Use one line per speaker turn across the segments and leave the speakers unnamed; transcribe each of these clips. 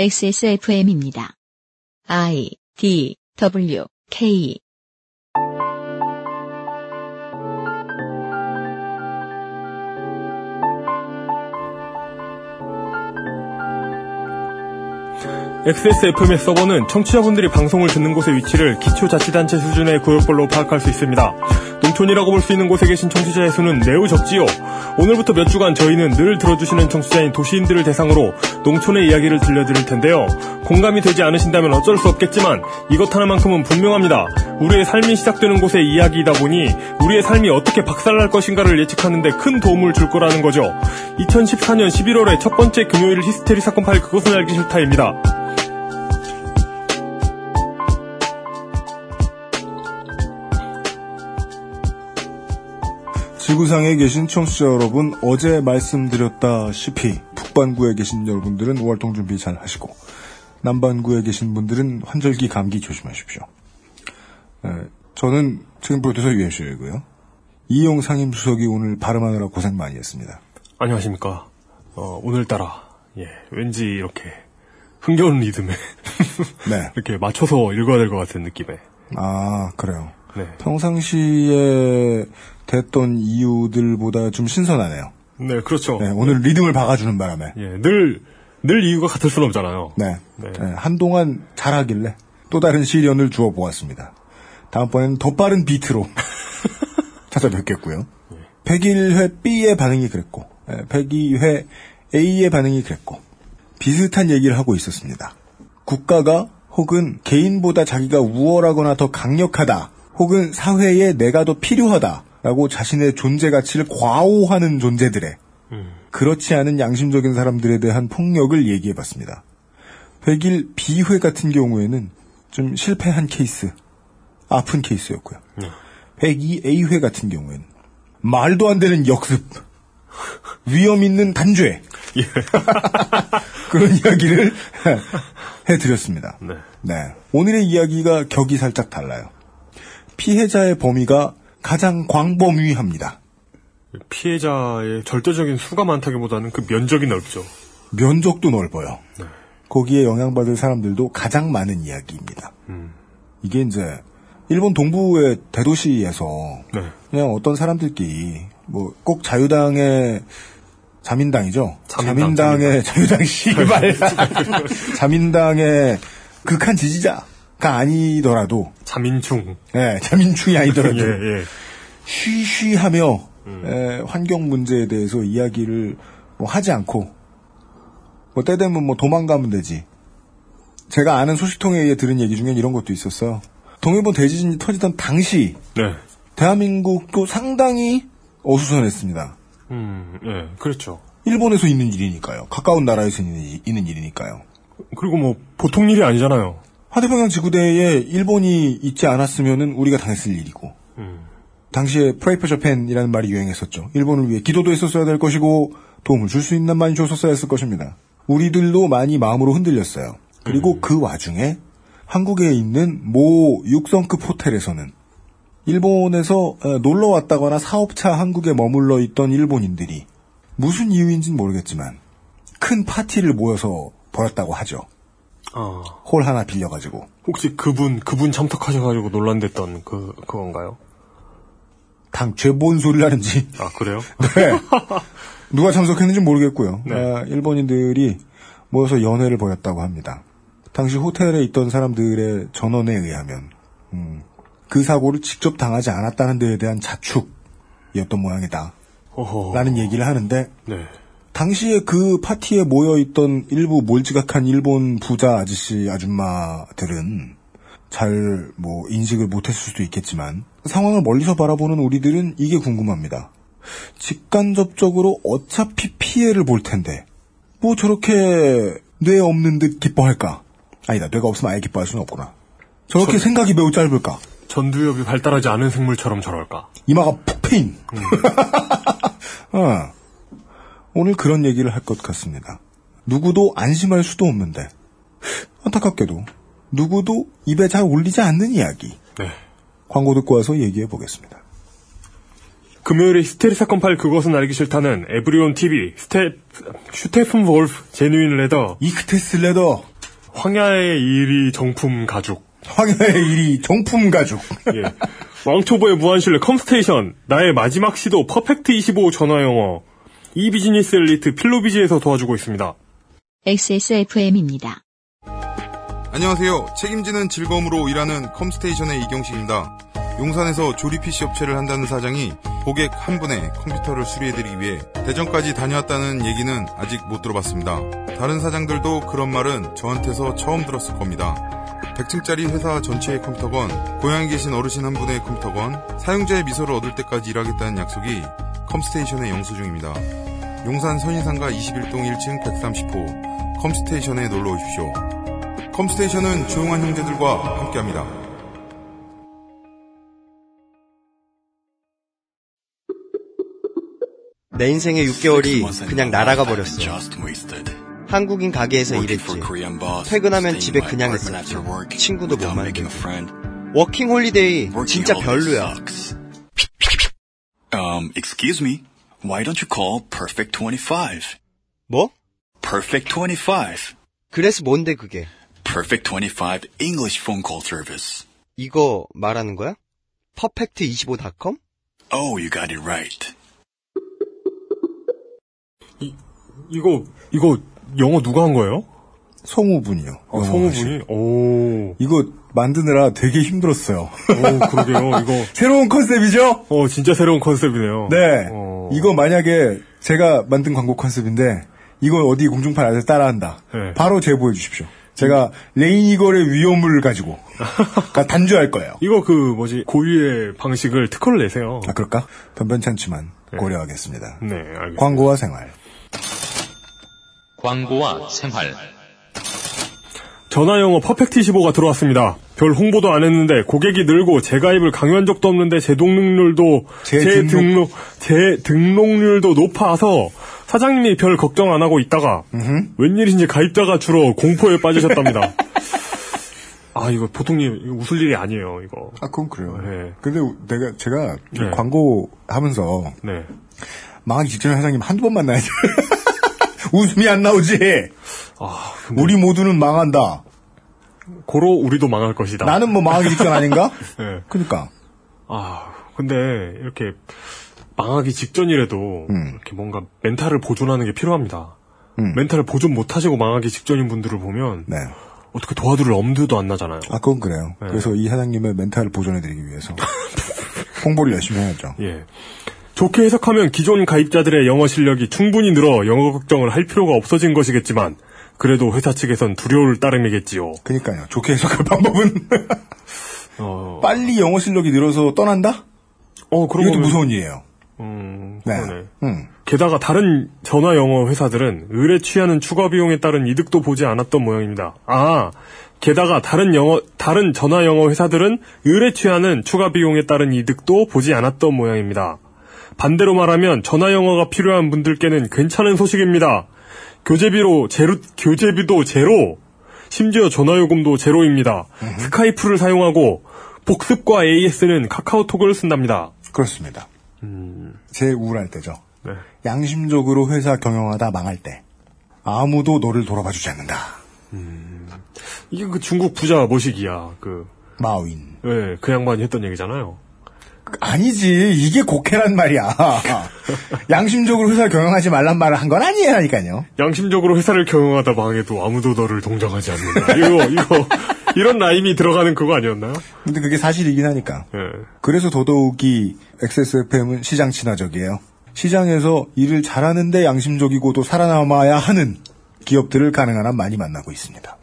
XSFM입니다. I D W K
XSFM의 서버는 청취자분들이 방송을 듣는 곳의 위치를 기초자치단체 수준의 구역별로 파악할 수 있습니다. 농촌이라고 볼 수 있는 곳에 계신 청취자의 수는 매우 적지요. 오늘부터 몇 주간 저희는 늘 들어주시는 청취자인 도시인들을 대상으로 농촌의 이야기를 들려드릴 텐데요. 공감이 되지 않으신다면 어쩔 수 없겠지만 이것 하나만큼은 분명합니다. 우리의 삶이 시작되는 곳의 이야기이다 보니 우리의 삶이 어떻게 박살날 것인가를 예측하는데 큰 도움을 줄 거라는 거죠. 2014년 11월의 첫 번째 금요일 히스테리 사건 파일 그것은 알기 싫다입니다.
지구상에 계신 청취자 여러분, 어제 말씀드렸다시피 북반구에 계신 여러분들은 월동 준비 잘 하시고 남반구에 계신 분들은 환절기 감기 조심하십시오. 에, 저는 책임 프로듀서 유현수이고요. 이용 상임수석이 오늘 발음하느라 고생 많이 했습니다.
안녕하십니까. 어, 오늘따라, 예, 왠지 이렇게 흥겨운 리듬에
네.
이렇게 맞춰서 읽어야 될 것 같은 느낌에.
아, 그래요.
네.
평상시에 됐던 이유들보다 좀 신선하네요.
네, 그렇죠.
네, 오늘 리듬을 박아주는 바람에.
예, 늘, 늘 이유가 같을 수는 없잖아요.
네.
네.
네, 한동안 잘하길래 또 다른 시련을 주어 보았습니다. 다음번에는 더 빠른 비트로 찾아뵙겠고요. 101회 B의 반응이 그랬고, 102회 A의 반응이 그랬고, 비슷한 얘기를 하고 있었습니다. 국가가 혹은 개인보다 자기가 우월하거나 더 강력하다, 혹은 사회에 내가 더 필요하다, 라고 자신의 존재 가치를 과오하는 존재들의 그렇지 않은 양심적인 사람들에 대한 폭력을 얘기해 봤습니다. 100일 B회 같은 경우에는 좀 실패한 케이스, 아픈 케이스였고요. 102A회 같은 경우에는 말도 안 되는 역습, 위험 있는 단죄, 그런 이야기를 해드렸습니다.
네.
네. 오늘의 이야기가 격이 살짝 달라요. 피해자의 범위가 가장 광범위합니다.
피해자의 절대적인 수가 많다기보다는 그 면적이 넓죠.
면적도 넓어요. 거기에 영향받을 사람들도 가장 많은 이야기입니다. 이게 이제 일본 동부의 대도시에서
네.
그냥 어떤 사람들끼리 뭐 꼭 자유당의 자민당이죠.
자민당,
자민당의 자유당 씨발 자민당의 극한 지지자 가 아니더라도
자민충.
예, 자민충이 아니더라도
예, 예.
쉬쉬하며 에, 환경 문제에 대해서 이야기를 뭐 하지 않고 뭐 때 되면 뭐 도망가면 되지. 제가 아는 소식통에 의해 들은 얘기 중엔 이런 것도 있었어요. 동일본 대지진이 터지던 당시
네.
대한민국도 상당히 어수선했습니다.
음, 예, 그렇죠.
일본에서 있는 일이니까요. 가까운 나라에서 있는, 일- 있는 일이니까요.
그리고 뭐, 보통 일이 아니잖아요.
환태평양 지구대에 일본이 있지 않았으면 우리가 당했을 일이고
음.
당시에 Pray for Japan이라는 말이 유행했었죠. 일본을 위해 기도도 했었어야 될 것이고 도움을 줄 수 있는 많이 줬었어야 했을 것입니다. 우리들도 많이 마음으로 흔들렸어요. 그리고 그 와중에 한국에 있는 모 육성급 호텔에서는 일본에서 어, 놀러 왔다거나 사업차 한국에 머물러 있던 일본인들이 무슨 이유인지는 모르겠지만 큰 파티를 모여서 벌였다고 하죠.
아,
홀 하나 빌려가지고.
혹시 그분, 그분 참석하셔가지고 논란됐던 그, 그건가요?
당최 뭔 소리를 하는지
아, 그래요?
네. 누가 참석했는지 모르겠고요.
네.
아, 일본인들이 모여서 연회를 벌였다고 합니다. 당시 호텔에 있던 사람들의 전원에 의하면 음, 그 사고를 직접 당하지 않았다는 데에 대한 자축이었던 모양이다.
어허.
라는 얘기를 하는데
네.
당시에 그 파티에 모여있던 일부 몰지각한 일본 부자 아저씨 아줌마들은 잘 뭐 인식을 못했을 수도 있겠지만 상황을 멀리서 바라보는 우리들은 이게 궁금합니다. 직간접적으로 어차피 피해를 볼 텐데 뭐 저렇게 뇌 없는 듯 기뻐할까? 아니다 뇌가 없으면 아예 기뻐할 수는 없구나. 저렇게
저-
생각이 매우 짧을까?
전두엽이 발달하지 않은 생물처럼 저럴까?
이마가 푹 패인. 어. 오늘 그런 얘기를 할 것 같습니다. 누구도 안심할 수도 없는데 안타깝게도 누구도 입에 잘 올리지 않는 이야기.
네.
광고 듣고 와서 얘기해 보겠습니다.
금요일에 히스테리 사건 파일 그것은 알기 싫다는 에브리온 TV, 스테, 슈테펜 볼프,
genuine leather, echtes Leder,
황야의 이리 정품 가죽,
황야의 이리 정품 가죽.
예. 왕초보의 무한신뢰 컴스테이션, 나의 마지막 시도 퍼펙트 25 전화영어, 이 비즈니스 엘리트 필로비지에서 도와주고 있습니다.
XSFM입니다.
안녕하세요. 책임지는 즐거움으로 일하는 컴스테이션의 이경식입니다. 용산에서 조립 PC 업체를 한다는 사장이 고객 한 분의 컴퓨터를 수리해드리기 위해 대전까지 다녀왔다는 얘기는 아직 못 들어봤습니다. 다른 사장들도 그런 말은 저한테서 처음 들었을 겁니다. 100층짜리 회사 전체의 컴퓨터건, 고향에 계신 어르신 한 분의 컴퓨터건, 사용자의 미소를 얻을 때까지 일하겠다는 약속이 컴스테이션의 영수증입니다. 용산 선인상가 21동 1층 130호 컴스테이션에 놀러 오십시오. 컴스테이션은 조용한 형제들과 함께합니다.
내 인생의 6개월이 그냥 날아가 버렸어. 한국인 가게에서 일했지. 퇴근하면 집에 그냥 있었지. 친구도 못 만들고. 워킹 홀리데이 진짜 별로야.
Um, excuse me. Why don't you call Perfect 25?
뭐?
Perfect 25.
그래서 뭔데 그게?
Perfect 25 English phone call service.
이거 말하는 거야? 퍼펙트25.com?
Oh, you got it right.
이거, 이거, 영어 누가 한 거예요?
성우분이요.
어,
영어
성우분이? 오,
이거 만드느라 되게 힘들었어요.
오, 그러게요. 이거,
새로운 컨셉이죠?
어, 진짜 새로운 컨셉이네요.
네.
어.
이거 만약에 제가 만든 광고 컨셉인데 이걸 어디 공중파 아래 따라한다.
네.
바로 제보해 주십시오. 제가 레이니걸의 위험을 가지고 그러니까 단죄할 거예요.
이거 그, 뭐지, 고유의 방식을 특허를 내세요.
아 그럴까? 변변찮지만 고려하겠습니다.
네, 알겠습니다.
광고와 생활.
광고와 생활.
전화영어 퍼펙트 15가 들어왔습니다. 별 홍보도 안 했는데 고객이 늘고 재가입을 강요한 적도 없는데 재등록률도
재등록-
재등록 재등록률도 높아서 사장님이 별 걱정 안 하고 있다가 웬일인지 가입자가 줄어 공포에 빠지셨답니다. 아 이거 보통 일 이거 웃을 일이 아니에요 이거.
아 그건 그래요.
네.
근데 내가 제가
네.
광고 하면서
네.
망하기 직전에 사장님 한두 번 만나야지. 웃음이 안 나오지.
아
우리 모두는 망한다.
고로 우리도 망할 것이다.
나는 뭐 망하기 직전 아닌가?
네.
그러니까
아 근데 이렇게 망하기 직전이라도
음.
이렇게 뭔가 멘탈을 보존하는 게 필요합니다.
음.
멘탈을 보존 못 하시고 망하기 직전인 분들을 보면
네.
어떻게 도와드릴 엄두도 안 나잖아요.
아 그건 그래요.
네.
그래서 이 사장님의 멘탈을 보존해드리기 위해서 홍보를 열심히 해야죠.
예. 좋게 해석하면 기존 가입자들의 영어 실력이 충분히 늘어 영어 걱정을 할 필요가 없어진 것이겠지만 그래도 회사 측에선 두려울 따름이겠지요.
그러니까요. 좋게 해석할 방법은
어,
빨리 영어 실력이 늘어서 떠난다?
어 그런
이것도
거는-
무서운 일이에요.
음,
네.
그러네.
음.
게다가 다른 전화 영어 회사들은 의뢰 취하는 추가 비용에 따른 이득도 보지 않았던 모양입니다. 아, 게다가 다른 영어 다른 전화 영어 회사들은 의뢰 취하는 추가 비용에 따른 이득도 보지 않았던 모양입니다. 반대로 말하면 전화 영어가 필요한 분들께는 괜찮은 소식입니다. 교재비로 제로 교재비도 제로, 심지어 전화 요금도 제로입니다. 스카이프를 사용하고 복습과 AS는 카카오톡을 쓴답니다.
그렇습니다. 제일 우울할 때죠.
네.
양심적으로 회사 경영하다 망할 때 아무도 너를 돌아봐 주지 않는다.
이게 그 중국 부자 모시기야. 그,
마윈.
예, 그 양반이 했던 얘기잖아요.
아니지 이게 곡해란 말이야. 양심적으로 회사 경영하지 말란 말을 한 건 아니라니까요.
양심적으로 회사를 경영하다 망해도 아무도 너를 동정하지 않는다. 이거, 이거, 이런 라임이 들어가는 그거 아니었나요?
근데 그게 사실이긴 하니까.
예.
그래서 더더욱이 XSFM은 시장 친화적이에요. 시장에서 일을 잘하는데 양심적이고도 살아남아야 하는 기업들을 가능한 한 많이 만나고 있습니다.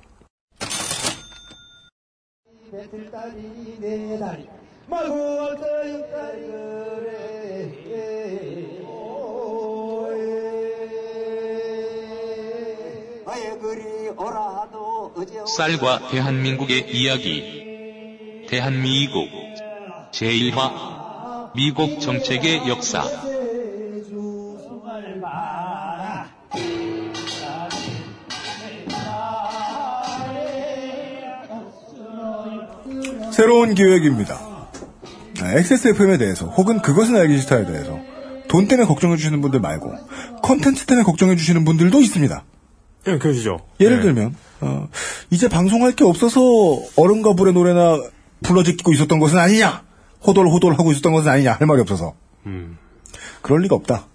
쌀과 대한민국의 이야기. 대한미국. 제1화. 미국 정책의 역사.
새로운 기획입니다. 네. XSFM에 대해서 혹은 그것은 알기 싫다에 대해서 돈 때문에 걱정해 주시는 분들 말고 컨텐츠 때문에 걱정해 주시는 분들도 있습니다.
예, 그러시죠.
예를
예.
들면 어, 이제 방송할 게 없어서 얼음과 불의 노래나 불러제끼고 있었던 것은 아니냐 호돌호돌 하고 있었던 것은 아니냐 할 말이 없어서
음.
그럴 리가 없다.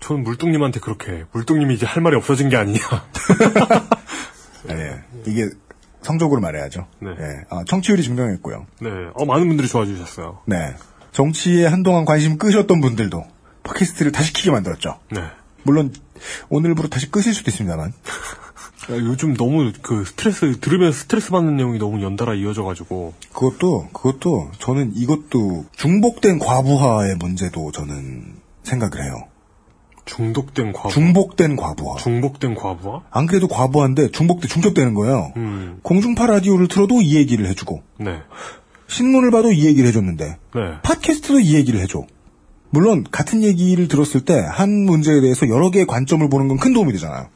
저는 물뚱님한테 그렇게 물뚱님이 이제 할 말이 없어진 게 아니냐.
예, 이게 성적으로 말해야죠.
네.
예, 아, 청취율이 증명했고요.
네, 어 많은 분들이 좋아해 주셨어요.
네, 정치에 한동안 관심 끄셨던 분들도 팟캐스트를 다시 키게 만들었죠.
네.
물론 오늘부로 다시 끄실 수도 있습니다만
야, 요즘 너무 그 스트레스 들으면 스트레스 받는 내용이 너무 연달아 이어져가지고
그것도 그것도 저는 이것도 중복된 과부하의 문제도 저는 생각을 해요.
중독된 과부.
중복된 과부하.
중복된 과부하?
안 그래도 과부하인데 중복돼 중첩되는 거예요.
음.
공중파 라디오를 틀어도 이 얘기를 해주고
네.
신문을 봐도 이 얘기를 해줬는데
네.
팟캐스트도 이 얘기를 해줘. 물론 같은 얘기를 들었을 때 한 문제에 대해서 여러 개의 관점을 보는 건 큰 도움이 되잖아요.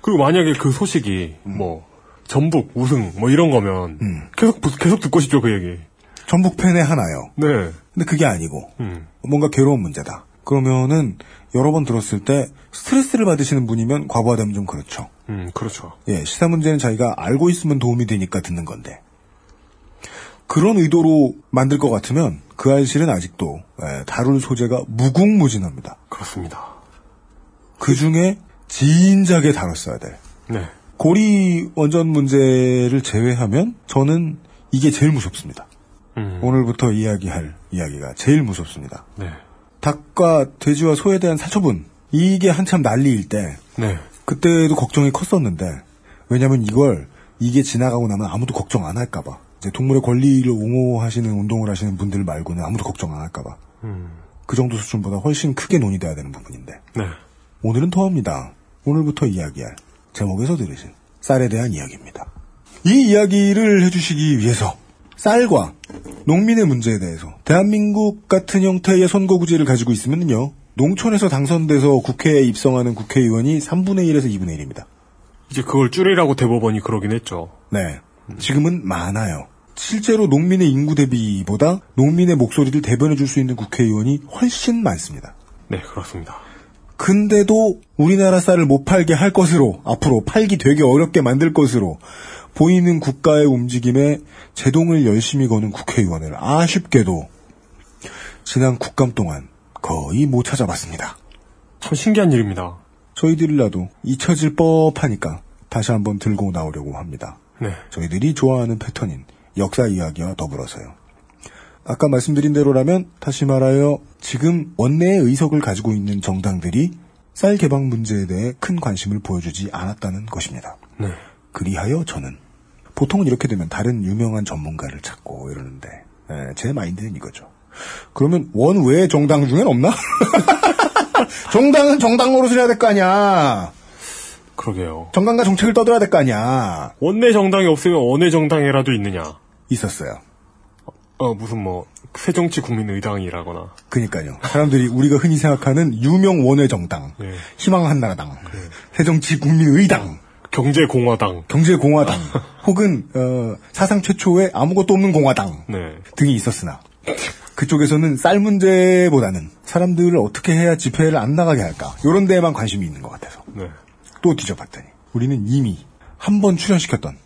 그리고 만약에 그 소식이 뭐 전북 우승 뭐 이런 거면
음.
계속 부- 계속 듣고 싶죠 그 얘기.
전북 팬의 하나요.
네.
근데 그게 아니고
음.
뭔가 괴로운 문제다. 그러면은 여러 번 들었을 때 스트레스를 받으시는 분이면 과부하되면 좀 그렇죠.
음 그렇죠.
예, 시사 문제는 자기가 알고 있으면 도움이 되니까 듣는 건데. 그런 의도로 만들 것 같으면 그 알실은 아직도 예, 다룰 소재가 무궁무진합니다.
그렇습니다.
그 중에 진작에 다뤘어야 돼.
네.
고리 원전 문제를 제외하면 저는 이게 제일 무섭습니다.
음.
오늘부터 이야기할 이야기가 제일 무섭습니다.
네.
닭과 돼지와 소에 대한 사처분 이게 한참 난리일 때
네.
그때도 걱정이 컸었는데 왜냐면 이걸 이게 지나가고 나면 아무도 걱정 안 할까봐 이제 동물의 권리를 옹호하시는 운동을 하시는 분들 말고는 아무도 걱정 안 할까봐
음.
그 정도 수준보다 훨씬 크게 논의돼야 되는 부분인데
네.
오늘은 더합니다. 오늘부터 이야기할 제목에서 들으신 쌀에 대한 이야기입니다. 이 이야기를 해주시기 위해서 쌀과 농민의 문제에 대해서 대한민국 같은 형태의 선거구제를 가지고 있으면요 농촌에서 당선돼서 국회에 입성하는 국회의원이 3분의 1에서 2분의 1입니다.
이제 그걸 줄이라고 대법원이 그러긴 했죠.
네. 지금은 많아요. 실제로 농민의 인구 대비보다 농민의 목소리를 대변해 줄 수 있는 국회의원이 훨씬 많습니다.
네 그렇습니다.
근데도 우리나라 쌀을 못 팔게 할 것으로 앞으로 팔기 되게 어렵게 만들 것으로 보이는 국가의 움직임에 제동을 열심히 거는 국회의원을 아쉽게도 지난 국감 동안 거의 못 찾아봤습니다.
참 신기한 일입니다.
저희들이라도 잊혀질 법하니까 다시 한번 들고 나오려고 합니다.
네.
저희들이 좋아하는 패턴인 역사 이야기와 더불어서요. 아까 말씀드린 대로라면 다시 말하여 지금 원내의 의석을 가지고 있는 정당들이 쌀 개방 문제에 대해 큰 관심을 보여주지 않았다는 것입니다.
네.
그리하여 저는 보통은 이렇게 되면 다른 유명한 전문가를 찾고 이러는데 예, 제 마인드는 이거죠. 그러면 원 외 정당 중엔 없나? 정당은 정당 노릇을 해야 될 거 아니야.
그러게요.
정당과 정책을 떠들어야 될 거 아니야.
원내 정당이 없으면 원내 정당이라도 있느냐?
있었어요.
어 무슨 뭐 새정치 국민의당이라거나.
그니까요. 사람들이 우리가 흔히 생각하는 유명 원외 정당,
예.
희망 한나라당, 새정치 국민의당,
경제공화당.
경제공화당, 혹은 어, 사상 최초의 아무것도 없는 공화당
네.
등이 있었으나 그쪽에서는 쌀 문제보다는 사람들을 어떻게 해야 집회를 안 나가게 할까 이런 데에만 관심이 있는 것 같아서
네.
또 뒤져봤더니 우리는 이미 한 번 출연시켰던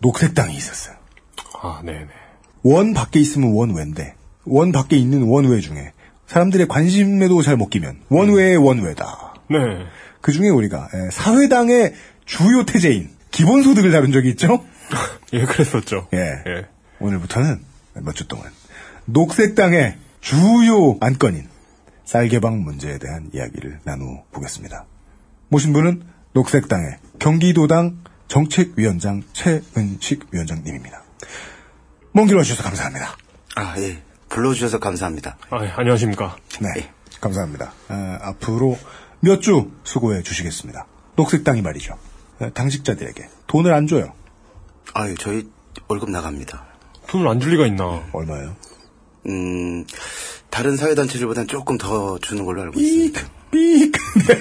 녹색당이 있었어요.
아 네네.
원 밖에 있으면 원외인데 원 밖에 있는 원외 중에 사람들의 관심에도 잘 못 끼면 원외의 원외다.
네.
그 중에 우리가 에, 사회당의 주요 테제인 기본소득을 다룬 적이 있죠.
예 그랬었죠.
예.
예.
오늘부터는 몇 주 동안 녹색당의 주요 안건인 쌀개방 문제에 대한 이야기를 나누어 보겠습니다. 모신 분은 녹색당의 경기도당 정책위원장 최은식 위원장님입니다. 먼 길 와주셔서 감사합니다.
아, 예. 불러주셔서 감사합니다.
아 예, 안녕하십니까.
네, 감사합니다. 아, 앞으로 몇 주 수고해 주시겠습니다. 녹색당이 말이죠. 아, 당직자들에게 돈을 안 줘요.
아유, 저희 월급 나갑니다.
돈을 안 줄 리가 있나.
얼마예요?
음, 다른 사회단체들보다는 조금 더 주는 걸로 알고 있습니다.
삑! 네.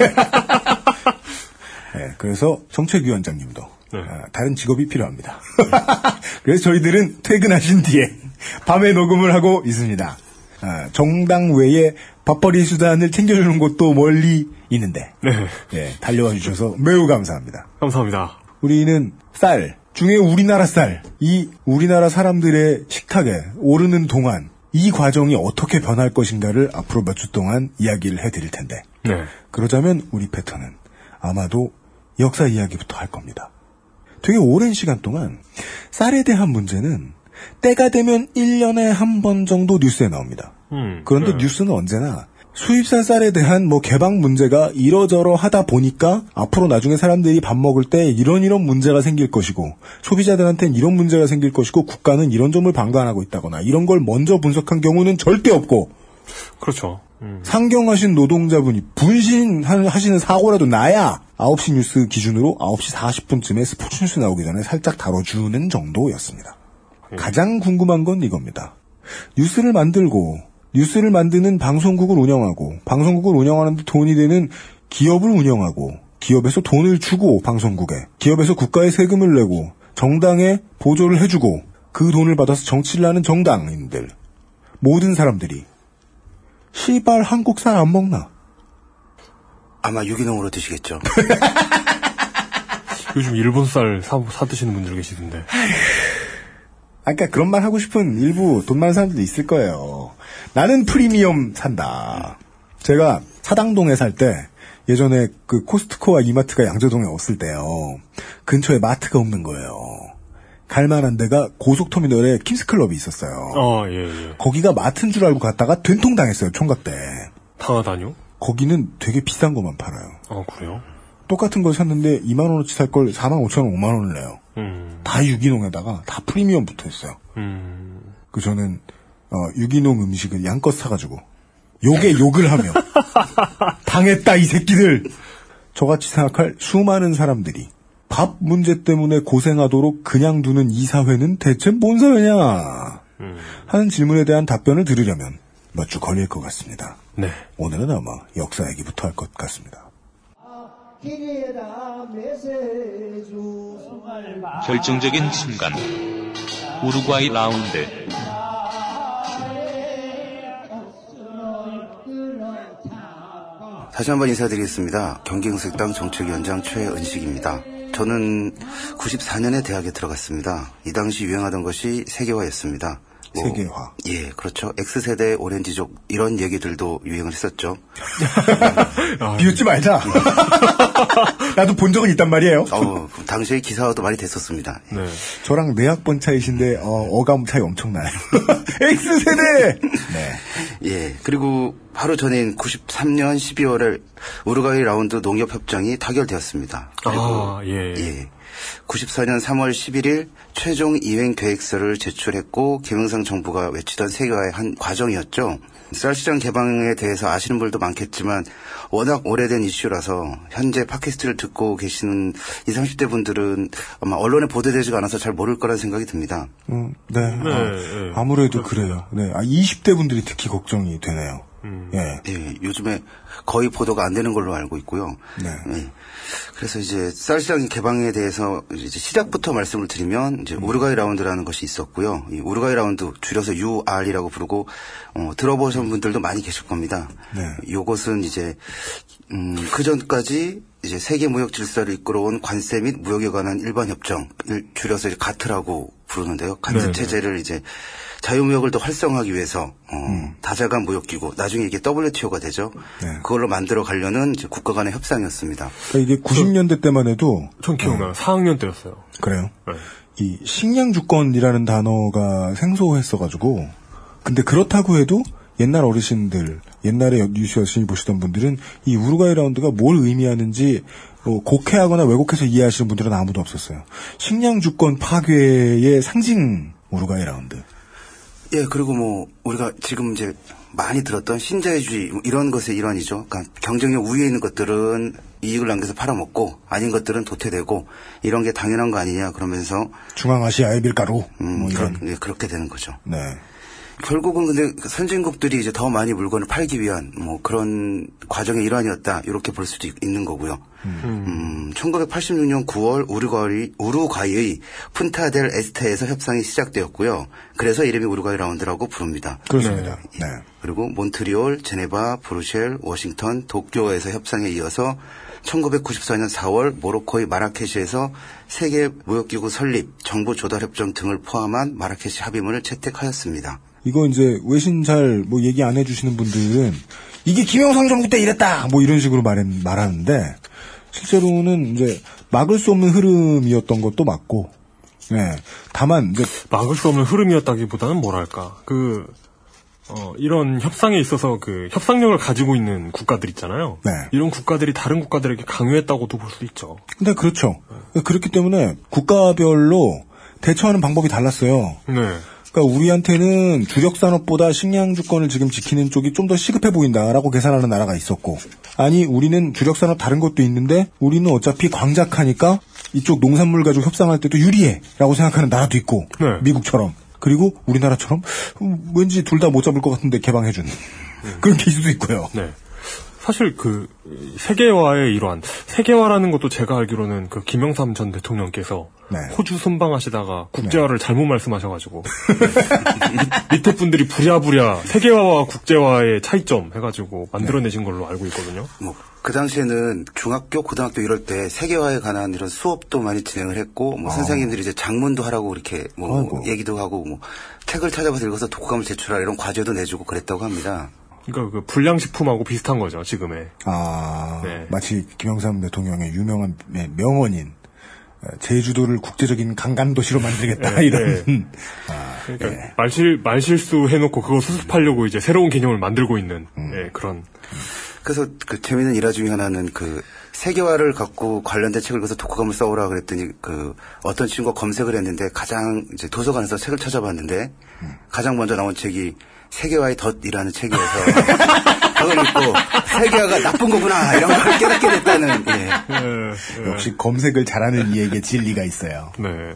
네, 그래서 정책위원장님도
네.
아, 다른 직업이 필요합니다. 그래서 저희들은 퇴근하신 뒤에 밤에 녹음을 하고 있습니다. 아, 정당 외에 밥벌이 수단을 챙겨주는 곳도 멀리 있는데
네.
예, 달려와 주셔서 매우 감사합니다.
감사합니다.
우리는 쌀 중에 우리나라 쌀 이 우리나라 사람들의 식탁에 오르는 동안 이 과정이 어떻게 변할 것인가를 앞으로 몇 주 동안 이야기를 해드릴 텐데
네.
그러자면 우리 패턴은 아마도 역사 이야기부터 할 겁니다. 되게 오랜 시간 동안 쌀에 대한 문제는 때가 되면 1년에 한 번 정도 뉴스에 나옵니다.
음.
그런데
네.
뉴스는 언제나 수입산 쌀에 대한 뭐 개방 문제가 이러저러 하다 보니까 앞으로 나중에 사람들이 밥 먹을 때 이런 이런 문제가 생길 것이고 소비자들한테는 이런 문제가 생길 것이고 국가는 이런 점을 방관하고 있다거나 이런 걸 먼저 분석한 경우는 절대 없고
그렇죠. 음.
상경하신 노동자분이 분신하시는 사고라도 나야 9시 뉴스 기준으로 9시 40분쯤에 스포츠 뉴스 나오기 전에 살짝 다뤄주는 정도였습니다. 가장 궁금한 건 이겁니다. 뉴스를 만들고 뉴스를 만드는 방송국을 운영하고 방송국을 운영하는데 돈이 되는 기업을 운영하고 기업에서 돈을 주고 방송국에 기업에서 국가에 세금을 내고 정당에 보조를 해주고 그 돈을 받아서 정치를 하는 정당인들 모든 사람들이 시발 한국산 안 먹나?
아마 유기농으로 드시겠죠.
요즘 일본 쌀 사, 사 드시는 분들 계시던데.
아까 그러니까 그런 말 하고 싶은 일부 돈 많은 사람들도 있을 거예요. 나는 프리미엄 산다. 제가 사당동에 살 때 예전에 그 코스트코와 이마트가 양재동에 없을 때요. 근처에 마트가 없는 거예요. 갈만한 데가 고속터미널에 킴스클럽이 있었어요.
어, 예, 예.
거기가 마트인 줄 알고 갔다가 된통 당했어요. 총각 때.
당하다뇨?
거기는 되게 비싼 것만 팔아요.
어, 그래요?
똑같은 걸 샀는데 2만 원어치 살 걸 4만 5천 원, 5만 원을 내요.
음,
다 유기농에다가 다 프리미엄 붙어 있어요.
음.
그 저는 어, 유기농 음식을 양껏 사가지고 욕에 욕을 하며 당했다 이 새끼들. 저같이 생각할 수많은 사람들이 밥 문제 때문에 고생하도록 그냥 두는 이 사회는 대체 뭔 사회냐 하는 질문에 대한 답변을 들으려면 몇 주 걸릴 것 같습니다.
네.
오늘은 아마 역사 얘기부터 할 것 같습니다.
결정적인 순간. 우루과이 라운드.
다시 한번 인사드리겠습니다. 경기응색당 정책위원장 최은식입니다. 저는 94년에 대학에 들어갔습니다. 이 당시 유행하던 것이 세계화였습니다. 뭐,
세계화.
예, 그렇죠. X세대 오렌지족 이런 얘기들도 유행을 했었죠.
비웃지 말자. 나도 본 적은 있단 말이에요.
어, 당시에 기사화도 많이 됐었습니다.
네.
저랑 네 학번 차이신데 어, 감 차이 엄청나요. X세대! 네.
예, 그리고 바로 전인 93년 12월에 우루과이 라운드 농협 협정이 타결되었습니다. 그리고
아, 예.
예. 94년 3월 11일 최종 이행 계획서를 제출했고 김영삼 정부가 외치던 세계화의 한 과정이었죠. 쌀시장 개방에 대해서 아시는 분들도 많겠지만 워낙 오래된 이슈라서 현재 팟캐스트를 듣고 계시는 20, 30대 분들은 아마 언론에 보도되지가 않아서 잘 모를 거라는 생각이 듭니다.
음, 네.
네,
아,
네.
아무래도 그래요. 네. 아, 20대 분들이 특히 걱정이 되네요.
음.
예.
예, 요즘에 거의 보도가 안 되는 걸로 알고 있고요.
네.
예. 그래서 이제 쌀 시장 개방에 대해서 이제 시작부터 말씀을 드리면 이제 우루과이 라운드라는 것이 있었고요. 이 우루과이 라운드 줄여서 UR이라고 부르고 어, 들어보신 분들도 많이 계실 겁니다.
네.
요것은 이제 음, 그 전까지 이제 세계 무역 질서를 이끌어온 관세 및 무역에 관한 일반 협정 줄여서 이제 가트라고 부르는데요. 가트
네네.
체제를 이제 자유무역을 더 활성화하기 위해서 어, 다자간 무역기구 나중에 이게 WTO가 되죠.
네.
그걸로 만들어 가려는 이제 국가 간의 협상이었습니다.
그러니까 이게 90년대 때만 해도
전 기억나요. 4학년 때였어요.
그래요.
네.
이 식량 주권이라는 단어가 생소했어가지고 근데 그렇다고 해도 옛날 어르신들 옛날에 뉴스 열심히 보시던 분들은 이 우루과이 라운드가 뭘 의미하는지 어, 곡해하거나 왜곡해서 이해하시는 분들은 아무도 없었어요. 식량 주권 파괴의 상징 우루과이 라운드.
예, 그리고 뭐 우리가 지금 이제 많이 들었던 신자유주의 뭐 이런 것의 일환이죠. 그러니까 경쟁력 우위에 있는 것들은 이익을 남겨서 팔아먹고 아닌 것들은 도태되고 이런 게 당연한 거 아니냐 그러면서
중앙아시아의 밀가루
음,
뭐 이런.
예, 그렇게 되는 거죠.
네.
결국은 근데 그 선진국들이 이제 더 많이 물건을 팔기 위한 뭐 그런 과정의 일환이었다 이렇게 볼 수도 있- 있는 거고요. 음, 1986년 9월 우루과이, 우루과이의 푼타델 에스테에서 협상이 시작되었고요. 그래서 이름이 우루과이 라운드라고 부릅니다.
그렇습니다. 네.
그리고 몬트리올, 제네바, 브루셀, 워싱턴, 도쿄에서 협상에 이어서 1994년 4월 모로코의 마라케시에서 세계 무역기구 설립, 정부 조달 협정 등을 포함한 마라케시 합의문을 채택하였습니다.
이거 이제 외신 잘 뭐 얘기 안 해주시는 분들은 이게 김영삼 정부 때 이랬다 뭐 이런 식으로 말 말하는데 실제로는 이제 막을 수 없는 흐름이었던 것도 맞고, 네. 다만 이제
막을 수 없는 흐름이었다기보다는 뭐랄까 그 어, 이런 협상에 있어서 그 협상력을 가지고 있는 국가들 있잖아요.
네.
이런 국가들이 다른 국가들에게 강요했다고도 볼 수 있죠.
근데 그렇죠. 그렇기 때문에 국가별로 대처하는 방법이 달랐어요.
네.
그러니까 우리한테는 주력 산업보다 식량 주권을 지금 지키는 쪽이 좀 더 시급해 보인다라고 계산하는 나라가 있었고, 아니 우리는 주력 산업 다른 것도 있는데 우리는 어차피 광작하니까 이쪽 농산물 가지고 협상할 때도 유리해라고 생각하는 나라도 있고,
네.
미국처럼 그리고 우리나라처럼 음, 왠지 둘 다 못 잡을 것 같은데 개방해주는 그런 케이스도 있고요.
네. 사실 그 세계화의 일환, 세계화라는 것도 제가 알기로는 그 김영삼 전 대통령께서
네.
호주 순방하시다가 국제화를 잘못 말씀하셔가지고 밑- 밑에 분들이 부랴부랴 세계화와 국제화의 차이점 해가지고 만들어내신 걸로 알고 있거든요.
뭐, 그 당시에는 중학교, 고등학교 이럴 때 세계화에 관한 이런 수업도 많이 진행을 했고, 뭐, 선생님들이 이제 장문도 하라고 이렇게 뭐,
아이고.
얘기도 하고, 뭐, 책을 찾아봐서 읽어서 독후감을 제출하라 이런 과제도 내주고 그랬다고 합니다.
그러니까 그 불량식품하고 비슷한 거죠 지금의.
아,
네.
마치 김영삼 대통령의 유명한 네, 명언인 어, 제주도를 국제적인 강간 도시로 만들겠다
네,
이런
네. 그러니까 말실 말실수 해놓고 그거 수습하려고 이제 새로운 개념을 만들고 있는 예, 그런
그래서 그 재미있는 일화 중에 하나는 그 세계화를 갖고 관련된 책을 읽어서 독후감을 써오라 그랬더니 그 어떤 친구가 검색을 했는데 가장 이제 도서관에서 책을 찾아봤는데 가장 먼저 나온 책이 세계화의 덫이라는 책이어서 그걸 읽고 세계화가 나쁜 거구나 이런 걸 깨닫게 됐다는 예.
역시 검색을 잘하는 이에게 진리가 있어요.
네.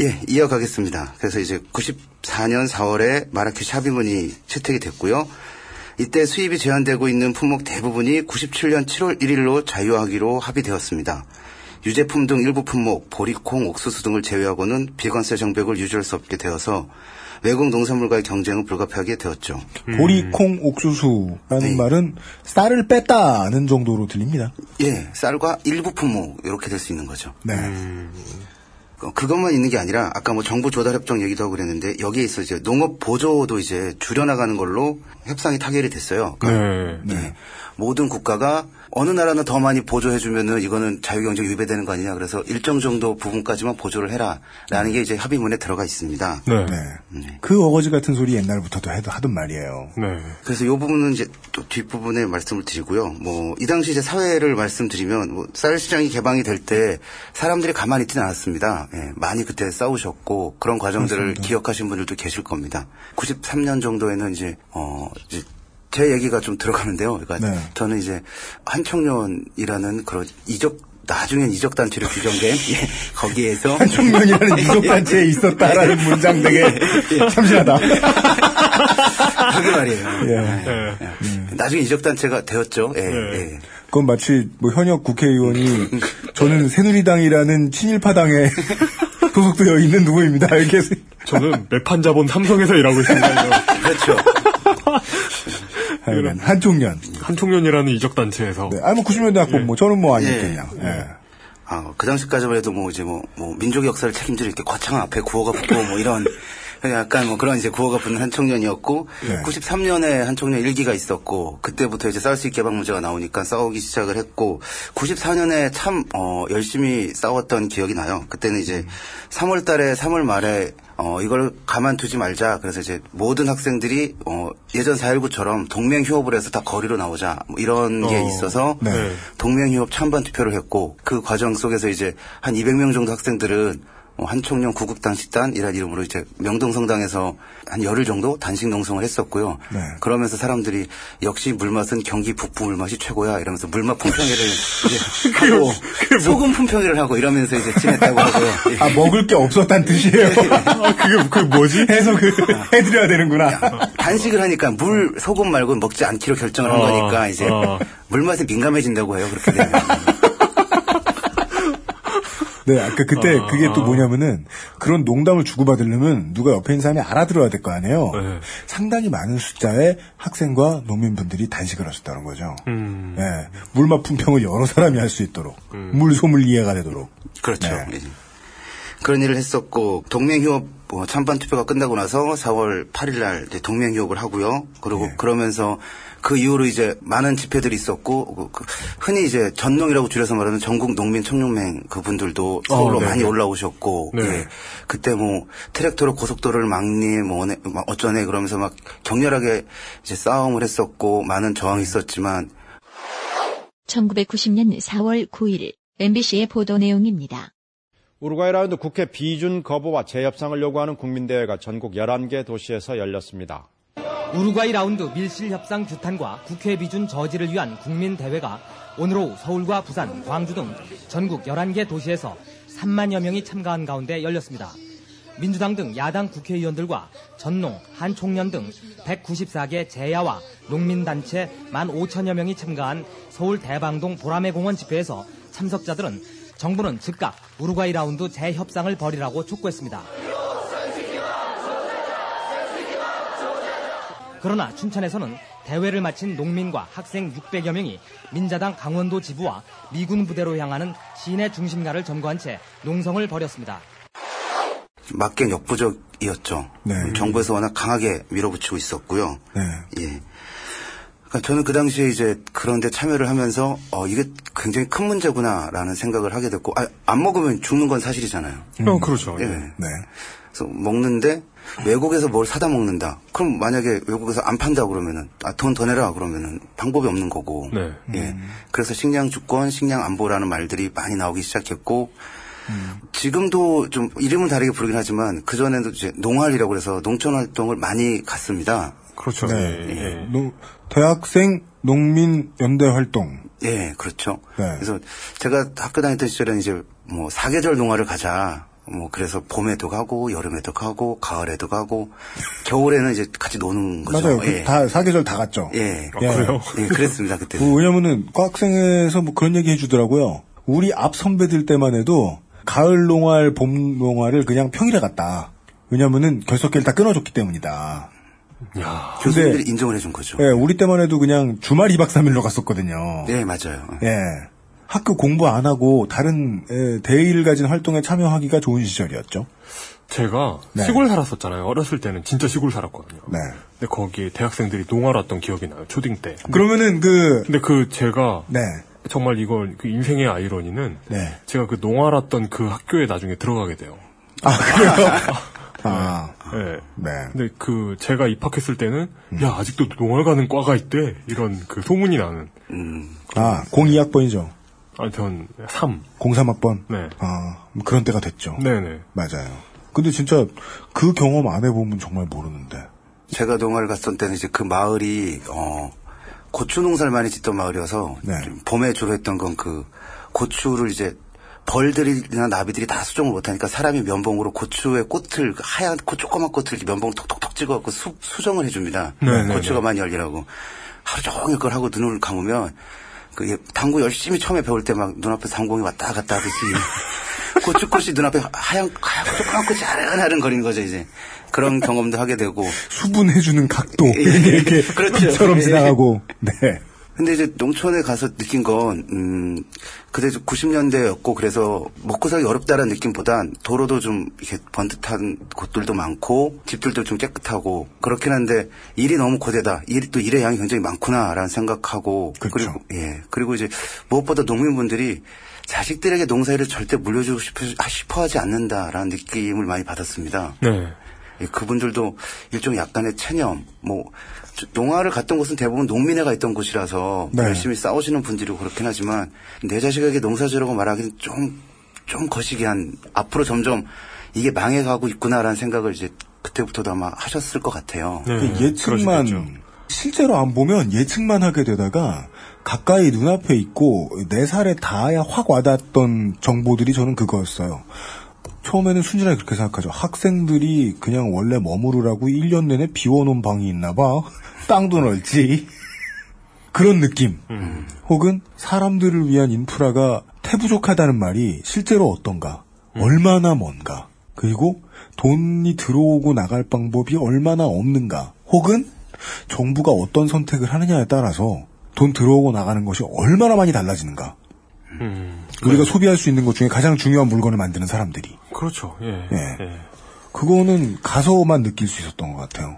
예, 이어가겠습니다. 그래서 이제 94년 4월에 마라케시 합의문이 채택이 됐고요. 이때 수입이 제한되고 있는 품목 대부분이 97년 7월 1일로 자유하기로 합의되었습니다. 유제품 등 일부 품목, 보리콩, 옥수수 등을 제외하고는 비관세 정백을 유지할 수 없게 되어서 외국 농산물과의 경쟁은 불가피하게 되었죠.
보리콩 옥수수라는
네.
말은 쌀을 뺐다는 정도로 들립니다.
예, 쌀과 일부 품목 이렇게 될 수 있는 거죠.
네.
어, 그것만 있는 게 아니라 아까 뭐 정부 조달 협정 얘기도 하고 그랬는데 여기에 있어 이제 농업 보조도 이제 줄여나가는 걸로 협상이 타결이 됐어요.
네.
네. 모든 국가가 어느 나라는 더 많이 보조해주면은 이거는 자유경제 위배되는 거 아니냐 그래서 일정 정도 부분까지만 보조를 해라라는 게 이제 합의문에 들어가 있습니다.
네.
네. 그 어거지 같은 소리 옛날부터도 해도 하던 말이에요.
네.
그래서 이 부분은 이제 또 뒷부분에 말씀을 드리고요. 뭐, 이 당시 이제 사회를 말씀드리면, 뭐, 쌀 시장이 개방이 될 때 사람들이 가만히 있지는 않았습니다. 예, 많이 그때 싸우셨고, 그런 과정들을 기억하신 분들도 계실 겁니다. 93년 정도에는 이제, 어, 이제 제 얘기가 좀 들어가는데요. 그러니까
네.
저는 이제 한청년이라는 그런 이적, 나중엔 이적단체로 규정된, 예, 거기에서.
한청년이라는 이적단체에 있었다라는 문장 되게 참신하다.
그게 말이에요.
예.
예. 나중에 이적단체가 되었죠. 예, 예.
그건 마치 뭐 현역 국회의원이 저는 새누리당이라는 친일파당에 소속되어 있는 누구입니다. 이렇게
저는 매판 자본 삼성에서 일하고 있습니다.
그렇죠.
하여간 한총년.
한총련이라는 이적 단체에서
네. 아 뭐 90년대 학번 뭐 저는 뭐 아니었겠냐. 예.
아, 그 당시까지만 해도 뭐 이제 뭐, 뭐, 민족의 역사를 책임질 이렇게 거창한 앞에 구호가 붙고 뭐 이런, 약간 뭐 그런 이제 구호가 붙는 한 청년이었고,
네.
93년에 한 청년 일기가 있었고, 그때부터 이제 쌀수입 개방 문제가 나오니까 싸우기 시작을 했고, 94년에 참, 어, 열심히 싸웠던 기억이 나요. 그때는 이제 3월 달에 3월 말에 어, 이걸 가만두지 말자. 그래서 이제 모든 학생들이, 어, 예전 4.19처럼 동맹 휴업을 해서 다 거리로 나오자. 뭐 이런 게
어,
있어서,
네.
동맹 휴업 찬반 투표를 했고 그 과정 속에서 이제 한 200명 정도 학생들은 어, 한총령 구국단식단이라는 이름으로 이제 명동성당에서 한 열흘 정도 단식 농성을 했었고요.
네.
그러면서 사람들이 역시 물맛은 경기 북부 물맛이 최고야 이러면서 물맛 품평회를 이제 하고 소금 품평회를 하고 이러면서 이제 지냈다고 하고요. 예.
아, 먹을 게 없었단 뜻이에요.
아, 그게, 그게 뭐지?
해석을 해드려야 되는구나.
단식을 하니까 물 소금 말고 먹지 않기로 결정을 한
어,
거니까 이제
어.
물맛에 민감해진다고 해요. 그렇게 되면.
네, 아까 그때 그게 또 뭐냐면은 그런 농담을 주고받으려면 누가 옆에 있는 사람이 알아들어야 될 거 아니에요.
네.
상당히 많은 숫자의 학생과 농민분들이 단식을 하셨다는 거죠.
음.
네, 물맛 품평을 여러 사람이 할 수 있도록 물 소물 이해가 되도록.
그렇죠.
네.
예. 그런 일을 했었고 동맹휴업 뭐 찬반 투표가 끝나고 나서 4월 8일 날 동맹휴업을 하고요. 그리고
예.
그러면서 그 이후로 이제 많은 집회들이 있었고 그- 그 흔히 이제 전농이라고 줄여서 말하는 전국 농민 청년맹 그분들도 서울로
어, 네.
많이 올라오셨고
네.
예. 그때 뭐 트랙터로 고속도로를 막니 뭐 어쩌네 그러면서 막 격렬하게 이제 싸움을 했었고 많은 저항이 있었지만
1990년 4월 9일 MBC의 보도 내용입니다.
우루과이 라운드 국회 비준 거부와 재협상을 요구하는 국민대회가 전국 11개 도시에서 열렸습니다.
우루과이 라운드 밀실 협상 규탄과 국회 비준 저지를 위한 국민 대회가 오늘 오후 서울과 부산, 광주 등 전국 11개 도시에서 3만여 명이 참가한 가운데 열렸습니다. 민주당 등 야당 국회의원들과 전농, 한총련 등 194개 재야와 농민단체 1만 5천여 명이 참가한 서울 대방동 보라매 공원 집회에서 참석자들은 정부는 즉각 우루과이 라운드 재협상을 벌이라고 촉구했습니다. 그러나 춘천에서는 대회를 마친 농민과 학생 600여 명이 민자당 강원도 지부와 미군 부대로 향하는 시내 중심가를 점거한 채 농성을 벌였습니다.
맞게 역부족이었죠.
네.
정부에서 워낙 강하게 밀어붙이고 있었고요.
네.
예. 그러니까 저는 그 당시에 이제 그런데 참여를 하면서 어 이게 굉장히 큰 문제구나라는 생각을 하게 됐고 아, 안 먹으면 죽는 건 사실이잖아요.
어, 그렇죠.
예.
예.
네.
그래서 먹는데 외국에서 뭘 사다 먹는다. 그럼 만약에 외국에서 안 판다 그러면은 아, 돈 더 내라 그러면은 방법이 없는 거고.
네.
예. 그래서 식량 주권, 식량 안보라는 말들이 많이 나오기 시작했고 지금도 좀 이름을 다르게 부르긴 하지만 그 전에도 이제 농활이라고 그래서 농촌 활동을 많이 갔습니다.
그렇죠.
네.
예, 예.
노- 대학생 농민 연대 활동.
예, 그렇죠.
네.
그래서 제가 학교 다녔던 시절에는 이제 뭐 사계절 농활을 가자. 뭐 그래서 봄에도 가고 여름에도 가고 가을에도 가고 겨울에는 이제 같이 노는 거죠.
맞아요. 그
예.
다 사계절 다 갔죠.
예.
아, 그래요?
예, 그랬습니다 그때.
그 왜냐면은 과학생에서 뭐 그런 얘기 해주더라고요. 우리 앞 선배들 때만 해도 가을 농활, 봄 농활을 그냥 평일에 갔다. 왜냐면은 결석기를 다 끊어줬기 때문이다.
야.
교수님들이 인정을 해준 거죠.
예, 우리 때만 해도 그냥 주말 2박 3일로 갔었거든요.
예, 맞아요.
예. 학교 공부 안 하고 다른 예, 대의를 가진 활동에 참여하기가 좋은 시절이었죠.
제가
네.
시골 살았었잖아요. 어렸을 때는 진짜 시골 살았거든요.
네.
근데 거기에 대학생들이 농활 왔던 기억이 나요. 초딩 때.
그러면은 그
근데 그 제가
네.
정말 이걸 그 인생의 아이러니는
네.
제가 그 농활 왔던 그 학교에 나중에 들어가게 돼요.
아, 그래요? 아,
예.
네.
근데 그 제가 입학했을 때는 야 아직도 농활 가는 과가 있대 이런 그 소문이 나는.
음.
아, 02학번이죠.
아니 전 3.
03학번.
네.
아, 뭐 그런 때가 됐죠.
네네.
맞아요. 근데 진짜 그 경험 안 해보면 정말 모르는데.
제가 농활을 갔던 때는 이제 그 마을이 어 고추 농사를 많이 짓던 마을이어서
네.
봄에 주로 했던 건 그 고추를 이제 벌들이나 나비들이 다 수정을 못하니까 사람이 면봉으로 고추의 꽃을 그 하얀 고 조그만 꽃을 이렇게 면봉 톡톡톡 찍어갖고 수, 수정을 해줍니다.
네, 네,
고추가
네.
많이 열리라고 하루 종일 그걸 하고 눈을 감으면 그 예, 당구 열심히 처음에 배울 때 막 눈앞에 상공이 왔다 갔다 하듯이 고추꽃이 눈앞에 하얀 하얀 조그만 꽃이 아른아른 거리는 거죠 이제 그런 경험도 하게 되고
수분해주는 각도.
예.
이렇게
그렇죠.
처럼
예.
지나가고. 네.
근데 이제 농촌에 가서 느낀 건, 음, 그때 90년대였고, 그래서 먹고 살기 어렵다는 느낌보단 도로도 좀 이렇게 번듯한 곳들도 많고, 집들도 좀 깨끗하고, 그렇긴 한데, 일이 너무 고되다. 일이 또 일의 양이 굉장히 많구나라는 생각하고,
그렇죠.
리고 예. 그리고 이제 무엇보다 농민분들이 자식들에게 농사일을 절대 물려주고 싶어, 싶어 하지 않는다라는 느낌을 많이 받았습니다.
네.
예, 그분들도 일종의 약간의 체념, 뭐, 저- 농화를 갔던 곳은 대부분 농민회가 있던 곳이라서
네.
열심히 싸우시는 분들이고 그렇긴 하지만 내 자식에게 농사 지으라고 말하기는 좀 좀 거시기한 앞으로 점점 이게 망해가고 있구나라는 생각을 이제 그때부터도 아마 하셨을 것 같아요.
그 예측만 실제로 안 보면 예측만 하게 되다가 가까이 눈앞에 있고 내 살에 닿아야 확 와닿았던 정보들이 저는 그거였어요. 처음에는 순진하게 그렇게 생각하죠. 학생들이 그냥 원래 머무르라고 1년 내내 비워놓은 방이 있나 봐. 땅도 넓지. 그런 느낌. 혹은 사람들을 위한 인프라가 태부족하다는 말이 실제로 어떤가. 얼마나 먼가. 그리고 돈이 들어오고 나갈 방법이 얼마나 없는가. 혹은 정부가 어떤 선택을 하느냐에 따라서 돈 들어오고 나가는 것이 얼마나 많이 달라지는가. 우리가 소비할 수 있는 것 중에 가장 중요한 물건을 만드는 사람들이.
그렇죠. 예.
예. 그거는 가서만 느낄 수 있었던 것 같아요.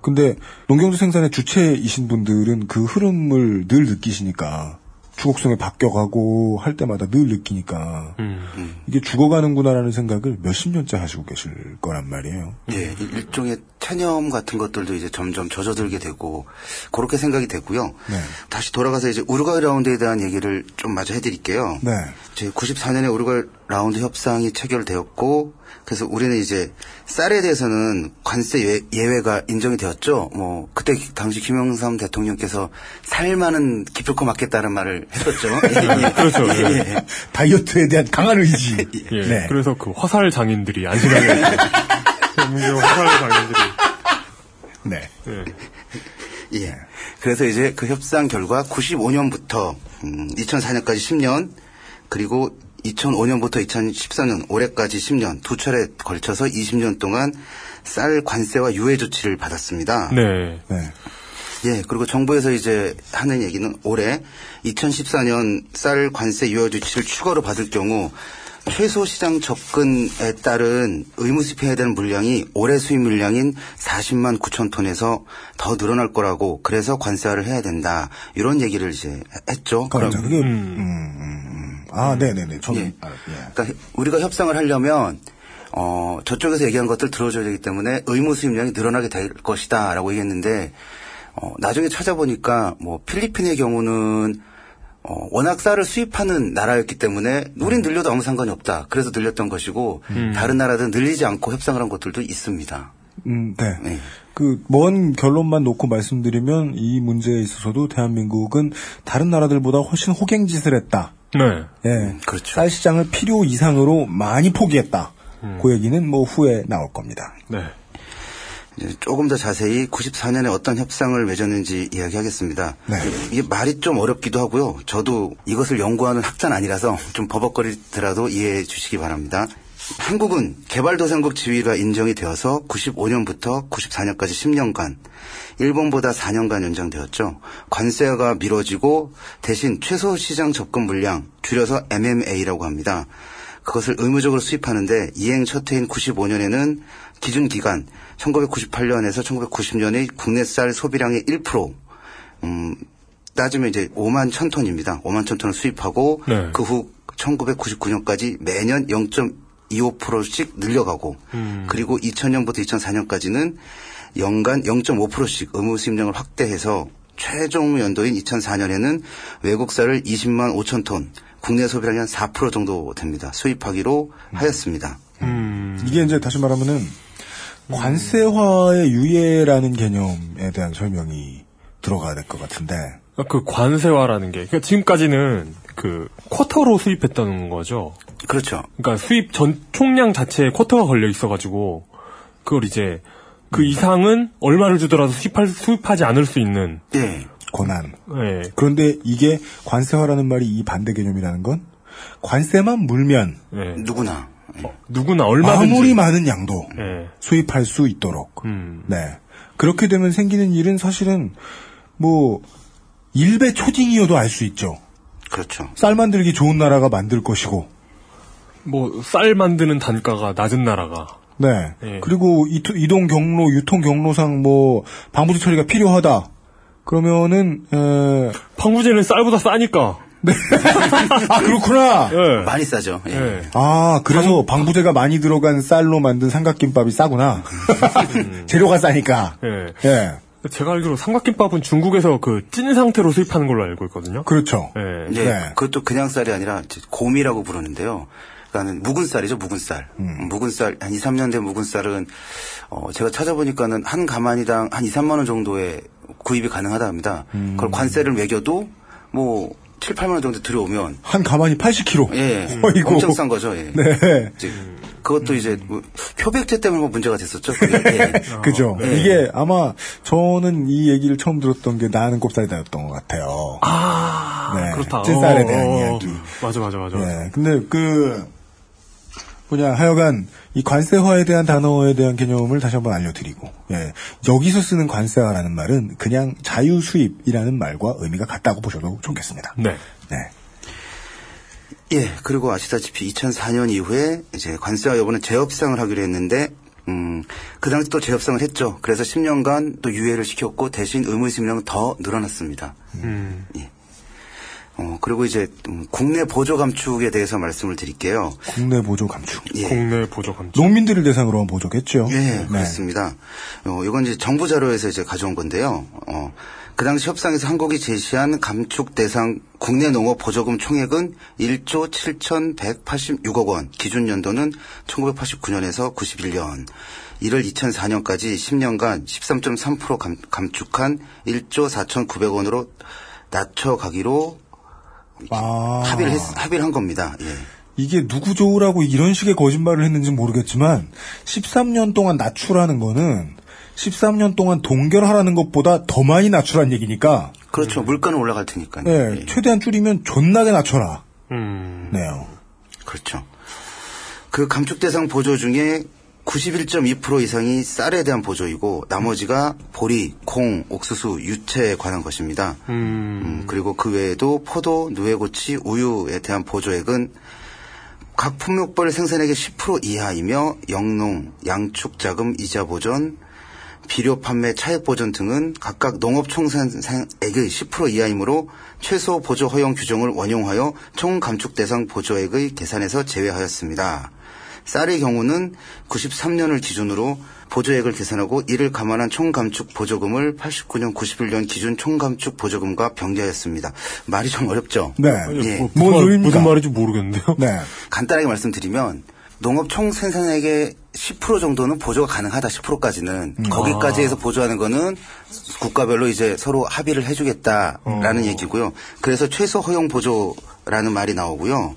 근데 농경주 생산의 주체이신 분들은 그 흐름을 늘 느끼시니까 주곡성에 바뀌어가고 할 때마다 늘 느끼니까 이게 죽어가는구나라는 생각을 몇십 년째 하시고 계실 거란 말이에요.
예, 일- 일종의 체념 같은 것들도 이제 점점 젖어들게 되고 그렇게 생각이 됐고요.
네.
다시 돌아가서 이제 우루과이 라운드에 대한 얘기를 좀 마저 해드릴게요.
네.
제 94년에 우루과이 라운드 협상이 체결되었고 그래서 우리는 이제 쌀에 대해서는 관세 예- 예외가 인정이 되었죠. 뭐 그때 당시 김영삼 대통령께서 살만은 기필코 맞겠다는 말을 했었죠. 예, 예.
그렇죠.
예,
예.
예.
다이어트에 대한 강한 의지.
예.
네.
그래서 그 화살 장인들이 안심하게 화살 장인들이
네.
예.
예. 그래서 이제 그 협상 결과 95년부터 2004년까지 10년 그리고 2005년부터 2014년 올해까지 10년 두 차례 걸쳐서 20년 동안 쌀 관세와 유예 조치를 받았습니다.
네.
네.
예, 그리고 정부에서 이제 하는 얘기는 올해 2014년 쌀 관세 유예 조치를 추가로 받을 경우 최소 시장 접근에 따른 의무 수입해야 되는 물량이 올해 수입 물량인 40만 9천 톤에서 더 늘어날 거라고 그래서 관세화를 해야 된다 이런 얘기를 이제 했죠.
그렇죠.
그럼-
그게 음, 음, 음. 아, 네네네. 저는
예.
아, 예.
그러니까 우리가 협상을 하려면 어, 저쪽에서 얘기한 것들 들어줘야 되기 때문에 의무 수입량이 늘어나게 될 것이다 라고 얘기했는데 어, 나중에 찾아보니까 뭐 필리핀의 경우는 어, 워낙 쌀을 수입하는 나라였기 때문에 우린 늘려도 아무 상관이 없다. 그래서 늘렸던 것이고
음.
다른 나라들은 늘리지 않고 협상을 한 것들도 있습니다.
음, 네.
네.
그, 먼 결론만 놓고 말씀드리면 이 문제에 있어서도 대한민국은 다른 나라들보다 훨씬 호갱짓을 했다.
네.
예.
그렇죠.
쌀 시장을 필요 이상으로 많이 포기했다. 그 얘기는 뭐 후에 나올 겁니다.
네.
이제 조금 더 자세히 94년에 어떤 협상을 맺었는지 이야기하겠습니다.
네.
이게 말이 좀 어렵기도 하고요. 저도 이것을 연구하는 학자는 아니라서 좀 버벅거리더라도 이해해 주시기 바랍니다. 한국은 개발도상국 지위가 인정이 되어서 95년부터 94년까지 10년간 일본보다 4년간 연장되었죠. 관세가 미뤄지고 대신 최소 시장 접근 물량 줄여서 MMA라고 합니다. 그것을 의무적으로 수입하는데 이행 첫 해인 95년에는 기준 기간 1998년에서 1990년의 국내 쌀 소비량의 1% 음, 따지면 이제 5만 1천 톤입니다. 5만 1천 톤을 수입하고
네.
그후 1999년까지 매년 0.25%씩 늘려가고 그리고 2000년부터 2004년까지는 연간 0.5%씩 의무 수입량을 확대해서 최종 연도인 2004년에는 외국 쌀을 20만 5천 톤, 국내 소비량이 한 4% 정도 됩니다. 수입하기로 하였습니다.
이게 이제 다시 말하면은 관세화의 유예라는 개념에 대한 설명이 들어가야 될 것 같은데.
그 관세화라는 게 그러니까 지금까지는 그 쿼터로 수입했다는 거죠.
그렇죠.
그러니까 수입 전 총량 자체에 쿼터가 걸려 있어가지고 그걸 이제 그 이상은 얼마를 주더라도 수입할 수입하지 않을 수 있는
예.
권한.
예.
그런데 이게 관세화라는 말이 이 반대 개념이라는 건 관세만 물면
예.
누구나.
누구나 얼마든지
아무리 많은 양도
예.
수입할 수 있도록.
음.
네. 그렇게 되면 생기는 일은 사실은 뭐 일배 초딩이어도 알 수 있죠.
그렇죠.
쌀 만들기 좋은 나라가 만들 것이고.
뭐 쌀 만드는 단가가 낮은 나라가
네.
예.
그리고 이동 경로, 유통 경로상 뭐 방부제 처리가 필요하다. 그러면은 에,
방부제는 쌀보다 싸니까.
아 그렇구나.
예.
많이 싸죠. 예.
예.
아 그래서 방 부제가 많이 들어간 쌀로 만든 삼각김밥이 싸구나. 재료가 싸니까.
예.
예.
제가 알기로 삼각김밥은 중국에서 그 찐 상태로 수입하는 걸로 알고 있거든요.
그렇죠.
예.
예,
네.
그것도 그냥 쌀이 아니라 곰이라고 부르는데요. 그러니까는 묵은 쌀이죠, 묵은 쌀. 묵은 쌀, 한 2, 3년 된 묵은 쌀은, 어, 제가 찾아보니까는 한 가마니당 한 2, 3만 원 정도의 구입이 가능하다 합니다. 그걸 관세를 매겨도 뭐, 7, 8만 원 정도 들여오면.
한 가만히 80kg.
예.
어이구.
엄청 싼 거죠, 예.
네.
이제 그것도 이제 뭐 표백제 때문에 뭐 문제가 됐었죠. 그게. 예.
그죠.
네.
이게 아마 저는 이 얘기를 처음 들었던 게 나는 곱살이다였던 것 같아요.
아,
네.
그렇다.
찐쌀에
어,
대한
어,
이야기.
맞아, 맞아, 맞아.
네. 근데 그 뭐냐 하여간 이 관세화에 대한 단어에 대한 개념을 다시 한번 알려드리고 예. 여기서 쓰는 관세화라는 말은 그냥 자유 수입이라는 말과 의미가 같다고 보셔도 좋겠습니다.
네.
네.
예, 그리고 아시다시피 2004년 이후에 이제 관세와 여부는 재협상을 하기로 했는데, 음, 그 당시 또 재협상을 했죠. 그래서 10년간 또 유예를 시켰고 대신 의무심령은 더 늘어났습니다.
음.
어, 그리고 이제 음, 국내 보조 감축에 대해서 말씀을 드릴게요.
국내 보조 감축.
예.
국내 보조 감축.
농민들을 대상으로 한 보조겠죠.
예,
네.
그렇습니다. 어, 이건 이제 정부 자료에서 이제 가져온 건데요. 어, 그 당시 협상에서 한국이 제시한 감축 대상 국내 농업 보조금 총액은 1조 7,186억 원, 기준 연도는 1989년에서 91년. 이를 2004년까지 10년간 13.3% 감, 감축한 1조 4,900원으로 낮춰가기로
아.
합의를 했, 합의를 한 겁니다. 예.
이게 누구 좋으라고 이런 식의 거짓말을 했는지 모르겠지만 13년 동안 낮추라는 거는 13년 동안 동결하라는 것보다 더 많이 낮추라는 얘기니까
그렇죠. 물가는 올라갈 테니까요.
네,
예.
최대한 줄이면 존나게 낮춰라.
음.
네요.
그렇죠. 그 감축 대상 보조 중에 91.2% 이상이 쌀에 대한 보조이고 나머지가 보리, 콩, 옥수수, 유채에 관한 것입니다. 음, 그리고 그 외에도 포도, 누에고치, 우유에 대한 보조액은 각 품목별 생산액의 10% 이하이며 영농, 양축 자금 이자 보전, 비료 판매 차액 보전 등은 각각 농업 총생산액의 10% 이하이므로 최소 보조 허용 규정을 원용하여 총 감축 대상 보조액의 계산에서 제외하였습니다. 쌀의 경우는 93년을 기준으로 보조액을 계산하고 이를 감안한 총감축 보조금을 89년, 91년 기준 총감축 보조금과 병제하였습니다. 말이 좀 어렵죠?
네.
예.
뭐,
뭔
무슨, 말? 무슨 말인지 모르겠는데요.
네.
간단하게 말씀드리면 농업 총 생산액의 10% 정도는 보조가 가능하다. 10%까지는 거기까지 해서 보조하는 거는 국가별로 이제 서로 합의를 해주겠다라는 얘기고요. 그래서 최소 허용 보조라는 말이 나오고요.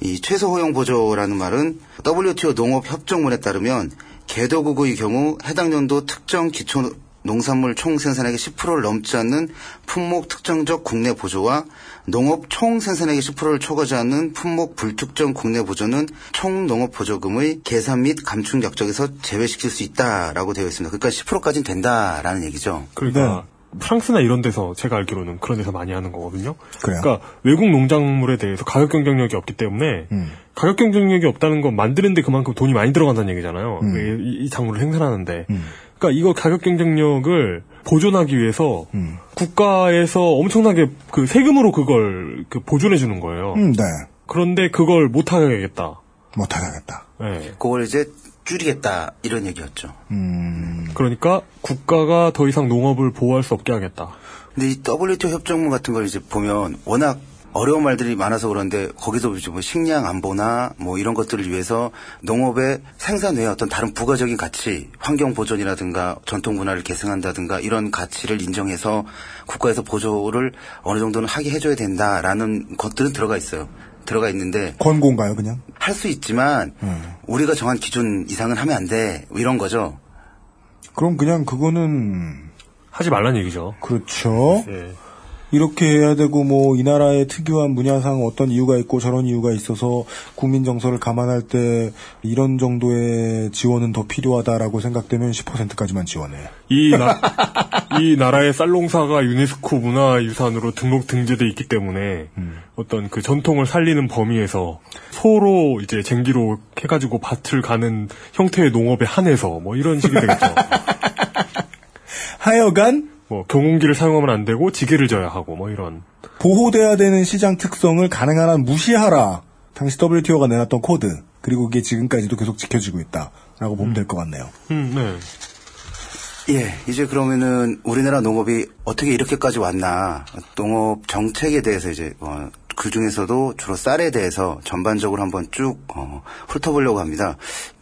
이 최소 허용 보조라는 말은 WTO 농업 협정문에 따르면 개도국의 경우 해당 연도 특정 기초 농산물 총 생산액의 10%를 넘지 않는 품목 특정적 국내 보조와 농업 총 생산액의 10%를 초과하지 않는 품목 불특정 국내 보조는 총 농업 보조금의 계산 및 감축 약정에서 제외시킬 수 있다라고 되어 있습니다. 그러니까 10%까지는 된다라는 얘기죠.
그러니까 프랑스나 이런 데서 제가 알기로는 그런 데서 많이 하는 거거든요.
그래요?
그러니까 외국 농작물에 대해서 가격 경쟁력이 없기 때문에
음.
가격 경쟁력이 없다는 건 만드는데 그만큼 돈이 많이 들어간다는 얘기잖아요.
음.
이, 이 작물을 생산하는데.
음.
그러니까 이거 가격 경쟁력을 보존하기 위해서
음.
국가에서 엄청나게 그 세금으로 그걸 그 보존해 주는 거예요.
음, 네.
그런데 그걸 못 하겠다.
못 하겠다.
네.
그걸 이제 줄이겠다 이런 얘기였죠.
음.
그러니까 국가가 더 이상 농업을 보호할 수 없게 하겠다.
근데 이 WTO 협정문 같은 걸 이제 보면 워낙 어려운 말들이 많아서 그런데 거기서 이제 뭐 식량 안보나 뭐 이런 것들을 위해서 농업의 생산 외에 어떤 다른 부가적인 가치, 환경 보존이라든가 전통 문화를 계승한다든가 이런 가치를 인정해서 국가에서 보조를 어느 정도는 하게 해줘야 된다라는 것들은 들어가 있어요. 들어가 있는데
권고인가요, 그냥?
할 수 있지만
음.
우리가 정한 기준 이상은 하면 안 돼. 뭐 이런 거죠.
그럼 그냥 그거는
하지 말란 얘기죠.
그렇죠.
예.
이렇게 해야 되고 뭐 이 나라의 특유한 문화상 어떤 이유가 있고 저런 이유가 있어서 국민 정서를 감안할 때 이런 정도의 지원은 더 필요하다라고 생각되면 10%까지만 지원해.
이, 나, 이 나라의 쌀농사가 유네스코 문화유산으로 등록 등재돼 있기 때문에 어떤 그 전통을 살리는 범위에서 소로 이제 쟁기로 해가지고 밭을 가는 형태의 농업에 한해서 뭐 이런 식이 되겠죠.
하여간
뭐 경운기를 사용하면 안 되고 지게를 져야 하고 뭐 이런.
보호돼야 되는 시장 특성을 가능한 한 무시하라. 당시 WTO가 내놨던 코드 그리고 그게 지금까지도 계속 지켜지고 있다라고 보면 될것 같네요.
음, 네.
예, 이제 그러면은 우리나라 농업이 어떻게 이렇게까지 왔나 농업 정책에 대해서 이제 어, 그그 중에서도 주로 쌀에 대해서 전반적으로 한번 쭉 어, 훑어보려고 합니다.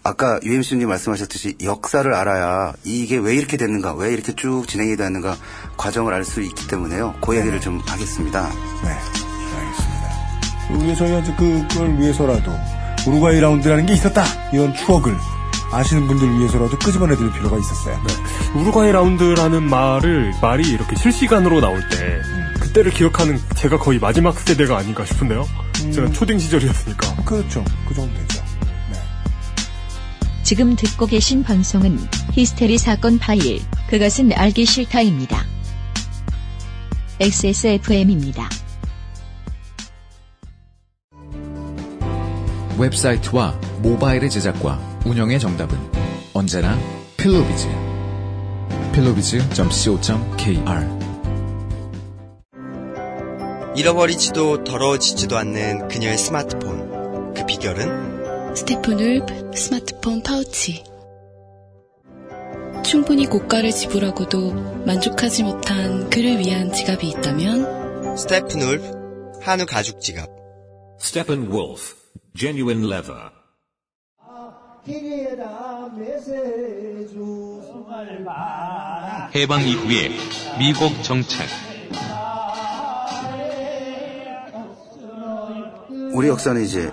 아까 UMC님 말씀하셨듯이 역사를 알아야 이게 왜 이렇게 됐는가, 왜 이렇게 쭉 진행이 됐는가 과정을 알 수 있기 때문에요. 그 얘기를 좀 하겠습니다.
네, 알겠습니다. 우리 저희가 이제 그걸 위해서라도 우루과이 라운드라는 게 있었다 이런 추억을 아시는 분들 위해서라도 끄집어내드릴 필요가 있었어요.
우루과이 라운드라는 말을 말이 이렇게 실시간으로 나올 때 그때를 기억하는 제가 거의 마지막 세대가 아닌가 싶은데요. 제가 초딩 시절이었으니까.
그렇죠. 그 정도 되죠.
지금 듣고 계신 방송은 히스테리 사건 파일, 그것은 알기 싫다입니다. XSFM입니다.
웹사이트와 모바일의 제작과 운영의 정답은 언제나 필로비즈. 필로비즈.co.kr
잃어버리지도 더러워지지도 않는 그녀의 스마트폰. 그 비결은?
스테프눌 스마트폰 파우치. 충분히 고가를 지불하고도 만족하지 못한 그를 위한 지갑이 있다면
스테프눌 한우 가죽 지갑.
Steppenwolf, genuine leather.
해방 이후의 미국 정책.
우리 역사는 이제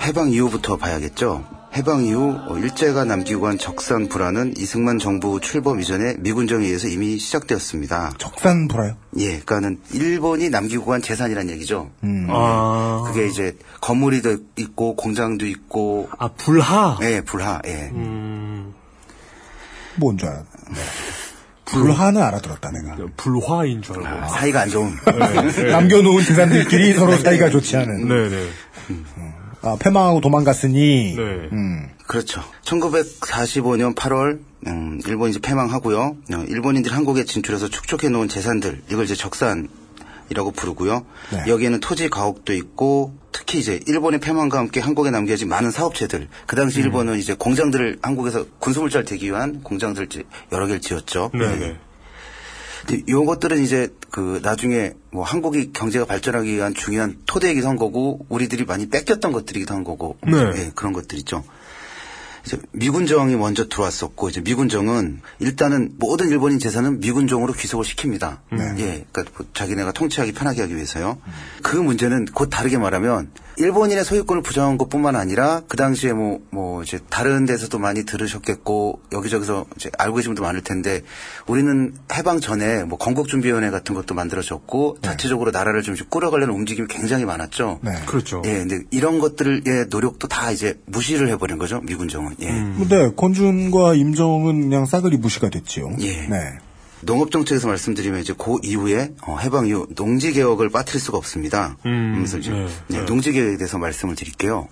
해방 이후부터 봐야겠죠. 해방 이후 일제가 남기고 한 적산 불화는 이승만 정부 출범 이전에 미군정에 의해서 이미 시작되었습니다.
적산 불화요?
예, 그러니까는 일본이 남기고 간 재산이란 얘기죠.
음.
아.
그게 이제 건물이 도 있고 공장도 있고.
아 불화.
네, 불화. 예.
음. 뭔줄 알아? 불화는 알아들었다 내가.
불화인 줄 알고.
아, 사이가 안 좋은.
남겨놓은 재산들끼리 서로 사이가 좋지 않은.
네네.
아, 패망하고 도망갔으니.
네.
음.
그렇죠. 1945년 8월 음, 일본이 이제 패망하고요. 어, 일본인들이 한국에 진출해서 축적해 놓은 재산들 이걸 이제 적산 이라고 부르고요.
네.
여기에는 토지 가옥도 있고 특히 이제 일본의 패망과 함께 한국에 남겨진 많은 사업체들. 그 당시
음.
일본은 이제 공장들을 한국에서 군수물자를 대기 위한 공장들을 이제 여러 개를 지었죠.
네 네.
요것들은 이제 그 나중에 뭐 한국이 경제가 발전하기 위한 중요한 토대이기도 한 거고 우리들이 많이 뺏겼던 것들이기도 한 거고
네.
예, 그런 것들이죠. 이제 미군정이 먼저 들어왔었고 이제 미군정은 일단은 모든 일본인 재산은 미군정으로 귀속을 시킵니다. 예, 그러니까 뭐 자기네가 통치하기 편하게 하기 위해서요. 그 문제는 곧 다르게 말하면 일본인의 소유권을 부정한 것뿐만 아니라 그 당시에 뭐 뭐 이제 다른 데서도 많이 들으셨겠고 여기저기서 이제 알고 계신 분도 많을 텐데 우리는 해방 전에 뭐 건국준비위원회 같은 것도 만들어졌고 자체적으로 나라를 좀 꾸려가려는 움직임이 굉장히 많았죠.
그렇죠.
예, 근데 이런 것들의 노력도 다 이제 무시를 해버린 거죠 미군정은. 예.
근데 권준과 임정은 그냥 싸그리 무시가 됐지요.
예.
네.
농업 정책에서 말씀드리면 이제 그 이후에 어, 해방 이후 농지 개혁을 빠뜨릴 수가 없습니다.
음,
그래서 이제
네,
네,
네.
농지 개혁에 대해서 말씀을 드릴게요.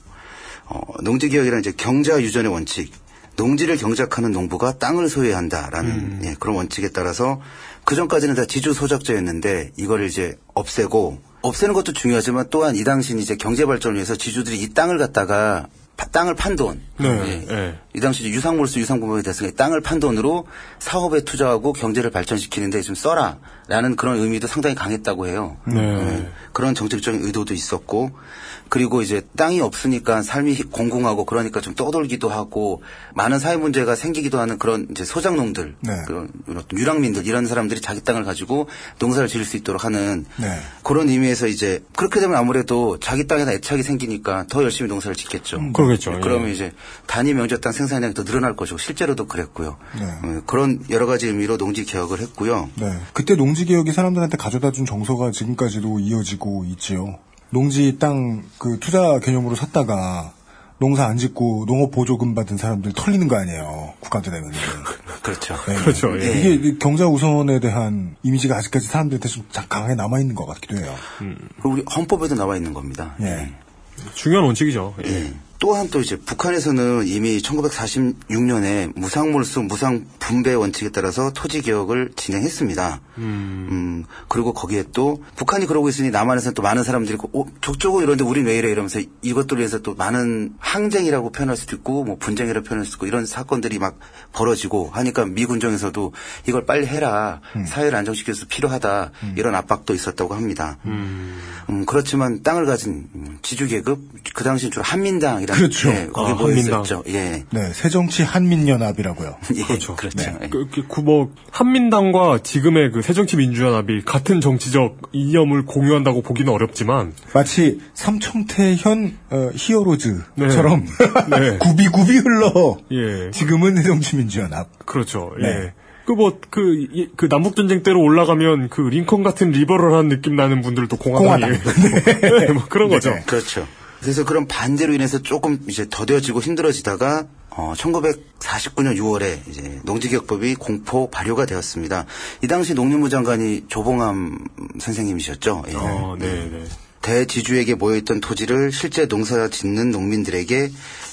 어, 농지 개혁이란 이제 경자 유전의 원칙, 농지를 경작하는 농부가 땅을 소유해야 한다라는
음.
예, 그런 원칙에 따라서 그 전까지는 다 지주 소작제였는데 이걸 이제 없애고 없애는 것도 중요하지만 또한 이 당시는 이제 경제 발전을 위해서 지주들이 이 땅을 갖다가 파- 땅을 판 돈.
네.
예.
네.
이 당시 이제 유상물수 유상분목이 됐으니까 땅을 판 돈으로 사업에 투자하고 경제를 발전시키는데 좀 써라라는 그런 의미도 상당히 강했다고 해요.
네.
예. 그런 정책적인 의도도 있었고 그리고 이제 땅이 없으니까 삶이 공공하고 그러니까 좀 떠돌기도 하고 많은 사회 문제가 생기기도 하는 그런 이제 소작농들
네.
그런 유랑민들 이런 사람들이 자기 땅을 가지고 농사를 지을 수 있도록 하는
네.
그런 의미에서 이제 그렇게 되면 아무래도 자기 땅에다 애착이 생기니까 더 열심히 농사를 짓겠죠.
음, 그러겠죠. 예.
그러면 이제 단위 명절 땅 생산량이 더 늘어날 것이고 실제로도 그랬고요.
네.
어, 그런 여러 가지 의미로 농지 개혁을 했고요.
네. 그때 농지 개혁이 사람들한테 가져다 준 정서가 지금까지도 이어지고 있지요. 농지 땅 그 투자 개념으로 샀다가 농사 안 짓고 농업 보조금 받은 사람들 털리는 거 아니에요. 국가도 되면.
그렇죠.
그렇죠. 예.
이게 이 경자 우선에 대한 이미지가 아직까지 사람들한테 좀 강하게 남아 있는 것 같기도 해요.
그리고 우리 헌법에도 나와 있는 겁니다.
예.
중요한 원칙이죠. 예.
또한 또 이제 북한에서는 이미 1946년에 무상몰수 무상 분배 원칙에 따라서 토지 개혁을 진행했습니다. 음, 그리고 거기에 또 북한이 그러고 있으니 남한에서는 또 많은 사람들이 어, 족저고 이런데 우린 왜 이래 이러면서 이것들을 위해서 또 많은 항쟁이라고 표현할 수도 있고 뭐 분쟁이라고 표현할 수도 있고 이런 사건들이 막 벌어지고 하니까 미 군정에서도 이걸 빨리 해라 사회를 안정시켜서 필요하다 이런 압박도 있었다고 합니다. 음, 그렇지만 땅을 가진 음, 지주계급 그 당시 주로 한민당 이라는
그렇죠.
예, 거기
아, 한민당.
있었죠. 예.
네, 새정치 한민연합이라고요.
예, 그렇죠. 그렇죠. 예.
그, 그, 그 뭐, 한민당과 지금의 그 새정치민주연합이 같은 정치적 이념을 공유한다고 보기는 어렵지만,
마치 삼청태현 어, 히어로즈처럼
네.
구비구비 흘러
예.
지금은 새정치민주연합.
그렇죠.
네.
예. 그 뭐, 그, 이- 그 남북전쟁 때로 올라가면 그 링컨 같은 리버럴한 느낌 나는 분들도 공화당이. 네, 뭐 그런 거죠.
그렇죠. 그래서 그런 반대로 인해서 조금 이제 더뎌지고 힘들어지다가 어, 1949년 6월에 이제 농지개혁법이 공포 발효가 되었습니다. 이 당시 농림부 장관이 조봉암 선생님이셨죠. 예.
어, 네, 네.
대지주에게 모여있던 토지를 실제 농사 짓는 농민들에게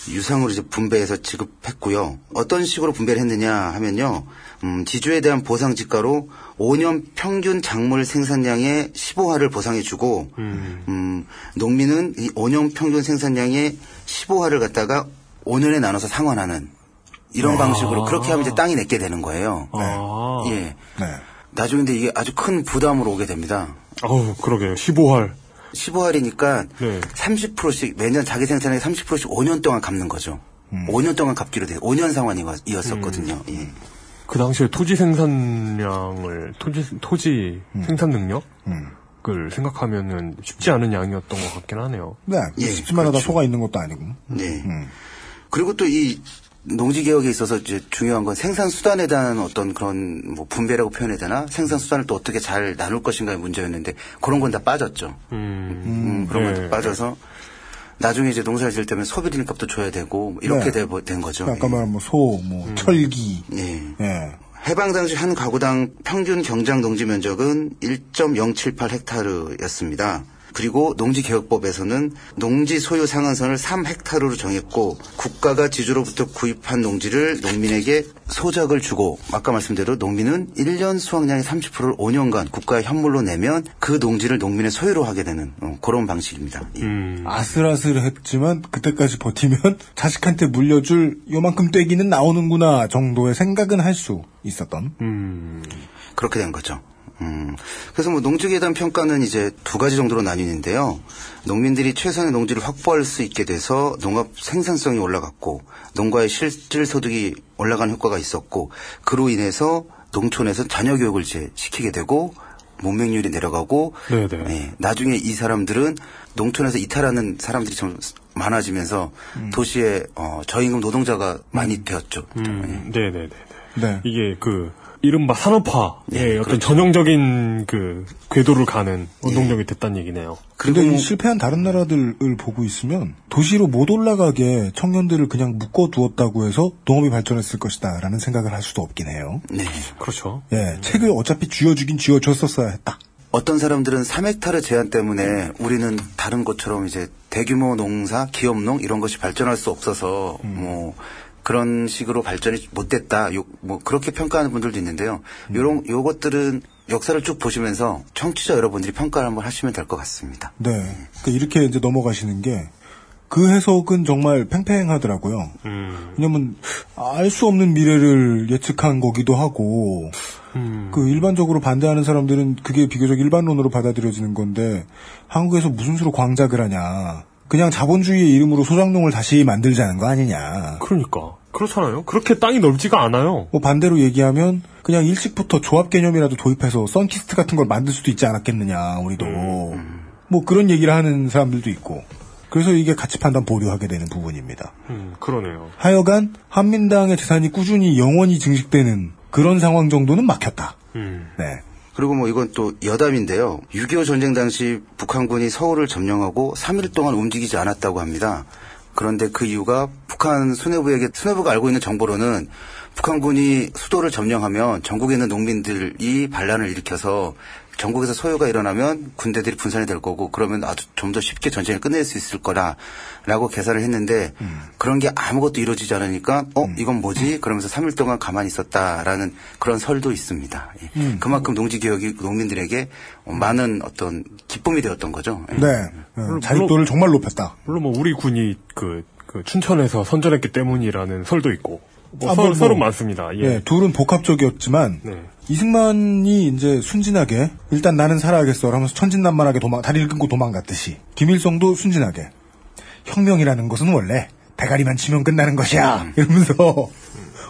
유상으로 이제 분배해서 지급했고요. 어떤 식으로 분배를 했느냐 하면요. 음, 지주에 대한 보상 지가로 5년 평균 작물 생산량의 15화를 보상해주고 음, 농민은 이 5년 평균 생산량의 15화를 갖다가 5년에 나눠서 상환하는 이런
아.
방식으로 그렇게 하면 이제 땅이 내게 되는 거예요.
아.
예. 나중에 근데 이게 아주 큰 부담으로 오게 됩니다.
어우, 그러게요. 15활.
15할이니까
네.
30%씩 매년 자기 생산의 30%씩 5년 동안 갚는 거죠.
음.
5년 동안 갚기로 돼요. 5년 상환이었었거든요. 예.
그 당시에 토지 생산량을, 토지, 토지
음.
생산 능력을 생각하면은 쉽지 않은 양이었던 것 같긴 하네요.
네,
예,
쉽지만 하다
그렇죠.
소가 있는 것도 아니고.
네. 그리고 또 이 농지 개혁에 있어서 이제 중요한 건 생산 수단에 대한 어떤 그런 뭐 분배라고 표현해야 되나? 생산 수단을 또 어떻게 잘 나눌 것인가의 문제였는데 그런 건 다 빠졌죠. 음, 그런 건
네.
다 빠져서 나중에 이제 농사를 지을 때면 소비린 값도 줘야 되고 뭐 이렇게
네.
되- 된 거죠.
아까 말한 뭐 소,
음.
뭐 철기.
예.
예.
해방 당시 한 가구당 평균 경장 농지 면적은 1.078 헥타르였습니다. 그리고 농지개혁법에서는 농지 소유 상한선을 3 헥타르로 정했고 국가가 지주로부터 구입한 농지를 농민에게 소작을 주고 아까 말씀대로 농민은 1년 수확량의 30%를 5년간 국가의 현물로 내면 그 농지를 농민의 소유로 하게 되는 어, 그런 방식입니다. 예.
음.
아슬아슬했지만 그때까지 버티면 자식한테 물려줄 요만큼 떼기는 나오는구나 정도의 생각은 할 수 있었던.
음.
그렇게 된 거죠. 음, 그래서 뭐 농지에 대한 평가는 이제 두 가지 정도로 나뉘는데요. 농민들이 최선의 농지를 확보할 수 있게 돼서 농업 생산성이 올라갔고 농가의 실질 소득이 올라간 효과가 있었고 그로 인해서 농촌에서 자녀 교육을 이제 시키게 되고 문맹률이 내려가고
네네.
예, 나중에 이 사람들은 농촌에서 이탈하는 사람들이 좀 많아지면서 도시에 어, 저임금 노동자가 많이 되었죠.
음, 네 네네.
네.
이게 그, 이른바 산업화의
네,
어떤 전형적인 그 궤도를 가는 원동력이 됐다는 얘기네요.
근데 뭐이 실패한 다른 나라들을 보고 있으면 도시로 못 올라가게 청년들을 그냥 묶어 두었다고 해서 농업이 발전했을 것이다라는 생각을 할 수도 없긴 해요.
네.
그렇죠.
예, 책을 어차피 쥐어주긴 쥐어줬었어야 했다.
어떤 사람들은 3헥타르 제한 때문에 우리는 다른 곳처럼 이제 대규모 농사, 기업농 이런 것이 발전할 수 없어서 뭐 그런 식으로 발전이 못 됐다. 요, 뭐 그렇게 평가하는 분들도 있는데요. 요런 요것들은 역사를 쭉 보시면서 청취자 여러분들이 평가를 한번 하시면 될 것 같습니다.
네. 그러니까 이렇게 이제 넘어가시는 게 그 해석은 정말 팽팽하더라고요.
음.
왜냐면 알 수 없는 미래를 예측한 거기도 하고
음.
그 일반적으로 반대하는 사람들은 그게 비교적 일반론으로 받아들여지는 건데 한국에서 무슨 수로 광작을 하냐. 그냥 자본주의의 이름으로 소장농을 다시 만들자는 거 아니냐.
그러니까. 그렇잖아요. 그렇게 땅이 넓지가 않아요.
뭐 반대로 얘기하면 그냥 일찍부터 조합 개념이라도 도입해서 썬키스트 같은 걸 만들 수도 있지 않았겠느냐 우리도 뭐 그런 얘기를 하는 사람들도 있고 그래서 이게 가치 판단 보류하게 되는 부분입니다.
음, 그러네요.
하여간 한민당의 재산이 꾸준히 영원히 증식되는 그런 상황 정도는 막혔다.
음.
네.
그리고 뭐 이건 또 여담인데요. 6.25 전쟁 당시 북한군이 서울을 점령하고 3일 동안 움직이지 않았다고 합니다. 그런데 그 이유가 북한 수뇌부에게 수뇌부가 알고 있는 정보로는 북한군이 수도를 점령하면 전국에 있는 농민들이 반란을 일으켜서 전국에서 소요가 일어나면 군대들이 분산이 될 거고 그러면 아주 좀 더 쉽게 전쟁을 끝낼 수 있을 거라라고 계산을 했는데
음.
그런 게 아무것도 이루어지지 않으니까 어 이건 뭐지? 그러면서 3일 동안 가만히 있었다라는 그런 설도 있습니다. 예.
음.
그만큼 농지 개혁이 농민들에게 많은 어떤 기쁨이 되었던 거죠. 예.
네. 어, 자립도를 정말 높였다.
물론 뭐 우리 군이 그, 그 춘천에서 선전했기 때문이라는 설도 있고 뭐
아,
설,
뭐, 뭐.
설은 많습니다. 예.
예, 둘은 복합적이었지만
네.
이승만이 이제 순진하게 일단 나는 살아야겠어 하면서 천진난만하게 도망 다리를 끊고 도망갔듯이 김일성도 순진하게 혁명이라는 것은 원래 대가리만 치면 끝나는 것이야 이러면서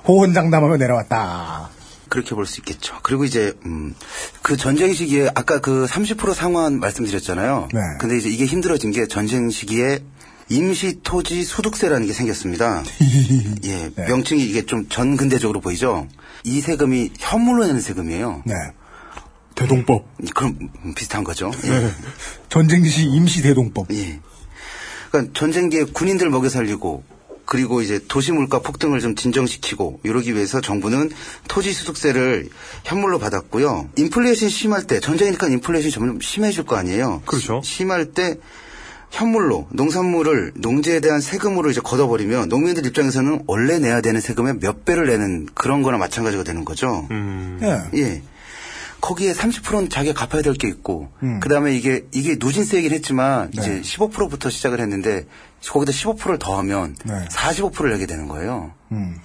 호언장담하며 내려왔다.
그렇게 볼 수 있겠죠. 그리고 이제 음, 그 전쟁 시기에 아까 그 30% 상환 말씀드렸잖아요.
네.
근데 이제 이게 힘들어진 게 전쟁 시기에 임시 토지 소득세라는 게 생겼습니다. 예,
네.
명칭이 이게 좀 전근대적으로 보이죠. 이 세금이 현물로 내는 세금이에요.
네.
대동법.
그럼 음, 비슷한 거죠. 예.
네. 전쟁 시 임시 대동법.
예. 그러니까 전쟁기에 군인들 먹여 살리고 그리고 이제 도시 물가 폭등을 좀 진정시키고 이러기 위해서 정부는 토지 소득세를 현물로 받았고요. 인플레이션 심할 때 전쟁이니까 인플레이션이 점점 심해질 거 아니에요.
그렇죠.
심할 때 현물로 농산물을 농지에 대한 세금으로 이제 걷어버리면 농민들 입장에서는 원래 내야 되는 세금의 몇 배를 내는 그런 거나 마찬가지가 되는 거죠.
음.
예.
예. 거기에 30%는 자기가 갚아야 될 게 있고,
음.
그 다음에 이게, 이게 누진세이긴 했지만,
네.
이제 15%부터 시작을 했는데, 거기다 15%를 더하면
네.
45%를 내게 되는 거예요.
음.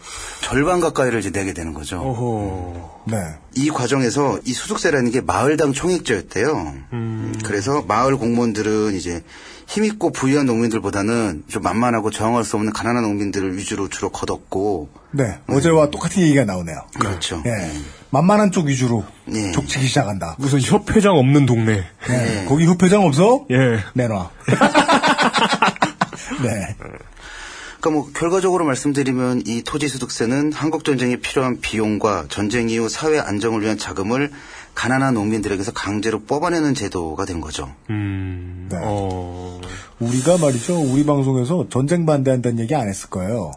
절반 가까이를 이제 내게 되는 거죠.
어허.
네.
이 과정에서 이 소득세라는 게 마을당 총액제였대요.
음.
그래서 마을 공무원들은 이제 힘있고 부유한 농민들보다는 좀 만만하고 저항할 수 없는 가난한 농민들을 위주로 주로 걷었고,
네. 어제와 똑같은 얘기가 나오네요.
그렇죠.
예. 만만한 쪽 위주로
예.
족치기 시작한다.
무슨 협회장 없는 동네.
네. 거기 협회장 없어?
예.
내놔. 네.
그러니까 뭐 결과적으로 말씀드리면 이 토지 소득세는 한국 전쟁에 필요한 비용과 전쟁 이후 사회 안정을 위한 자금을 가난한 농민들에게서 강제로 뽑아내는 제도가 된 거죠.
음.
네.
어.
우리가 말이죠. 우리 방송에서 전쟁 반대한다는 얘기 안 했을 거예요.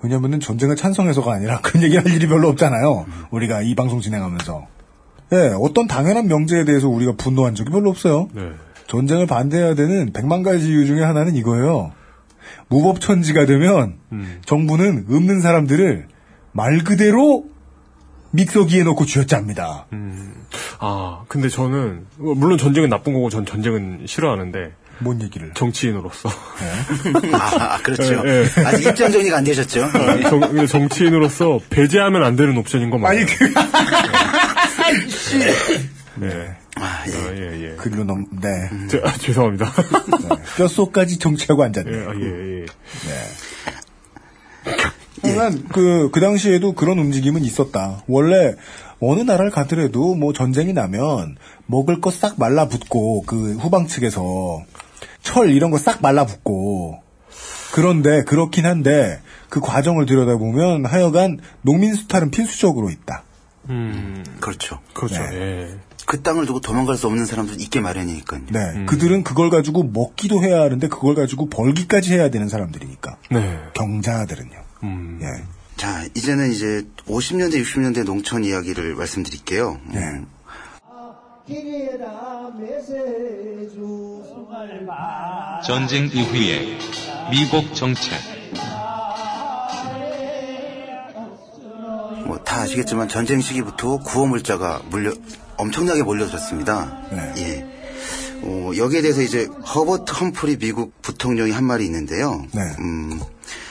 왜냐면은 전쟁을 찬성해서가 아니라 그런 얘기 할 일이 별로 없잖아요. 우리가 이 방송 진행하면서. 예, 어떤 당연한 명제에 대해서 우리가 분노한 적이 별로 없어요.
네.
전쟁을 반대해야 되는 백만 가지 이유 중에 하나는 이거예요. 무법천지가 되면
음.
정부는 없는 사람들을 말 그대로 믹서기에 넣고 쥐어짭니다.
음. 아, 근데 저는 뭐 물론 전쟁은 나쁜 거고 전 전쟁은 싫어하는데
뭔 얘기를?
정치인으로서
아, 그렇죠.
예, 예.
아직 입장 정리가 안 되셨죠?
아, 정, 근데 정치인으로서 배제하면 안 되는 옵션인 건 맞아요.
아니 그
네.
아, 예.
아, 예, 예.
그리로 넘 네.
저, 아, 죄송합니다.
네. 뼛속까지 정치하고 앉았네.
예, 아, 예, 예.
하지만 그, 그 당시에도 그런 움직임은 있었다. 원래 어느 나라를 가더라도 뭐 전쟁이 나면 먹을 거 싹 말라붙고 그 후방 측에서 철 이런 거 싹 말라붙고 그런데 그렇긴 한데 그 과정을 들여다보면 하여간 농민 수탈은 필수적으로 있다.
음,
그렇죠.
그렇죠.
네.
예.
그 땅을 두고 도망갈 수 없는 사람들 있게 마련이니까요.
네. 그들은 그걸 가지고 먹기도 해야 하는데 그걸 가지고 벌기까지 해야 되는 사람들이니까.
네.
경자들은요.
음.
예.
자, 이제는 이제 50년대, 60년대 농촌 이야기를 말씀드릴게요.
네.
음,
전쟁 이후의 미국 정책.
뭐 다 아시겠지만 전쟁 시기부터 구호 물자가 물려 엄청나게 몰려들었습니다.
네.
예. 어, 여기에 대해서 이제 허버트 험프리 미국 부통령이 한 말이 있는데요.
네.
음,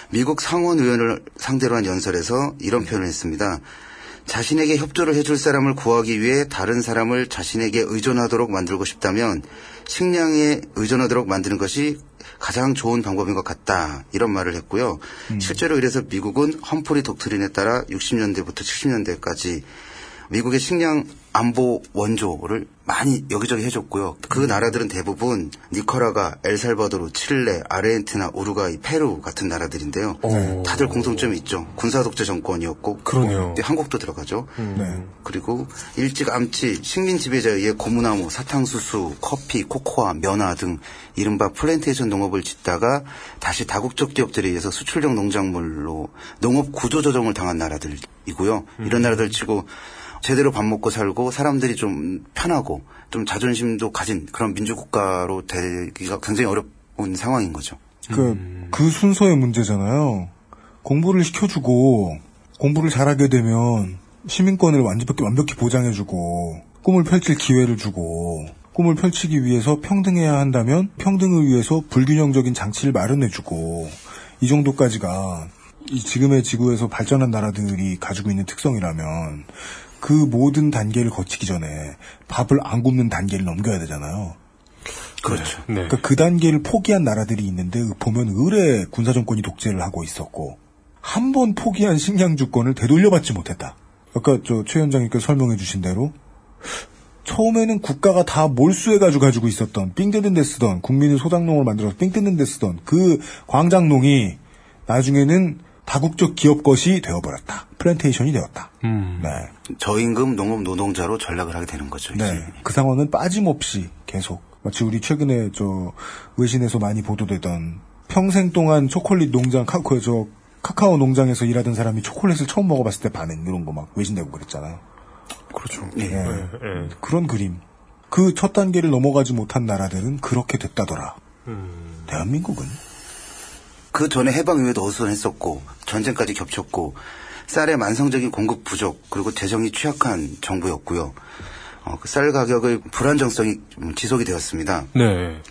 미국 상원 의원을 상대로 한 연설에서 이런 표현을 했습니다. 자신에게 협조를 해줄 사람을 구하기 위해 다른 사람을 자신에게 의존하도록 만들고 싶다면 식량에 의존하도록 만드는 것이 가장 좋은 방법인 것 같다. 이런 말을 했고요. 실제로 이래서 미국은 험프리 독트린에 따라 60년대부터 70년대까지 미국의 식량 안보 원조를 많이 여기저기 해줬고요. 그 나라들은 대부분 니커라가, 엘살바도르, 칠레, 아르헨티나, 우루과이, 페루 같은 나라들인데요.
오.
다들 공통점이 있죠. 군사 독재 정권이었고
그러네요.
네, 한국도 들어가죠.
네.
그리고 일찌감치 식민 지배자에 의해 고무나무, 사탕수수, 커피, 코코아, 면화 등 이른바 플랜테이션 농업을 짓다가 다시 다국적 기업들에 의해서 수출용 농작물로 농업 구조 조정을 당한 나라들이고요. 이런 나라들 치고 제대로 밥 먹고 살고 사람들이 좀 편하고 좀 자존심도 가진 그런 민주국가로 되기가 굉장히 어려운 상황인 거죠.
그, 그 순서의 문제잖아요. 공부를 시켜주고, 공부를 잘하게 되면, 시민권을 완벽히, 완벽히 보장해주고, 꿈을 펼칠 기회를 주고, 꿈을 펼치기 위해서 평등해야 한다면, 평등을 위해서 불균형적인 장치를 마련해주고, 이 정도까지가, 이 지금의 지구에서 발전한 나라들이 가지고 있는 특성이라면, 그 모든 단계를 거치기 전에 밥을 안 굽는 단계를 넘겨야 되잖아요.
그렇죠.
네.
그러니까 그 단계를 포기한 나라들이 있는데 보면 의뢰 군사 정권이 독재를 하고 있었고 한 번 포기한 식량 주권을 되돌려받지 못했다. 아까 저 최 원장님께서 설명해 주신 대로 처음에는 국가가 다 몰수해가지고 가지고 있었던 삥 뜯는 데 쓰던 국민의 소작농을 만들어서 삥 뜯는 데 쓰던 그 광장농이 나중에는 다국적 기업 것이 되어버렸다. 플랜테이션이 되었다. 네.
저임금 농업 노동자로 전락을 하게 되는 거죠. 이제.
네. 그 상황은 빠짐없이 계속 마치 우리 최근에 저 외신에서 많이 보도되던 평생 동안 초콜릿 농장 카카오 저 카카오 농장에서 일하던 사람이 초콜릿을 처음 먹어봤을 때 반응 이런 거 막 외신 내고 그랬잖아요.
그렇죠.
예.
네, 네.
그런 그림. 그 첫 단계를 넘어가지 못한 나라들은 그렇게 됐다더라. 대한민국은
그 전에 해방 이후에도 어수선했었고 전쟁까지 겹쳤고 쌀의 만성적인 공급 부족 그리고 재정이 취약한 정부였고요. 어, 그 쌀 가격의 불안정성이 좀 지속이 되었습니다.
네.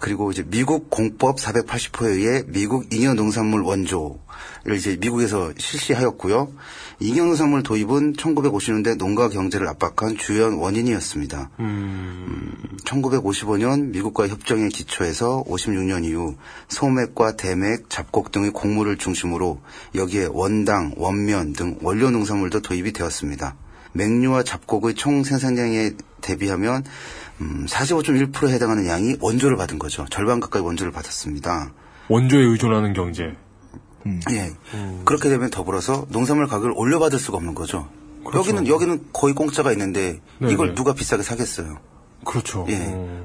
그리고 이제 미국 공법 480호에 의해 미국 잉여 농산물 원조를 이제 미국에서 실시하였고요. 농산물 도입은 1950년대 농가 경제를 압박한 주요한 원인이었습니다. 음, 1955년 미국과의 협정에 기초해서 56년 이후 소맥과 대맥, 잡곡 등의 곡물을 중심으로 여기에 원당, 원면 등 원료 농산물도 도입이 되었습니다. 맥류와 잡곡의 총 생산량에 대비하면 음, 45.1%에 해당하는 양이 원조를 받은 거죠. 절반 가까이 원조를 받았습니다.
원조에 의존하는 경제.
예. 그렇게 되면 더불어서 농산물 가격을 올려받을 수가 없는 거죠. 여기는 여기는 거의 공짜가 있는데
네네.
이걸 누가 비싸게 사겠어요.
그렇죠.
예.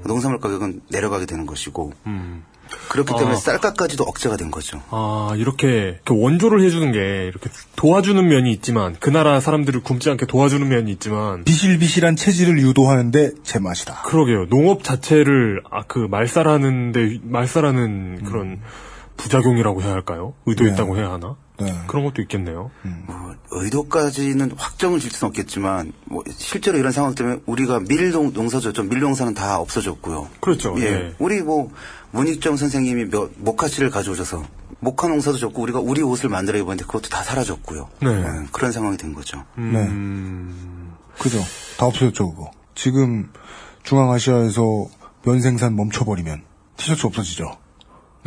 농산물 가격은 내려가게 되는 것이고
음.
그렇기 때문에
아.
쌀값까지도 억제가 된 거죠.
아, 이렇게, 이렇게 원조를 해주는 게, 이렇게 도와주는 면이 있지만, 그 나라 사람들을 굶지 않게 도와주는 면이 있지만,
비실비실한 체질을 유도하는데 제맛이다.
그러게요. 농업 자체를, 아, 그, 말살하는데, 말살하는 그런 부작용이라고 해야 할까요? 의도했다고 해야 하나?
네.
그런 것도 있겠네요.
뭐 의도까지는 확정을 질 수는 없겠지만 뭐 실제로 이런 상황 때문에 우리가 밀농 농사졌죠. 밀농사는 다 없어졌고요.
그렇죠.
예.
예.
우리 뭐 문익점 선생님이 몇 모카씨를 가져오셔서 모카 농사도 졌고 우리가 우리 옷을 만들어 입었는데 그것도 다 사라졌고요.
네.
예, 그런 상황이 된 거죠.
네. 그죠. 다 없어졌죠, 그거. 지금 중앙아시아에서 면 생산 멈춰버리면 티셔츠 없어지죠.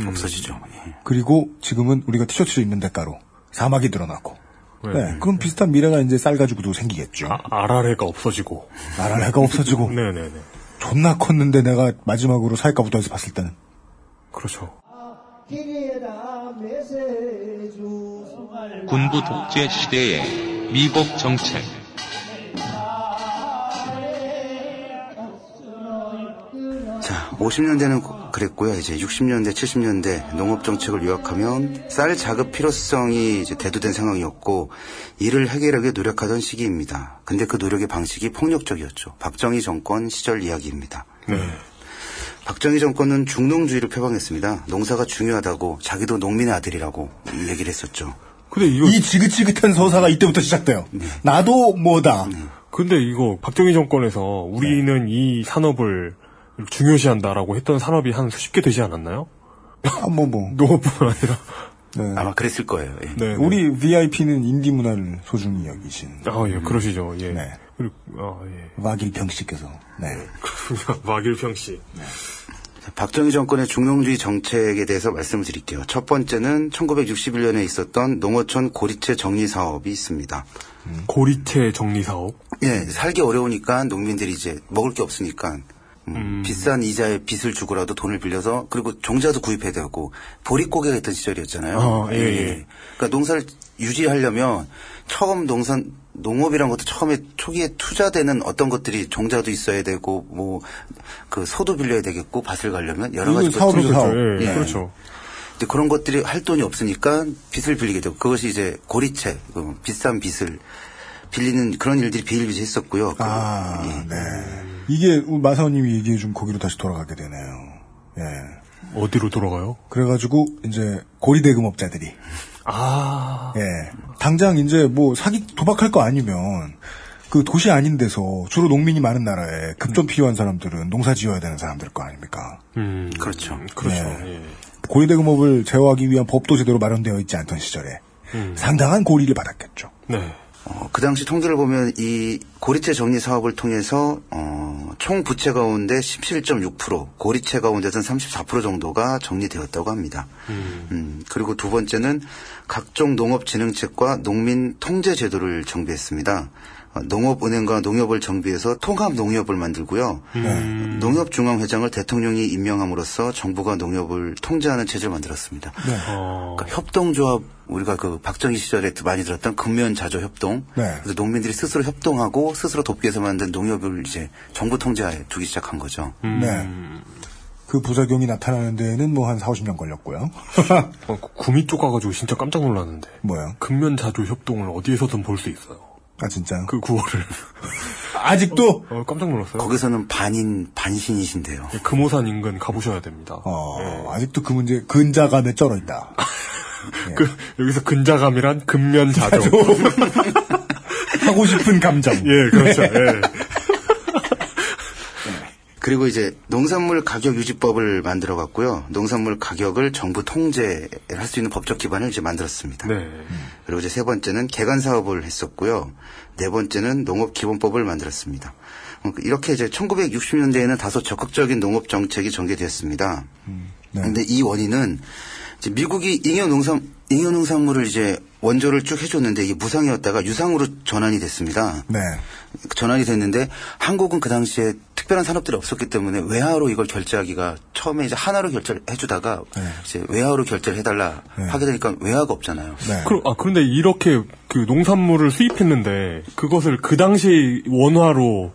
없어지죠. 예.
그리고 지금은 우리가 티셔츠를 입는 대가로 사막이 늘어나고.
네.
네. 그럼 비슷한 미래가 이제 쌀 가지고도 생기겠죠.
아라레가 없어지고.
아라레가 없어지고.
네네네.
존나 컸는데 내가 마지막으로 사회과부터에서 봤을 때는.
그렇죠.
군부 독재 시대의 미국 정책.
자, 50년대는 그랬고요. 이제 60년대, 70년대 농업 정책을 요약하면 쌀 자급 필요성이 이제 대두된 상황이었고 이를 해결하기 노력하던 시기입니다. 근데 그 노력의 방식이 폭력적이었죠. 박정희 정권 시절 이야기입니다.
네.
박정희 정권은 중농주의를 표방했습니다. 농사가 중요하다고 자기도 농민의 아들이라고 얘기를 했었죠.
근데 이거
이 지긋지긋한 서사가 이때부터 시작돼요. 나도 뭐다.
근데 이거 박정희 정권에서 우리는 이 산업을 중요시한다라고 했던 산업이 한 수십 개 되지 않았나요?
아, 뭐, 뭐.
농업뿐 아니라.
네.
아마 그랬을 거예요. 예.
네.
우리 VIP는 인디 문화를 소중히 여기신.
아, 예, 그러시죠. 예.
네.
그리고, 아, 예.
마길평 씨께서. 네.
마길평 씨.
박정희 정권의 중농주의 정책에 대해서 말씀을 드릴게요. 첫 번째는 1961년에 있었던 농어촌 고리채 정리 사업이 있습니다.
고리채 정리 사업?
예, 살기 어려우니까 농민들이 이제 먹을 게 없으니까 음, 비싼 이자에 빚을 주고라도 돈을 빌려서 그리고 종자도 구입해야 되고 보릿고개가 있던 시절이었잖아요.
어, 예, 예.
그러니까 농사를 유지하려면 처음 농산 농업이란 것도 처음에 초기에 투자되는 어떤 것들이 종자도 있어야 되고 뭐 그 소도 빌려야 되겠고 밭을 가려면 여러 가지
사업이죠, 사업.
예, 그렇죠.
근데 그런 것들이 할 돈이 없으니까 빚을 빌리게 되고 그것이 이제 고리채 그 비싼 빚을 빌리는 그런 일들이 비일비재했었고요. 그,
아,
예.
네. 이게 마사오님이 얘기해 준 거기로 다시 돌아가게 되네요. 예.
어디로 돌아가요?
그래가지고 이제 고리 대금업자들이
아.
예. 당장 이제 뭐 사기 도박할 거 아니면 그 도시 아닌 데서 주로 농민이 많은 나라에 급전 필요한 사람들은 농사 지어야 되는 사람들 거 아닙니까?
음.
그렇죠.
그렇죠.
예.
예.
고리 대금업을 제어하기 위한 법도 제대로 마련되어 있지 않던 시절에
음.
상당한 고리를 받았겠죠.
네.
어, 그 당시 통계를 보면 이 고리채 정리 사업을 통해서 어, 총 부채 가운데 17.6% 고리채 가운데서는 34% 정도가 정리되었다고 합니다. 음, 그리고 두 번째는 각종 농업진흥책과 농민 통제 제도를 정비했습니다. 어, 농업은행과 농협을 정비해서 통합 농협을 만들고요.
음.
농협중앙회장을 대통령이 임명함으로써 정부가 농협을 통제하는 체제를 만들었습니다.
어.
그러니까 협동조합 우리가 그 박정희 시절에 많이 들었던 근면자조 협동.
네.
그래서 농민들이 스스로 협동하고 스스로 돕기 위해서 만든 농협을 이제 정부 통제하에 두기 시작한 거죠.
음.
네. 그 부작용이 나타나는 데에는 뭐 한 4, 50년 걸렸고요.
어, 그 구미 쪽 가가지고 진짜 깜짝 놀랐는데.
뭐요?
근면자조 협동을 어디에서든 볼 수 있어요.
아 진짜.
그 구호를.
아직도
어, 깜짝 놀랐어요.
거기서는 반인 반신이신데요.
예, 금오산 인근 가보셔야 됩니다.
어,
예.
아직도 그 문제 근자감에 쩔어 있다.
그 여기서 근자감이란 근면자조.
하고 싶은 감정.
예, 그렇죠. 예.
그리고 이제 농산물 가격 유지법을 만들어 갔고요. 농산물 가격을 정부 통제할 수 있는 법적 기반을 이제 만들었습니다.
네.
그리고 이제 세 번째는 개간 사업을 했었고요. 네 번째는 농업 기본법을 만들었습니다. 어, 이렇게 이제 1960년대에는 다소 적극적인 농업 정책이 전개되었습니다. 그런데 이 원인은 이제 미국이 잉여 농산 잉여 농산물을 이제 원조를 쭉 해줬는데 이게 무상이었다가 유상으로 전환이 됐습니다.
네.
전환이 됐는데 한국은 그 당시에 특별한 산업들이 없었기 때문에 외화로 이걸 결제하기가 처음에 이제 하나로 결제를 해주다가 이제 외화로 결제를 해달라 하게 되니까 외화가 없잖아요.
네.
그, 아, 그런데 이렇게 그 농산물을 수입했는데 그것을 그 당시 원화로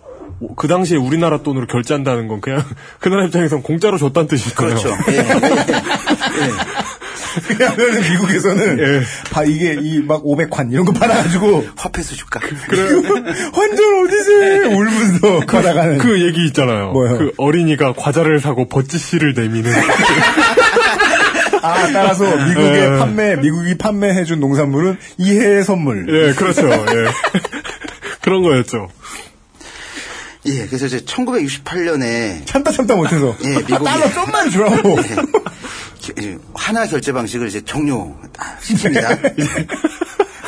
그 당시에 우리나라 돈으로 결제한다는 건 그냥 그 나라 입장에선 공짜로 줬다는 뜻이잖아요.
그렇죠. 예, 예, 예.
왜냐하면 미국에서는
예.
봐 이게 이 막 500환 이런 거 받아가지고
화폐수 줄까?
환전 어디지 울면서 걸어가는
그 얘기 있잖아요.
뭐요?
그 어린이가 과자를 사고 버찌씨를 내미는.
아 따라서 미국에
예.
판매 미국이 판매해준 농산물은 이해의 선물.
예, 그렇죠. 예. 그런 거였죠.
예, 그래서 이제 1968년에
참다 참다 못해서
예,
아,
미국이
달러 좀만 주라고.
예, 하나 결제 방식을 이제 종료 시킵니다.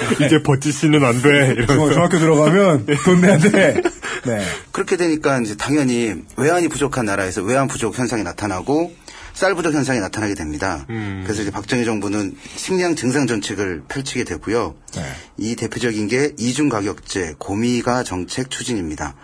이제 버찌씨는 안 돼.
어,
이러면서.
중학교 들어가면 돈 내야 돼. 네.
그렇게 되니까 이제 당연히 외환이 부족한 나라에서 외환 부족 현상이 나타나고 쌀 부족 현상이 나타나게 됩니다.
음.
그래서 이제 박정희 정부는 식량 증상 정책을 펼치게 되고요.
네.
이 대표적인 게 이중 가격제 고미가 정책 추진입니다.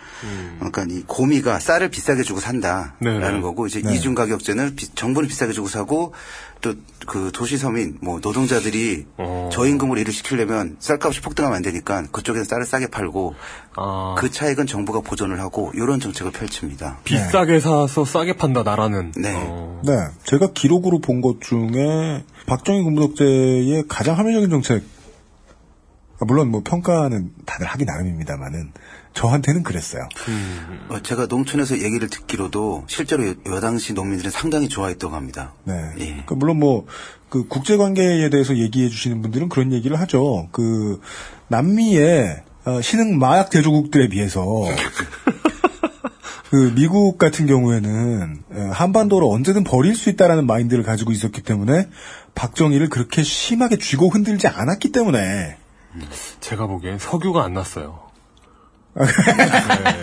그러니까 이 고미가 쌀을 비싸게 주고 산다라는
음. 네네.
거고 이제
네.
이중 가격제는 비- 정부는 비싸게 주고 사고 또 그 도시 서민 뭐 노동자들이
어.
저임금으로 일을 시키려면 쌀값이 폭등하면 안 되니까 그쪽에서 쌀을 싸게 팔고
아,
그 차익은 정부가 보존을 하고 이런 정책을 펼칩니다.
비싸게 사서 싸게 판다, 나라는.
네.
어.
네. 제가 기록으로 본 것 중에 박정희 군부독재의 가장 합리적인 정책 아, 물론 뭐 평가는 다들 하기 나름입니다만은 저한테는 그랬어요.
어, 제가 농촌에서 얘기를 듣기로도 실제로 여, 여당시 농민들은 상당히 좋아했다고 합니다.
네.
예.
그러니까 물론 뭐 그 국제 관계에 대해서 얘기해 주시는 분들은 그런 얘기를 하죠. 그 남미의 어, 신흥 마약 대조국들에 비해서 그 미국 같은 경우에는 에, 한반도를 언제든 버릴 수 있다라는 마인드를 가지고 있었기 때문에 박정희를 그렇게 심하게 쥐고 흔들지 않았기 때문에
제가 보기엔 석유가 안 났어요.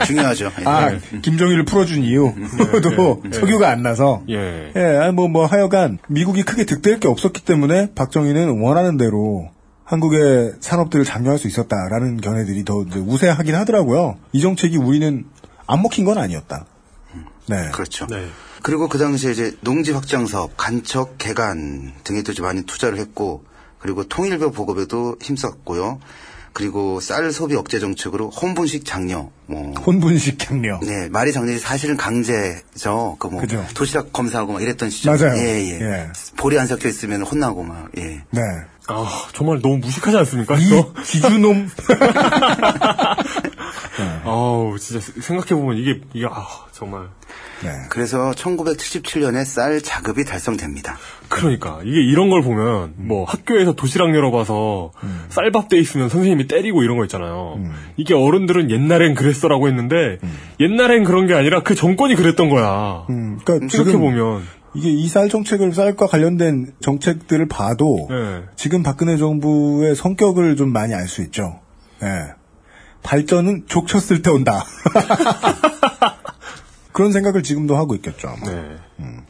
중요하죠. 예.
아 김정일을 풀어준 이유도
네, 네.
석유가 안 나서
예.
예, 뭐뭐 뭐 하여간 미국이 크게 득될 게 없었기 때문에 박정희는 원하는 대로 한국의 산업들을 장려할 수 있었다라는 견해들이 더 이제 우세하긴 하더라고요. 이 정책이 우리는 안 먹힌 건 아니었다. 네.
그렇죠.
네.
그리고 그 당시에 이제 농지 확장 사업, 간척, 개간 등에도 좀 많이 투자를 했고, 그리고 통일교 보급에도 힘썼고요. 그리고 쌀 소비 억제 정책으로 혼분식 장려, 뭐,
혼분식 장려.
네, 말이 장려지 사실은 강제죠. 그 뭐,
그죠.
도시락 검사하고 막 이랬던 시절.
맞아요.
예, 예.
예.
볼이 안 섞여 있으면 혼나고 막, 예.
네.
아, 정말 너무 무식하지 않습니까?
이? 기주놈.
아우, 진짜 생각해보면 이게, 이게, 아, 정말.
그래서 1977년에 쌀 자급이 달성됩니다.
그러니까 이게 이런 걸 보면 뭐 학교에서 도시락 열어봐서 쌀밥 돼 있으면 선생님이 때리고 이런 거 있잖아요. 이게 어른들은 옛날엔 그랬어라고 했는데 옛날엔 그런 게 아니라 그 정권이 그랬던 거야.
음, 그러니까 지금
보면
이게 이 쌀 정책을 쌀과 관련된 정책들을 봐도
네.
지금 박근혜 정부의 성격을 좀 많이 알 수 있죠. 예. 발전은 족쳤을 때 온다. 그런 생각을 지금도 하고 있겠죠. 아마.
네.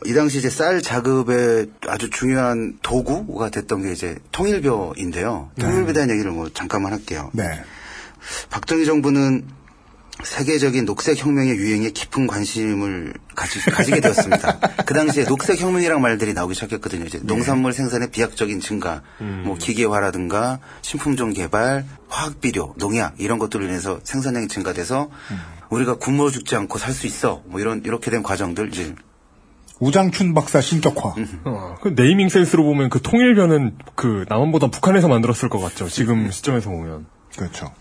이 당시 이제 쌀 자급의 아주 중요한 도구가 됐던 게 이제 통일벼인데요. 통일벼에 대한 얘기를 뭐 잠깐만 할게요.
네.
박정희 정부는 세계적인 녹색 혁명의 유행에 깊은 관심을 가지, 가지게 되었습니다. 그 당시에 녹색 혁명이란 말들이 나오기 시작했거든요. 이제 농산물 생산의 비약적인 증가, 뭐 기계화라든가 신품종 개발, 화학 비료, 농약 이런 것들로 인해서 생산량이 증가돼서 우리가 굶어 죽지 않고 살 수 있어. 뭐 이런 이렇게 된 과정들 이제
우장춘 박사 신격화.
어, 그 네이밍 센스로 보면 그 통일변은 그 남한보다 북한에서 만들었을 것 같죠. 지금 시점에서 보면.
그렇죠.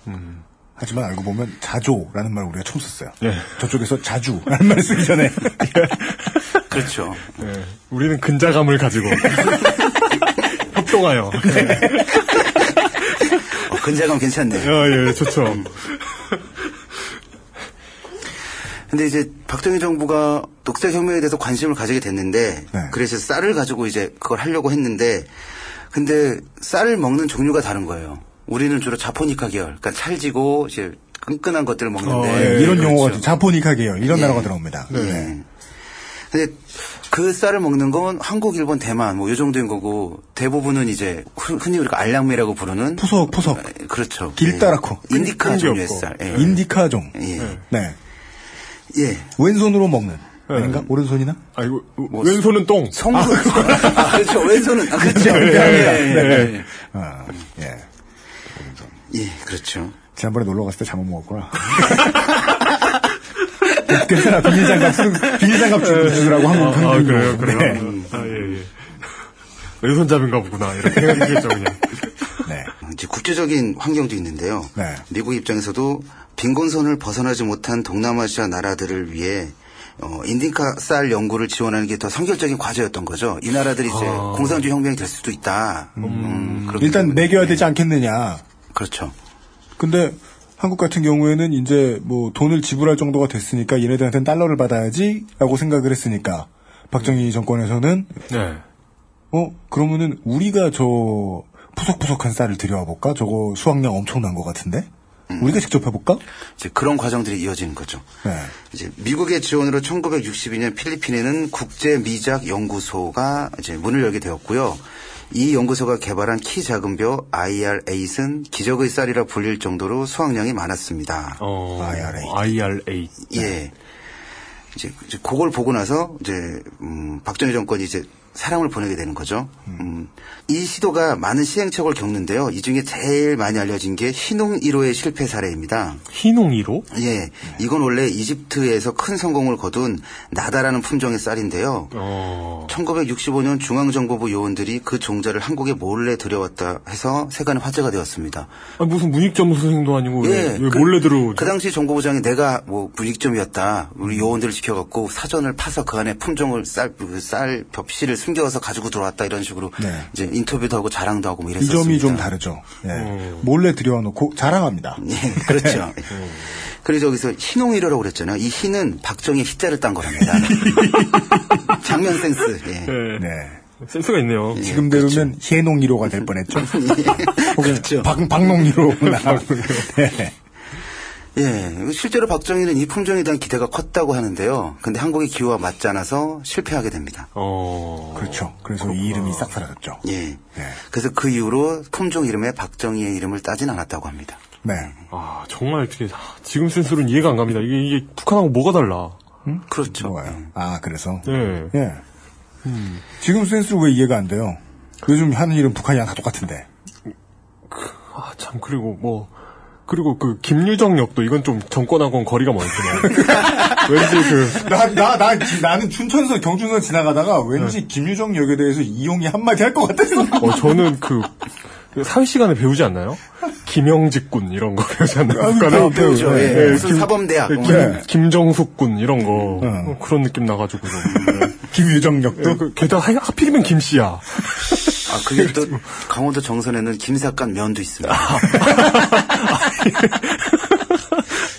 하지만 알고 보면 자조라는 말 우리가 처음 썼어요.
네.
저쪽에서 자주라는 말 쓰기 전에
그렇죠.
네. 우리는 근자감을 가지고 협동하여.
어, 근자감 괜찮네요.
아, 예, 좋죠.
근데 이제 박정희 정부가 녹색 혁명에 대해서 관심을 가지게 됐는데
네.
그래서 쌀을 가지고 이제 그걸 하려고 했는데 근데 쌀을 먹는 종류가 다른 거예요. 우리는 주로 자포니카 계열, 그러니까 찰지고 이제 끈끈한 것들을 먹는데
어, 예, 이런
그렇죠.
용어가 자포니카 계열 이런
예.
나라가 들어옵니다. 네.
예. 근데 그 쌀을 먹는 건 한국, 일본, 대만 뭐 요 정도인 거고 대부분은 이제 흔- 흔히 우리가 알량매라고 부르는
푸석 푸석
그렇죠.
길다랗고
예. 인디카 종류의. 쌀. 예.
인디카종.
예.
네.
예.
왼손으로 먹는 아닌가? 오른손이나?
아이고 왼손은 똥.
성도. 아, 그렇죠. 왼손은 아, 그렇죠.
네,
예, 예,
네.
예, 예.
아, 예.
예, 그렇죠.
지난번에 놀러 갔을 때 잘못 먹었구나. 괜찮아. 비닐장갑 쓰, 비닐장갑 주라고 한국
아,
평균.
그래요, 그래요.
네.
아, 예, 예. 왼손잡인가 보구나. 이렇게 생각했겠죠, 그냥.
네.
이제 국제적인 환경도 있는데요.
네.
미국 입장에서도 빈곤선을 벗어나지 못한 동남아시아 나라들을 위해 어, 인디카 쌀 연구를 지원하는 게더 선결적인 과제였던 거죠. 이 나라들이 이제
아.
공산주의 혁명이 될 수도 있다. 음, 그렇기
일단. 매겨야 되지 않겠느냐.
그렇죠.
근데 한국 같은 경우에는 이제 뭐 돈을 지불할 정도가 됐으니까 얘네들한테는 달러를 받아야지라고 생각을 했으니까 박정희 정권에서는
네.
어 그러면은 우리가 저 푸석푸석한 쌀을 들여와 볼까? 저거 수확량 엄청난 것 같은데 우리가 직접 해볼까?
이제 그런 과정들이 이어지는 거죠.
네.
이제 미국의 지원으로 1962년 필리핀에는 국제 미작 연구소가 이제 문을 열게 되었고요. 이 연구소가 개발한 키 작은 벼 IR8은 기적의 쌀이라 불릴 정도로 수확량이 많았습니다.
어, IRA.
예. 이제, 이제 그걸 보고 나서 이제 음, 박정희 정권이 이제 사람을 보내게 되는 거죠. 음, 이 시도가 많은 시행착오를 겪는데요. 이 중에 제일 많이 알려진 게 희농 1호의 실패 사례입니다.
희농 1호?
예. 이건 원래 이집트에서 큰 성공을 거둔 나다라는 품종의 쌀인데요.
어.
1965년 중앙정보부 요원들이 그 종자를 한국에 몰래 들여왔다 해서 세간의 화제가 되었습니다.
아, 무슨 문익점 선생도 아니고 왜, 왜
그,
몰래 들어오지?
그 당시 정보부장이 내가 뭐 문익점이었다. 우리 요원들을 지켜갖고 사전을 파서 그 안에 품종을 쌀, 그쌀 벽시를 숨겨서 가지고 들어왔다 이런 식으로
네.
이제 인터뷰도 하고 자랑도 하고
뭐이
이랬었습니다.
점이 좀 다르죠. 예. 몰래 들여와 놓고 자랑합니다.
예, 그렇죠. 그래서 여기서 희농이라고 그랬잖아요. 이 희는 박정희 희자를 딴 거랍니다. 장면 센스. 예.
네.
센스가 있네요.
지금 되면 해농 1호가 될 뻔했죠. 혹은
그렇죠.
박, 박농 1호. 네.
예, 실제로 박정희는 이 품종에 대한 기대가 컸다고 하는데요. 근데 한국의 기후와 맞지 않아서 실패하게 됩니다.
어.
그렇죠. 그래서 이 이름이 싹 사라졌죠.
예. 그래서 그 이후로 품종 이름에 박정희의 이름을 따진 않았다고 합니다.
네.
아, 정말 어떻게, 아, 지금 센스로는 이해가 안 갑니다. 이게, 이게 북한하고 뭐가 달라?
그렇죠.
뭐가요? 아, 그래서?
예.
예. 지금 센스로 왜 이해가 안 돼요? 요즘 하는 일은 북한이랑 다 똑같은데.
아, 참, 그리고 뭐, 그리고 그 김유정 역도 이건 좀 정권하고는 거리가 멀지만 왠지 그
나, 나, 나, 나는 춘천에서 경준선 지나가다가 왠지 김유정 역에 대해서 이용이 한마디 할 것 같았어.
어, 저는 그, 그 사회 시간에 배우지 않나요? 김영직 군 이런 거 배우지 않나요?
아,
그러니까
배우, 배우죠. 예.
무슨 사범대학.
네,
뭐.
김,
네.
김정숙 군 이런 거 어, 그런 느낌 나가지고 좀. 네.
김유정 역도?
그, 게다가 하- 하필이면 김씨야.
아, 그게 또 강원도 정선에는 김삿간 면도 있습니다.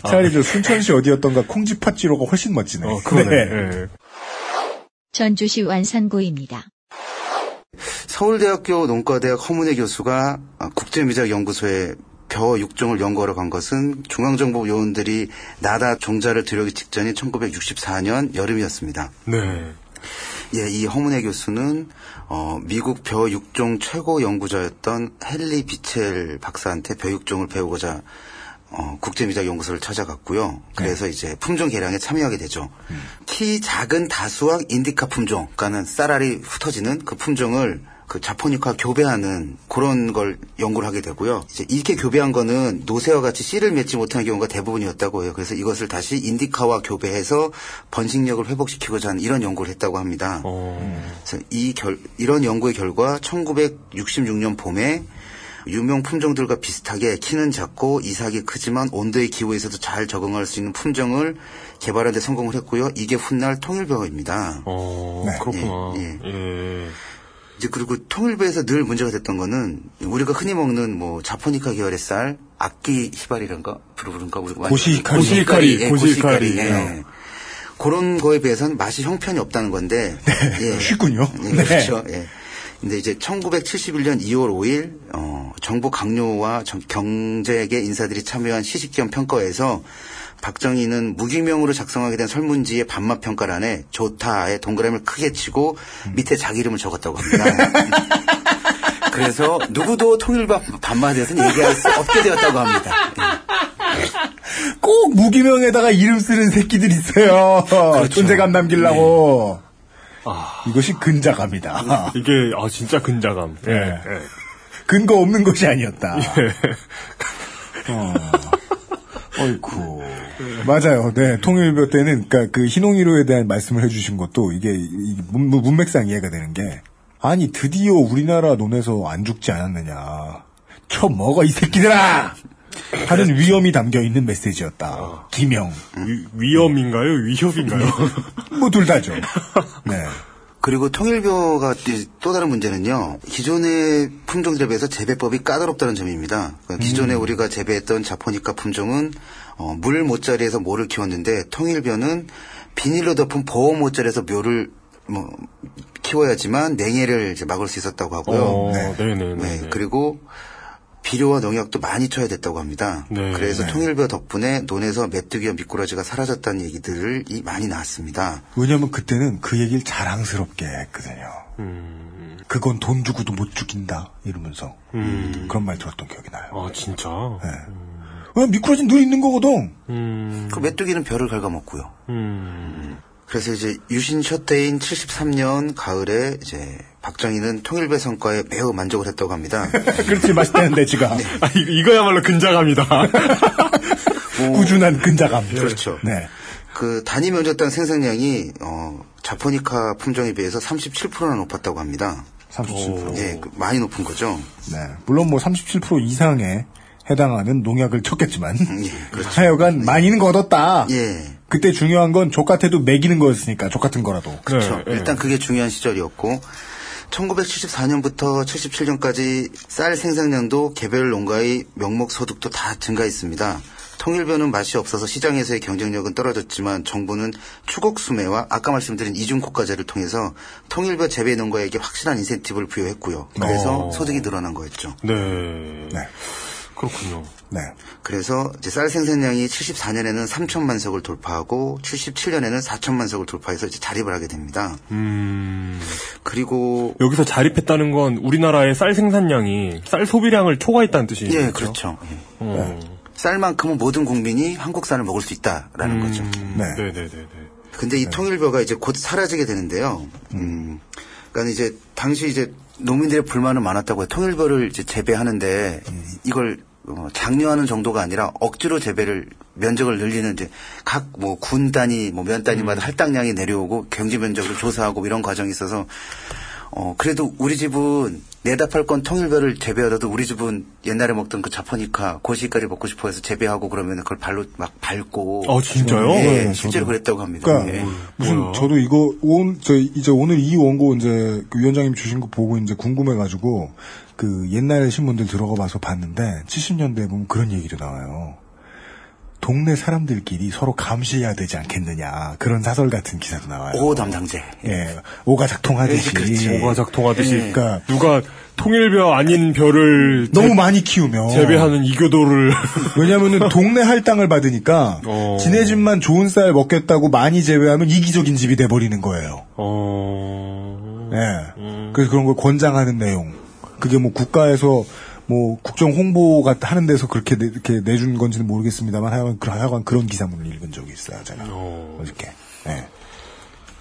차라리 저 순천시 어디였던가 콩지팥지로가 훨씬 멋지네.
어, 그러네.
네.
예.
전주시 완산고입니다.
서울대학교 농과대학 허문회 교수가 아, 국제미작연구소에 벼 육종을 연구하러 간 것은 중앙정부 요원들이 나다 종자를 들여오기 직전인 1964년 여름이었습니다.
네.
예, 이 허문회 교수는 어, 미국 벼 육종 최고 연구자였던 헨리 비첼 박사한테 벼 육종을 배우고자 어, 국제미작연구소를 찾아갔고요. 그래서 이제 품종 개량에 참여하게 되죠. 키 작은 다수학 인디카 품종, 그러니까는 쌀알이 흩어지는 그 품종을 그 자포니카 교배하는 그런 걸 연구를 하게 되고요. 이제 이렇게 교배한 거는 노새와 같이 씨를 맺지 못하는 경우가 대부분이었다고 해요. 그래서 이것을 다시 인디카와 교배해서 번식력을 회복시키고자 하는 이런 연구를 했다고 합니다. 그래서 이 결, 이런 연구의 결과 1966년 봄에 유명 품종들과 비슷하게 키는 작고 이삭이 크지만 온도의 기후에서도 잘 적응할 수 있는 품종을 개발하는 데 성공을 했고요. 이게 훗날 통일벼입니다.
어,
네.
그렇구나.
예,
예.
이제 그리고 통일부에서 늘 문제가 됐던 거는 우리가 흔히 먹는 뭐 자포니카 계열의 쌀, 악기 히바리란가 부르는가 우리가
고시히카리.
고시히카리,
예,
고시히카리.
고시히카리, 예. 그런 거에 비해서는 맛이 형편이 없다는 건데 예.
쉽군요.
예,
네.
그렇죠. 예. 근데 이제 1971년 2월 5일 어, 정부 강요와 정- 경제계 인사들이 참여한 시식기험 평가에서 박정희는 무기명으로 작성하게 된 설문지의 반맛 평가란에 좋다에 동그라미를 크게 치고 밑에 자기 이름을 적었다고 합니다. 그래서 누구도 통일부 반맛에 대해서는 얘기할 수 없게 되었다고 합니다.
꼭 무기명에다가 이름 쓰는 새끼들 있어요. 존재감 남기려고. 이것이 근자감이다.
이게, 아, 진짜 근자감. 예.
네.
예.
근거 없는 것이 아니었다. 어. 어이쿠. 맞아요. 네, 통일교 때는, 그니까 그 희농이로에 대한 말씀을 해주신 것도 이게, 문, 문- 문맥상 이해가 되는 게, 아니, 드디어 우리나라 논에서 안 죽지 않았느냐. 쳐 먹어, 이 새끼들아! 하는 위험이 담겨 있는 메시지였다. 기명.
위, 위험인가요? 위협인가요?
뭐 둘 다죠. 네.
그리고 통일벼가 또 다른 문제는요. 기존의 품종들에 비해서 재배법이 까다롭다는 점입니다. 그러니까 기존에 우리가 재배했던 자포니카 품종은 어, 물 모짜리에서 모를 키웠는데 통일벼는 비닐로 덮은 보호 모짜리에서 묘를 뭐 키워야지만 냉해를 막을 수 있었다고 하고요.
어, 네 네네.
네, 그리고 비료와 농약도 많이 쳐야 됐다고 합니다.
네.
그래서
네.
통일벼 덕분에 논에서 메뚜기와 미꾸라지가 사라졌다는 얘기들이 많이 나왔습니다.
왜냐면 그때는 그 얘기를 자랑스럽게 했거든요. 그건 돈 주고도 못 죽인다. 이러면서. 그런 말 들었던 기억이 나요.
아, 진짜?
네. 왜 미꾸라지는 늘 있는 거거든.
그 메뚜기는 별을 갉아먹고요.
음.
그래서 이제 유신 첫 해인 73년 가을에 이제 박정희는 통일배 성과에 매우 만족을 했다고 합니다.
그렇지, 맛있다는데, 지가.
아, 이거, 이거야말로 근자감이다.
꾸준한 근자감.
그렇죠.
네.
그 단위 면적당 생산량이 어, 자포니카 품종에 비해서 37%나 높았다고 합니다.
37%.
예, 그 많이 높은 거죠.
네. 물론 뭐 37% 이상에 해당하는 농약을 쳤겠지만.
예, 그렇죠.
하여간 많이는 거뒀다.
예.
그때 중요한 건 족같아도 매기는 거였으니까, 족 같은 거라도.
그렇죠.
네,
일단 그게 중요한 시절이었고 1974년부터 77년까지 쌀 생산량도 개별 농가의 명목 소득도 다 증가했습니다. 통일벼는 맛이 없어서 시장에서의 경쟁력은 떨어졌지만 정부는 추곡 수매와 아까 말씀드린 이중국가제를 통해서 통일벼 재배 농가에게 확실한 인센티브를 부여했고요. 그래서
어.
소득이 늘어난 거였죠.
네.
네.
그렇군요.
네.
그래서 이제 쌀 생산량이 74년에는 3천만 석을 돌파하고 77년에는 4천만 석을 돌파해서 이제 자립을 하게 됩니다.
음.
그리고
여기서 자립했다는 건 우리나라의 쌀 생산량이 쌀 소비량을 초과했다는 뜻이죠.
예, 그렇죠. 예.
어.
쌀만큼은 모든 국민이 한국 쌀을 먹을 수 있다라는 거죠.
네.
네네 네 네.
근데 이 통일벼가 이제 곧 사라지게 되는데요. 음, 그러니까 이제 당시 이제 농민들의 불만은 많았다고 해요. 통일벼를 이제 재배하는데 이걸 어, 장려하는 정도가 아니라 억지로 재배를 면적을 늘리는 이제 각 뭐 군 단위 뭐면 단위마다
음.
할당량이 내려오고 경제 면적을 조사하고 이런 과정이 있어서 어 그래도 우리 집은 내다팔 건 통일별을 재배하더라도 우리 집은 옛날에 먹던 그 자포니카 고시까지 먹고 싶어 해서 재배하고 그러면 그걸 발로 막 밟고
어, 진짜요?
예,
네,
실제로
저도.
그랬다고 합니다.
그러니까
예.
무슨 저도 이거 온 저 이제 오늘 이 원고 이제 그 위원장님 주신 거 보고 이제 궁금해 가지고 그 옛날 신문들 들어가 봐서 봤는데 70년대에 보면 그런 얘기도 나와요. 동네 사람들끼리 서로 감시해야 되지 않겠느냐 그런 사설 같은 기사도 나와요.
오 담당제.
예, 오가작통하듯이.
예, 그렇죠.
오가작통하듯이.
예.
그러니까
누가 통일벼 아닌 벼를
너무
재-
많이 키우면
재배하는 이교도를
왜냐면은 동네 할당을 받으니까
어.
지네 집만 좋은 쌀 먹겠다고 많이 재배하면 이기적인 집이 돼버리는 거예요.
어...
예. 그래서 그런 걸 권장하는 내용. 그게 뭐 국가에서 뭐 국정 홍보가 하는 데서 그렇게 내, 이렇게 내준 건지는 모르겠습니다만 하여간, 그- 하여간 그런 기사문을 읽은 적이 있어요, 제가. 어저께. 예.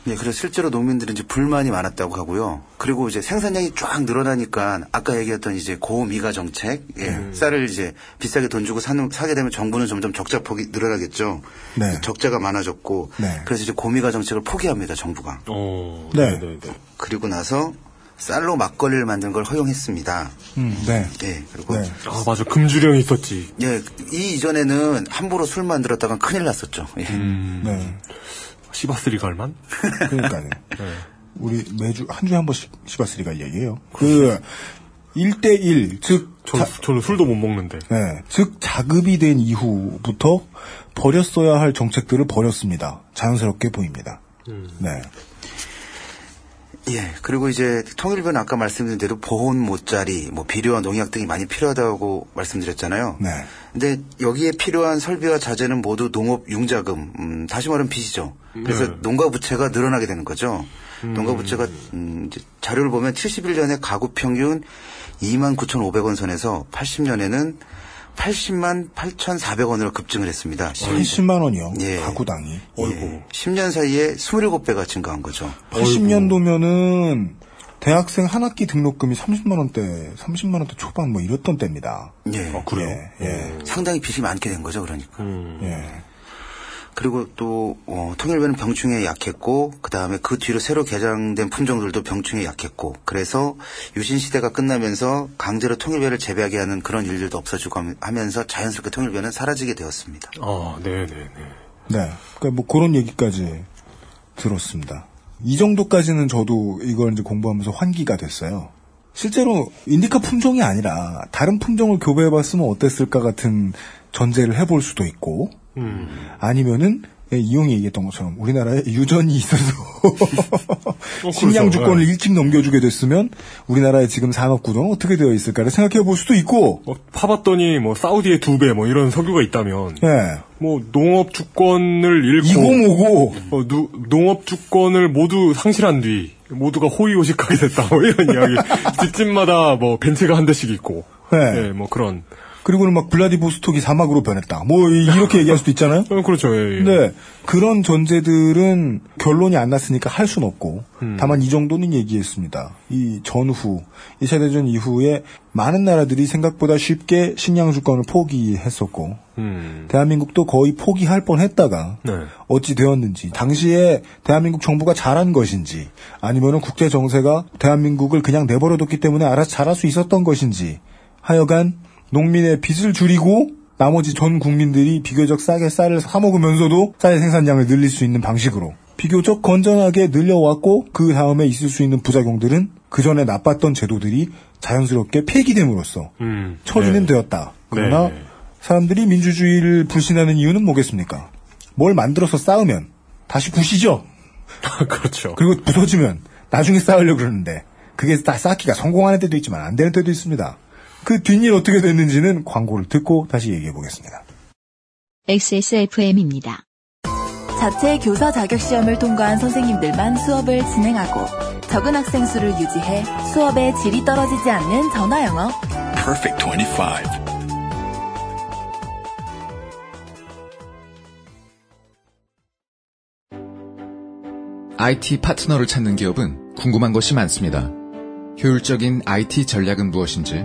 예, 그래서 실제로 농민들은 이제 불만이 많았다고 하고요. 그리고 이제 생산량이 쫙 늘어나니까 아까 얘기했던 이제 고미가 정책, 예,
음.
쌀을 이제 비싸게 돈 주고 사는, 사게 되면 정부는 점점 적자 폭이 늘어나겠죠.
네.
적자가 많아졌고,
네.
그래서 이제 고미가 정책을 포기합니다, 정부가.
어...
네.
그리고 나서 쌀로 막걸리를 만드는 걸 허용했습니다.
음, 네.
예, 그리고
네.
아, 맞아. 금주령이 있었지.
예, 이 이전에는 함부로 술 만들었다간 큰일 났었죠. 예.
음.
네.
시바스리 갈만?
그러니까요. 우리 매주, 한 주에 한 번씩 시바스리가 얘기해요. 그, 1대1, 즉,
저, 저는 술도 못 먹는데.
네. 즉 자급이 된 이후부터 버렸어야 할 정책들을 버렸습니다. 자연스럽게 보입니다. 네.
예, 그리고 이제 통일부는 아까 말씀드린 대로 보온 모짜리, 뭐 비료와 농약 등이 많이 필요하다고 말씀드렸잖아요.
네.
근데 여기에 필요한 설비와 자재는 모두 농업 융자금, 음, 다시 말하면 빚이죠. 그래서
네.
농가 부채가 늘어나게 되는 거죠. 농가 부채가 음, 자료를 보면 71년에 가구 평균 2만 9,500원 선에서 80년에는 80만 8,400원으로 급증을 했습니다.
80만 원이요.
예.
가구당이.
예. 10년 사이에 27배가 증가한 거죠.
80년도면은 대학생 한 학기 등록금이 30만 원대, 30만 원대 초반 뭐 이랬던 때입니다.
예.
그래요? 예.
상당히 빚이 많게 된 거죠, 그러니까.
예.
그리고 또 어, 통일부는 병충해에 약했고 그 다음에 그 뒤로 새로 개장된 품종들도 병충해에 약했고 그래서 유신 시대가 끝나면서 강제로 통일배를 재배하게 하는 그런 일들도 없어지고 함- 하면서 자연스럽게 통일배는 사라지게 되었습니다.
아, 네네네.
네. 그러니까 뭐 그런 얘기까지 들었습니다. 이 정도까지는 저도 이걸 이제 공부하면서 환기가 됐어요. 실제로 인디카 품종이 아니라 다른 품종을 교배해봤으면 어땠을까 같은 전제를 해볼 수도 있고
음.
아니면은 예, 이용이 얘기했던 것처럼 우리나라에 유전이 있어서
그렇죠.
식량 주권을
네.
일찍 넘겨주게 됐으면 우리나라의 지금 산업 구조는 어떻게 되어 있을까를 생각해 볼 수도 있고
뭐, 파봤더니, 뭐, 사우디의 두 배, 뭐, 이런 석유가 있다면,
예.
뭐, 농업 주권을 잃고,
이고 뭐고
어, 누- 농업 주권을 모두 상실한 뒤, 모두가 호의호식하게 됐다, 뭐, 이런 이야기. 집집마다 뭐, 벤츠가 한 대씩 있고,
네.
예, 뭐, 그런.
그리고는 막 블라디보스톡이 사막으로 변했다 뭐 이- 이렇게 얘기할 수도 있잖아요
어, 그렇죠, 예, 예.
네. 그런 전제들은 결론이 안 났으니까 할 수는 없고,
음.
다만 이 정도는 얘기했습니다. 이 전후, 2차 대전 이후에 많은 나라들이 생각보다 쉽게 식량 주권을 포기했었고,
음.
대한민국도 거의 포기할 뻔 했다가,
네.
어찌 되었는지, 당시에 대한민국 정부가 잘한 것인지, 아니면은 국제 정세가 대한민국을 그냥 내버려뒀기 때문에 알아서 잘할 수 있었던 것인지, 하여간 농민의 빚을 줄이고 나머지 전 국민들이 비교적 싸게 쌀을 사 먹으면서도 쌀 생산량을 늘릴 수 있는 방식으로 비교적 건전하게 늘려왔고 그 다음에 있을 수 있는 부작용들은 그 전에 나빴던 제도들이 자연스럽게 폐기됨으로써
음.
처리는
네.
되었다. 그러나
네.
사람들이 민주주의를 불신하는 이유는 뭐겠습니까? 뭘 만들어서 쌓으면 다시 부시죠.
그렇죠.
그리고 부서지면 나중에 쌓으려고 그러는데 그게 다 쌓기가 성공하는 때도 있지만 안 되는 때도 있습니다. 그 뒷일 어떻게 됐는지는 광고를 듣고 다시 얘기해 보겠습니다.
XSFM입니다.
자체 교사 자격 시험을 통과한 선생님들만 수업을 진행하고 적은 학생 수를 유지해 수업의 질이 떨어지지 않는 전화 영어.
Perfect 25.
IT 파트너를 찾는 기업은 궁금한 것이 많습니다. 효율적인 IT 전략은 무엇인지,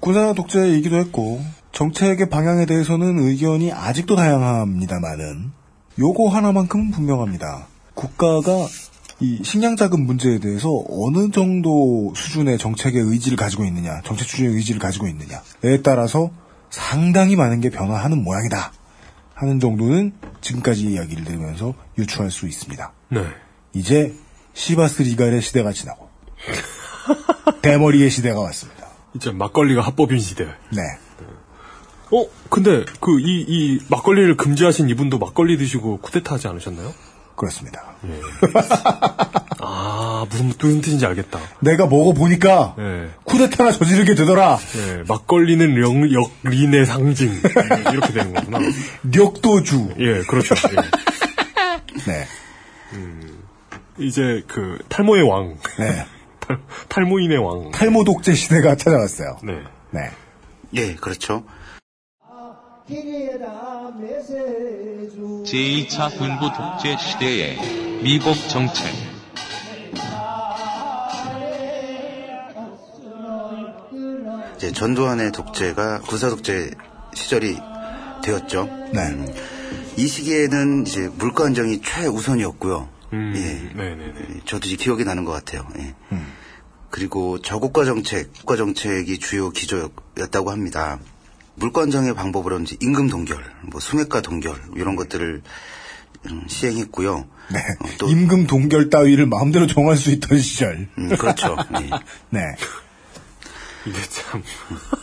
군사나 독재이기도 했고 정책의 방향에 대해서는 의견이 아직도 다양합니다만은 요거 하나만큼은 분명합니다. 국가가 이 식량 자금 문제에 대해서 어느 정도 수준의 정책의 의지를 가지고 있느냐, 정책 추진의 의지를 가지고 있느냐에 따라서 상당히 많은 게 변화하는 모양이다. 하는 정도는 지금까지 이야기를 들으면서 유추할 수 있습니다.
네.
이제 시바스 리갈의 시대가 지나고 대머리의 시대가 왔습니다.
이제 막걸리가 합법인 시대.
네.
어, 근데 그 이 이 막걸리를 금지하신 이분도 막걸리 드시고 쿠데타 하지 않으셨나요?
그렇습니다.
예. 아, 무슨 무슨 뜻인지 알겠다.
내가 먹어 보니까
예.
쿠데타나 저지르게 되더라.
예, 막걸리는 영, 역린의 상징. 예, 이렇게 되는 거구나.
력도주.
예, 그렇죠. 예.
네.
이제 그 탈모의 왕.
네.
탈, 탈모인의 왕.
탈모 독재 시대가 찾아왔어요.
네.
네.
예, 그렇죠.
제2차 군부 독재 시대의 미국 정책.
이제 전두환의 독재가 군사 독재 시절이 되었죠.
네.
음, 이 시기에는 이제 물가 안정이 최우선이었고요.
음,
예.
네네네.
저도 이제 기억이 나는 것 같아요. 예. 그리고 저국가 정책, 국가 정책이 주요 기조였다고 합니다. 물가 안정의 방법으로 이제 임금 동결, 뭐 수매가 동결 이런 것들을 음, 시행했고요.
네. 임금 동결 따위를 마음대로 정할 수 있던 시절.
음, 그렇죠. 예.
네.
이게 참.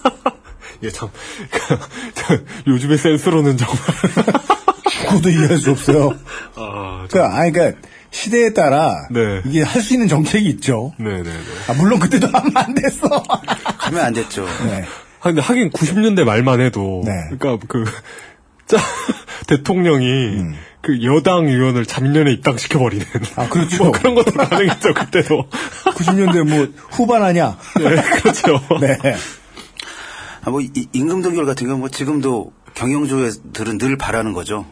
이게 참. 요즘의 센스로는 정말.
죽어도 이해할 수 없어요.
아,
그, 아니, 그니까, 시대에 따라,
네.
이게 할 수 있는 정책이 있죠.
네네네.
아, 물론 그때도 하면 안 됐어.
하면 안 됐죠.
네.
아, 근데 하긴 90년대 말만 해도.
네.
그니까 그, 짜, 대통령이 그 여당 의원을 잡년에 입당시켜 버리는.
아, 그렇죠.
뭐 그런 것도 가능했죠, 그때도.
90년대 뭐, 후반 아냐?
네, 그렇죠.
네.
아, 뭐, 이- 임금 동결 같은 경우는 뭐 지금도 경영조회들은 늘 바라는 거죠.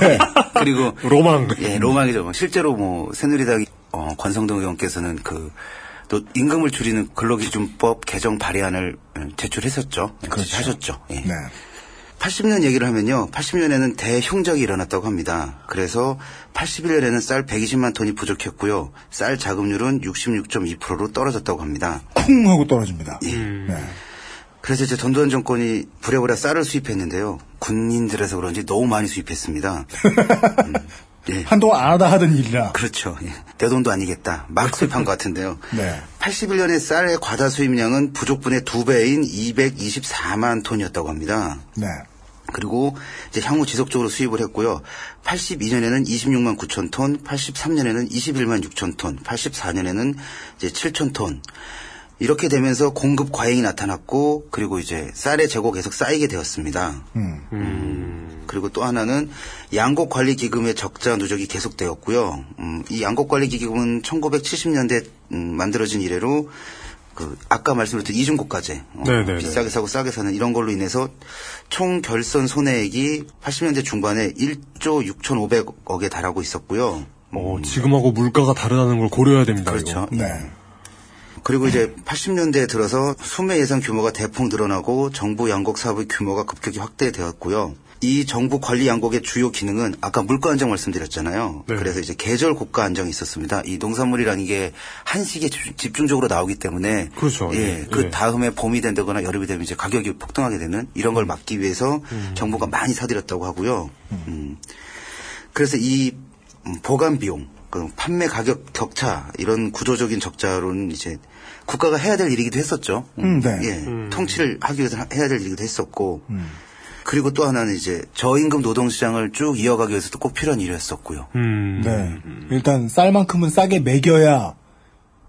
네.
그리고.
로망.
예, 로망이죠. 뭐 실제로 뭐, 새누리당, 어, 권성동 의원께서는 그, 또 임금을 줄이는 근로기준법 개정 발의안을 음, 제출했었죠.
그렇죠.
하셨죠. 예.
네.
80년 얘기를 하면요. 80년에는 대흉작이 일어났다고 합니다. 그래서 81년에는 쌀 120만 톤이 부족했고요. 쌀 자급률은 66.2%로 떨어졌다고 합니다.
쿵 하고 떨어집니다.
예.
네.
그래서 이제 전두환 정권이 부랴부랴 쌀을 수입했는데요. 군인들에서 그런지 너무 많이 수입했습니다. 음, 예.
한동안 안 하다 하던 일이라.
그렇죠. 예. 내 돈도 아니겠다. 막 수입한 것 같은데요.
네.
81년에 쌀의 과다 수입량은 부족분의 두 배인 224만 톤이었다고 합니다.
네.
그리고 이제 향후 지속적으로 수입을 했고요. 82년에는 26만 9천 톤, 83년에는 21만 6천 톤, 84년에는 이제 7천 톤. 이렇게 되면서 공급 과잉이 나타났고 그리고 이제 쌀의 재고 계속 쌓이게 되었습니다.
음.
그리고 또 하나는 양곡 관리 기금의 적자 누적이 계속되었고요. 음, 이 양곡 관리 기금은 1970년대 음, 만들어진 이래로 그 아까 말씀드렸던 이중고가제 어,
네네네.
비싸게 사고 싸게 사는 이런 걸로 인해서 총 결선 손해액이 80년대 중반에 1조 6,500억에 달하고 있었고요.
어, 지금하고 물가가 다르다는 걸 고려해야 됩니다.
그렇죠.
이거.
네.
그리고 이제 80년대에 들어서 수매 예산 규모가 대폭 늘어나고 정부 양곡 사업의 규모가 급격히 확대되었고요. 이 정부 관리 양곡의 주요 기능은 아까 물가 안정 말씀드렸잖아요.
네.
그래서 이제 계절 고가 안정이 있었습니다. 이 농산물이라는 게 집- 집중적으로 나오기 때문에
그렇죠.
예,
예,
그
예.
다음에 봄이 된다거나 여름이 되면 이제 가격이 폭등하게 되는 이런 걸 막기 위해서
음.
정부가 많이 사들였다고 하고요. 음. 그래서 이 음, 보관 비용, 그 판매 가격 격차 이런 구조적인 적자로는 이제 국가가 해야 될 일이기도 했었죠.
음, 네.
예, 통치를 하기 위해서 해야 될 일이기도 했었고. 그리고 또 하나는 이제 저임금 노동시장을 쭉 이어가기 위해서도 꼭 필요한 일이었었고요.
음.
네. 일단 쌀만큼은 싸게 매겨야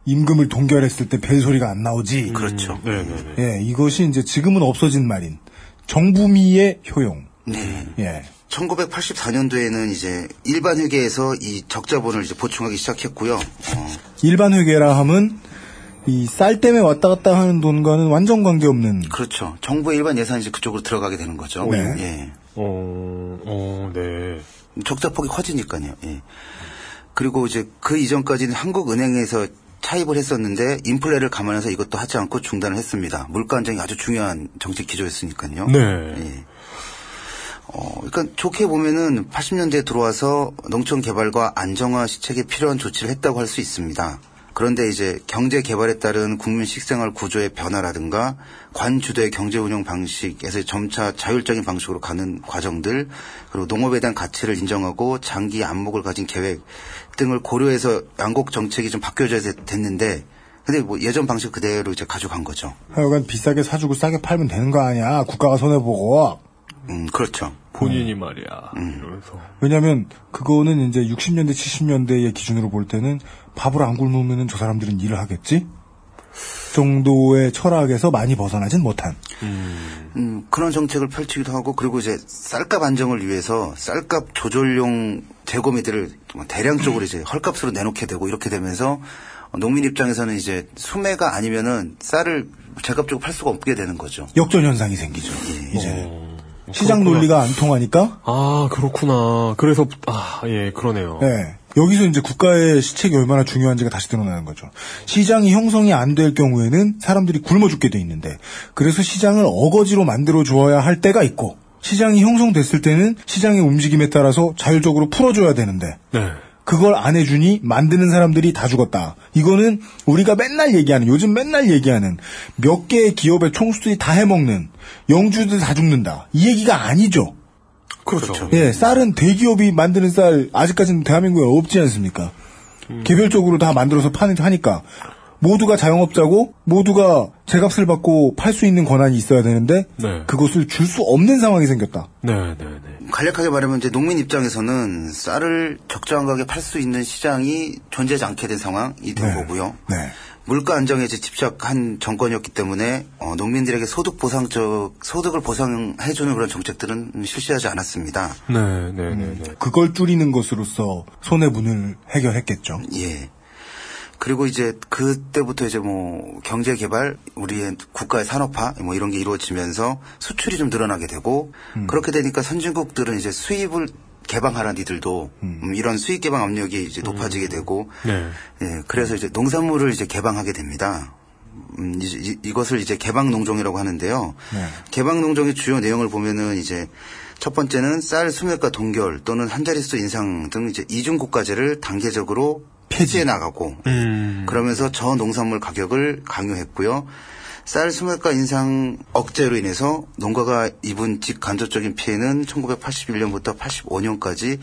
임금을 동결했을 때 벨소리가 안 나오지.
그렇죠.
네 네 네.
예, 이것이 이제 지금은 없어진 말인 정부미의 효용.
네.
예.
1984년도에는 이제 일반 회계에서 이 적자본을 이제 보충하기 시작했고요. 어,
일반 회계라 함은 이 쌀 때문에 왔다 갔다 하는 돈과는 완전 관계없는
그렇죠. 정부의 일반 예산이 이제 그쪽으로 들어가게 되는 거죠.
네.
예.
어, 어, 네.
적자 폭이 커지니까요. 예. 그리고 이제 그 이전까지는 한국은행에서 차입을 했었는데 인플레를 감안해서 이것도 하지 않고 중단을 했습니다. 물가 안정이 아주 중요한 정책 기조였으니까요.
네.
예. 어, 그러니까 좋게 보면은 80년대에 들어와서 농촌 개발과 안정화 시책에 필요한 조치를 했다고 할 수 있습니다. 그런데 이제 경제 개발에 따른 국민 식생활 구조의 변화라든가 관 주도의 경제 운영 방식에서 점차 자율적인 방식으로 가는 과정들 그리고 농업에 대한 가치를 인정하고 장기 안목을 가진 계획 등을 고려해서 양국 정책이 좀 바뀌어져야 됐는데 근데 뭐 예전 방식 그대로 이제 가져간 거죠.
하여간 비싸게 사주고 싸게 팔면 되는 거 아니야. 국가가 손해보고.
음, 그렇죠.
본인이 말이야.
음.
이러면서.
왜냐면 그거는 이제 60년대 70년대의 기준으로 볼 때는 밥을 안 굶으면 저 사람들은 일을 하겠지? 정도의 철학에서 많이 벗어나진 못한.
음, 그런 정책을 펼치기도 하고 그리고 이제 쌀값 안정을 위해서 쌀값 조절용 재고미들을 뭐 대량적으로 이제 헐값으로 내놓게 되고 이렇게 되면서 농민 입장에서는 이제 수매가 아니면은 쌀을 제값 주고 팔 수가 없게 되는 거죠.
역전 현상이 생기죠. 이제
어,
시장
그렇구나.
논리가 안 통하니까
아, 그렇구나. 그래서, 아, 예, 그러네요.
네. 여기서 이제 국가의 시책이 얼마나 중요한지가 다시 드러나는 거죠. 시장이 형성이 안 될 경우에는 사람들이 굶어 죽게 돼 있는데, 그래서 시장을 어거지로 만들어 주어야 할 때가 있고, 시장이 형성됐을 때는 시장의 움직임에 따라서 자율적으로 풀어줘야 되는데,
네.
그걸 안 해주니 만드는 사람들이 다 죽었다. 이거는 우리가 맨날 얘기하는, 요즘 맨날 얘기하는 몇 개의 기업의 총수들이 다 해먹는, 영주들 다 죽는다. 이 얘기가 아니죠.
그렇죠.
예, 쌀은 대기업이 만드는 쌀 아직까지는 대한민국에 없지 않습니까? 개별적으로 다 만들어서 파는 하니까 모두가 자영업자고 모두가 제값을 받고 팔 수 있는 권한이 있어야 되는데
네.
그것을 줄 수 없는 상황이 생겼다.
네, 네, 네.
간략하게 말하면 이제 농민 입장에서는 쌀을 가격에 팔수 있는 시장이 존재하지 않게 된 상황이 된
네.
거고요.
네.
물가 안정에 집착한 정권이었기 때문에 어, 농민들에게 소득 보상적 소득을 보상해주는 그런 정책들은 실시하지 않았습니다.
네, 네, 네, 네.
그걸 줄이는 것으로서 손해분을 해결했겠죠.
예. 그리고 이제 그때부터 이제 뭐 경제 개발, 우리의 국가의 산업화 뭐 이런 게 이루어지면서 수출이 좀 늘어나게 되고 그렇게 되니까 선진국들은 이제 수입을 개방하라 니들도 음, 이런 수입 개방 압력이 이제 높아지게 되고
네.
예, 그래서 이제 농산물을 이제 개방하게 됩니다. 음, 이제 이- 이 것을 이제 개방 농종이라고 하는데요.
네.
개방 농종의 주요 내용을 보면은 이제 첫 번째는 쌀 수매가 동결 또는 한 자릿수 인상 등 이제 이중 고가제를 단계적으로 폐지해 나가고
음.
그러면서 저 농산물 가격을 강요했고요. 쌀 수매가 인상 억제로 인해서 농가가 입은 직간접적인 피해는 1981년부터 85년까지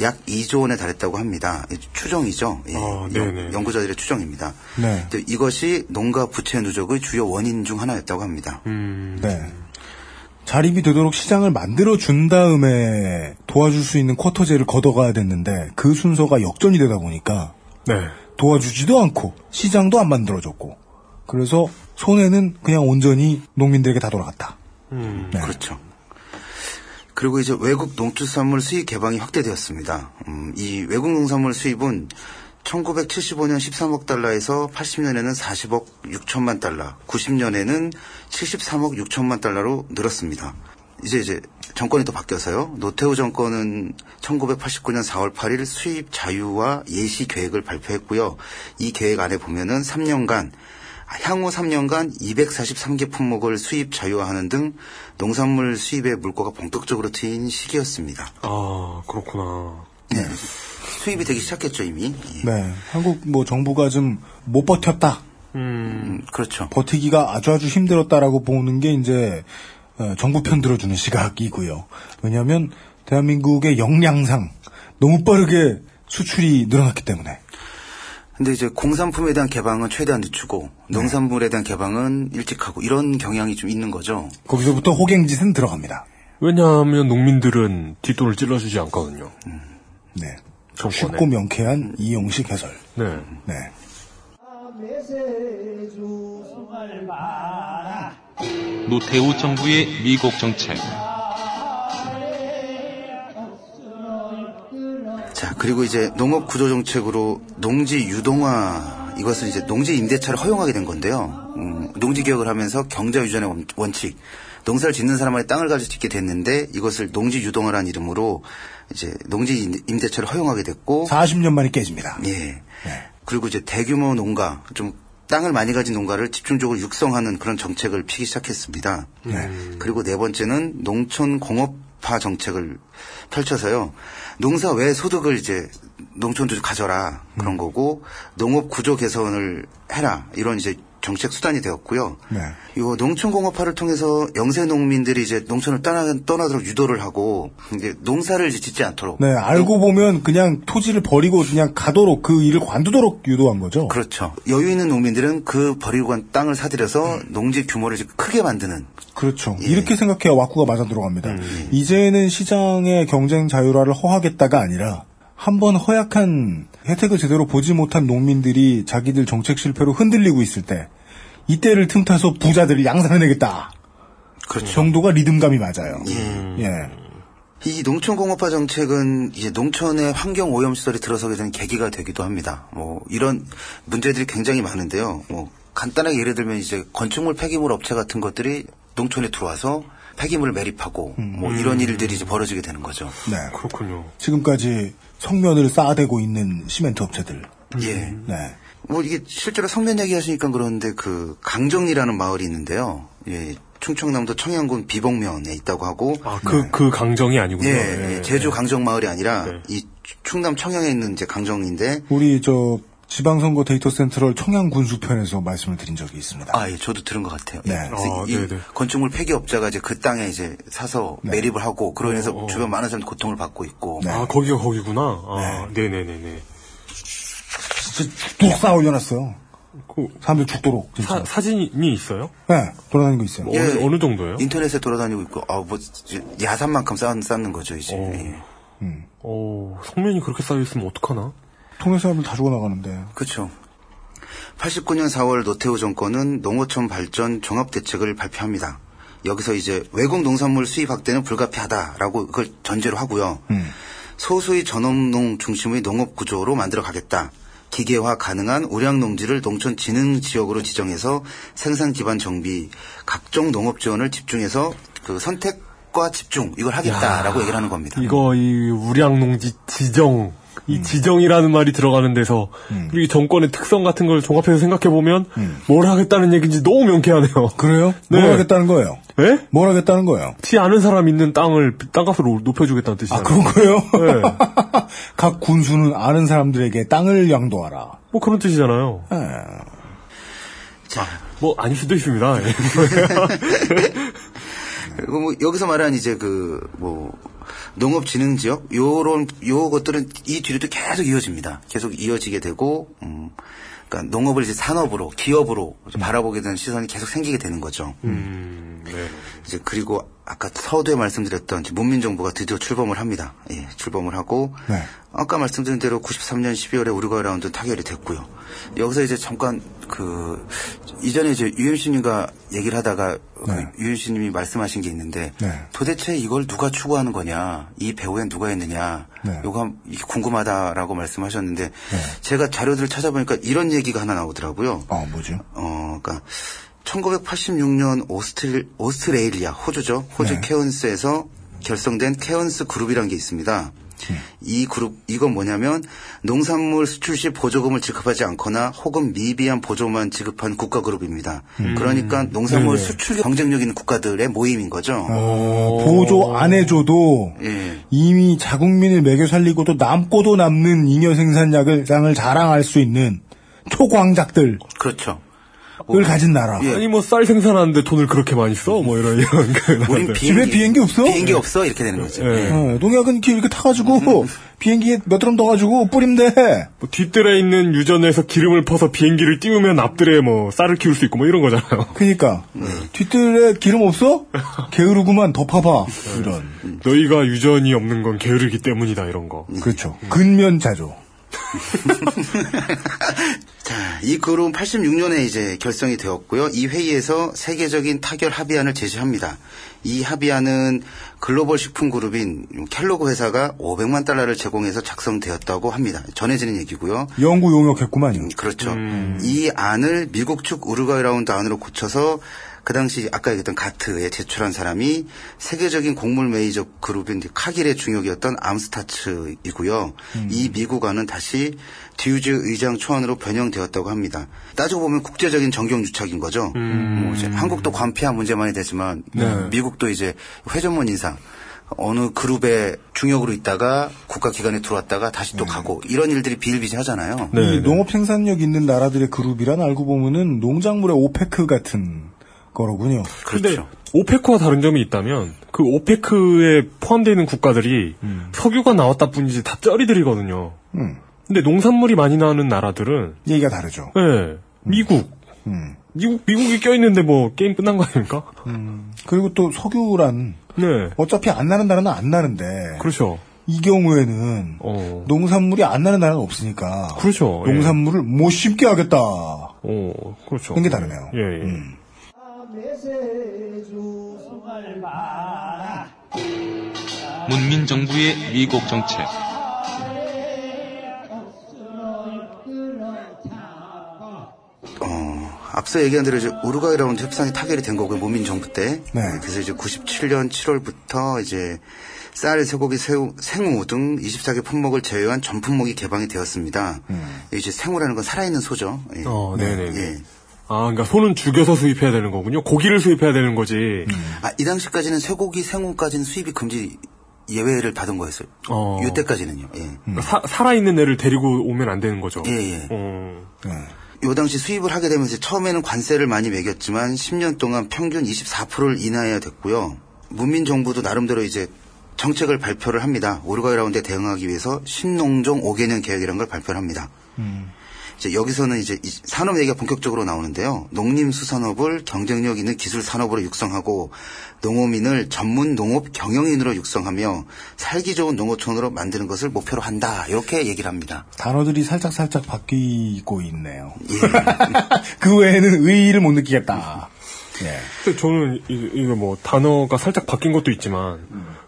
약 2조 원에 달했다고 합니다. 이 추정이죠. 예,
아,
연-
네네.
연구자들의 추정입니다.
네.
이것이 농가 부채 누적의 주요 원인 중 하나였다고 합니다.
음.
네. 자립이 되도록 시장을 만들어 준 다음에 도와줄 수 있는 쿼터제를 걷어가야 됐는데 그 순서가 역전이 되다 보니까
네.
도와주지도 않고 시장도 안 만들어졌고 그래서 손해는 그냥 온전히 농민들에게 다 돌아갔다.
음.
네.
그렇죠. 그리고 이제 외국 농축산물 수입 개방이 확대되었습니다. 음, 이 외국 농산물 수입은 1975년 13억 달러에서 80년에는 40억 6천만 달러, 90년에는 73억 6천만 달러로 늘었습니다. 이제 이제 정권이 또 바뀌어서요. 노태우 정권은 1989년 4월 8일 수입 자유화 예시 계획을 발표했고요. 이 계획 안에 보면은 3년간 향후 3년간 243개 품목을 수입 자유화하는 등 농산물 수입의 물꼬가 본격적으로 트인 시기였습니다.
아, 그렇구나.
네. 수입이 되기 시작했죠 이미. 예.
네. 한국 뭐 정부가 좀 못 버텼다.
음, 그렇죠.
버티기가 아주 아주 힘들었다라고 보는 게 이제 어, 정부 편 들어주는 시각이고요. 왜냐하면 대한민국의 역량상 너무 빠르게 수출이 늘어났기 때문에.
근데 이제 공산품에 대한 개방은 최대한 늦추고 농산물에 대한 개방은 일찍 하고 이런 경향이 좀 있는 거죠.
거기서부터 호갱짓은 들어갑니다.
왜냐하면 농민들은 뒷돈을 찔러주지 않거든요.
네.
정권에.
쉽고 명쾌한 이용식 해설.
네.
네.
노태우 정부의 미국 정책.
자, 그리고 이제 농업 구조 정책으로 농지 유동화 이것은 이제 농지 임대차를 허용하게 된 건데요. 음, 농지 개혁을 하면서 경자 유전의 원- 원칙, 농사를 짓는 사람만의 땅을 가질 수 있게 됐는데 이것을 농지 유동화라는 이름으로 이제 농지 임- 임대차를 허용하게 됐고
40년 만에 깨집니다.
예. 그리고 이제 대규모 농가, 좀 땅을 많이 가진 농가를 집중적으로 육성하는 그런 정책을 피기 시작했습니다. 그리고 네 번째는 농촌 공업화 정책을 펼쳐서요. 농사 외 소득을 이제 농촌도 가져라 그런 거고 농업 구조 개선을 해라. 이런 이제 정책 수단이 되었고요.
네.
요 농촌 공업화를 통해서 영세 농민들이 이제 농촌을 떠나 떠나도록 유도를 하고 이제 농사를 이제 짓지 않도록
네, 알고 보면 그냥 토지를 버리고 그냥 가도록 그 일을 관두도록 유도한 거죠.
그렇죠. 여유 있는 농민들은 그 버리고 간 땅을 사들여서 농지 규모를 크게 만드는
그렇죠.
예.
이렇게 생각해야 와꾸가 맞아 들어갑니다.
음,
이제는 시장의 경쟁 자유화를 허하겠다가 아니라 한번 허약한 혜택을 제대로 보지 못한 농민들이 자기들 정책 실패로 흔들리고 있을 때 이때를 틈타서 부자들을 양산해내겠다.
그렇죠.
정도가 리듬감이 맞아요. 예.
이 농촌 공업화 정책은 이제 농촌의 환경 오염 시설이 들어서게 되는 계기가 되기도 합니다. 뭐 이런 문제들이 굉장히 많은데요. 뭐 간단하게 예를 들면 이제 건축물 폐기물 업체 같은 것들이 농촌에 들어와서 폐기물을 매립하고 뭐 이런 일들이 이제 벌어지게 되는 거죠.
네.
그렇군요.
지금까지 성면을 쌓아대고 있는 시멘트 업체들.
예.
네.
뭐 이게 실제로 성면 얘기하시니까 그러는데 그 강정리라는 마을이 있는데요. 예. 충청남도 청양군 비봉면에 있다고 하고
그, 그 강정이 아니군요.
예,
예.
제주 강정 마을이 아니라 이 충남 청양에 있는 이제 강정인데
우리 저 지방선거 데이터 센트럴 청양 군수편에서 말씀을 드린 적이 있습니다.
아, 예, 저도 들은 것 같아요.
네.
예.
아,
이
네네.
건축물 폐기업자가 이제 그 땅에 이제 사서 매립을 하고 그로 인해서
어, 어.
주변 많은 사람들이 고통을 받고 있고.
아, 거기가 거기구나. 아, 네. 네 네네
뚝 쌓아 올려놨어요. 사람들 죽도록. 진짜.
사, 사진이 있어요?
네, 돌아다니고 있어요.
뭐 어느, 어느 정도예요?
인터넷에 돌아다니고 있고, 아, 뭐, 야산만큼 쌓, 쌓는 거죠, 이제. 예.
오, 성면이 그렇게 쌓여 있으면 어떡하나?
통일 사람들 다 죽어나가는데.
그렇죠. 89년 4월 노태우 정권은 농어촌 발전 종합대책을 발표합니다. 여기서 이제 외국 농산물 수입 확대는 불가피하다라고 그걸 전제로 하고요. 소수의 전업농 중심의 농업 구조로 만들어 가겠다. 기계화 가능한 우량 농지를 농촌 진흥 지역으로 지정해서 생산 기반 정비, 각종 농업 지원을 집중해서 그 선택과 집중 이걸 하겠다라고 얘기를 하는 겁니다.
이거, 이, 우량 농지 지정. 이 지정이라는 말이 들어가는 데서, 그리고 이 정권의 특성 같은 걸 종합해서 생각해 보면, 뭘 하겠다는 얘기인지 너무 명쾌하네요.
그래요?
네.
뭘 하겠다는 거예요?
예?
뭘 하겠다는 거예요?
티 아는 사람 있는 땅을 땅값을 높여주겠다는 뜻이잖아요.
아, 그런 거예요?
네.
각 군수는 아는 사람들에게 땅을 양도하라.
뭐 그런 뜻이잖아요.
네.
자,
뭐 아닐 수도 있습니다. 예.
그리고 뭐 여기서 말한 이제 그뭐 농업진흥 지역 요런 요 것들은 이 뒤로도 계속 이어집니다. 계속 이어지게 되고 음 그러니까 농업을 이제 산업으로 기업으로 이제 바라보게 되는 시선이 계속 생기게 되는 거죠.
음, 네.
이제 그리고 아까 서두에 말씀드렸던 문민정부가 드디어 출범을 합니다. 예, 출범을 하고
네.
아까 말씀드린 대로 93년 12월에 우리가 라운드 타결이 됐고요. 여기서 이제 잠깐 그 이전에 이제 유현수님과 얘기를 하다가 그 유현수님이 말씀하신 게 있는데
네.
도대체 이걸 누가 추구하는 거냐, 이 배후엔 누가 있느냐,
네.
요거 궁금하다라고 말씀하셨는데 제가 자료들을 찾아보니까 이런 얘기가 하나 나오더라고요.
아, 뭐죠?
어, 그러니까 1986년 오스트레, 오스트레일리아 호주죠. 호주
네.
케언스에서 결성된 케언스 그룹이라는 게 있습니다.
음.
이 그룹 이건 뭐냐면 농산물 수출 시 보조금을 지급하지 않거나 혹은 미비한 보조만 지급한 국가 그룹입니다.
음.
그러니까 농산물
네네.
수출 경쟁력 있는 국가들의 모임인 거죠.
어, 보조 안 해줘도
예.
이미 자국민을 먹여 살리고도 남고도 남는 잉여 생산량을 자랑할 수 있는 초광작들.
그렇죠.
을 가진 나라.
아니 뭐 쌀 생산하는데 돈을 그렇게 많이 써? 뭐 이런 이런. 그
우린
나라들.
집에 비행기 없어?
비행기 없어 이렇게 되는 거죠.
예.
어, 농약은 이렇게, 이렇게 타가지고 비행기에 몇 드럼 넣어가지고 뿌리면 돼.
뭐 뒷뜰에 있는 유전에서 기름을 퍼서 비행기를 띄우면 앞뜰에 뭐 쌀을 키울 수 있고 뭐 이런 거잖아요.
그니까
네.
뒷뜰에 기름 없어? 게으르구만 더 파봐. 이런.
너희가 유전이 없는 건 게으르기 때문이다 이런 거.
그렇죠. 근면자조.
이 그룹은 86년에 이제 결성이 되었고요. 이 회의에서 세계적인 타결 합의안을 제시합니다. 이 합의안은 글로벌 식품 그룹인 켈로그 회사가 500만 달러를 제공해서 작성되었다고 합니다. 전해지는 얘기고요.
연구 용역했구만요.
그렇죠. 이 안을 미국 측 우루과이 라운드 안으로 고쳐서 그 당시 아까 얘기했던 가트에 제출한 사람이 세계적인 곡물 메이저 그룹인 카길의 중역이었던 암스타츠이고요. 이 미국안은 다시 듀즈 의장 초안으로 변형되었다고 합니다. 따지고 보면 국제적인 정경 유착인 거죠. 뭐 이제 한국도 관피한 문제만이 되지만
네.
미국도 이제 회전문 인상 어느 그룹의 중역으로 있다가 국가기관에 들어왔다가 다시 또 가고 이런 일들이 비일비재하잖아요.
이 농업 생산력 있는 나라들의 그룹이란 알고 보면은 농작물의 오페크 같은 거로군요.
근데 오페크와 다른 점이 있다면 그 오페크에 포함되어 있는 국가들이 석유가 나왔다 뿐이지 다 쩌리들이거든요.
음.
근데 농산물이 많이 나오는 나라들은
얘기가 다르죠.
네, 미국.
음.
미국 미국이 껴 있는데 뭐 게임 끝난 거 아닙니까?
그리고 또 석유란
네.
어차피 안 나는 나라는 안 나는데
그렇죠.
이 경우에는 농산물이 안 나는 나라가 없으니까
그렇죠. 예.
농산물을 못 심게 하겠다.
어, 그렇죠.
그런 게 다르네요.
예, 예.
음.
문민 정부의 미국 정책.
어, 앞서 얘기한 대로 이제 우루과이 라운드 협상이 타결이 된 거고요. 모민 정부 때.
네.
그래서 이제 97년 7월부터 이제 쌀, 쇠고기, 새우, 생우 등 24개 품목을 제외한 전 품목이 개방이 되었습니다. 이제 생우라는 건 살아있는 소죠. 예.
어, 네네.
예.
아, 그러니까 소는 죽여서 수입해야 되는 거군요. 고기를 수입해야 되는 거지.
아, 이 당시까지는 쇠고기, 생우까지는 수입이 금지 예외를 받은 거였어요.
어.
이때까지는요. 예.
그러니까 사, 살아있는 애를 데리고 오면 안 되는 거죠.
예, 예.
어.
요 당시 수입을 하게 되면서 처음에는 관세를 많이 매겼지만 10년 동안 평균 24%를 인하해야 됐고요. 문민 정부도 나름대로 이제 정책을 발표를 합니다. 우루과이 라운드에 대응하기 위해서 신농종 5개년 계획이라는 걸 발표를 합니다. 이제 여기서는 이제 이 산업 얘기가 본격적으로 나오는데요. 농림수산업을 경쟁력 있는 기술 산업으로 육성하고 농어민을 전문 농업 경영인으로 육성하며 살기 좋은 농어촌으로 만드는 것을 목표로 한다. 이렇게 얘기를 합니다.
단어들이 살짝 살짝 바뀌고 있네요. 그 외에는 의의를 못 느끼겠다. 예.
저는 이- 이거 뭐 단어가 살짝 바뀐 것도 있지만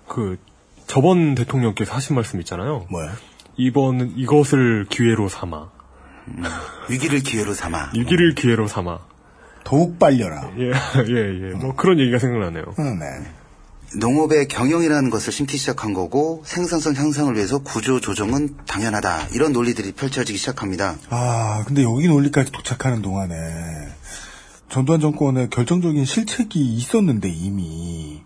그 저번 대통령께서 하신 말씀 있잖아요.
뭐야?
이번 이것을 기회로 삼아.
위기를 기회로 삼아.
위기를 기회로 삼아.
더욱 빨려라.
예, 예, 예. 뭐 그런 얘기가 생각나네요.
음, 네.
농업의 경영이라는 것을 심기 시작한 거고 생산성 향상을 위해서 구조 조정은 당연하다. 이런 논리들이 펼쳐지기 시작합니다.
아, 근데 여기 논리까지 도착하는 동안에 전두환 정권의 결정적인 실책이 있었는데 이미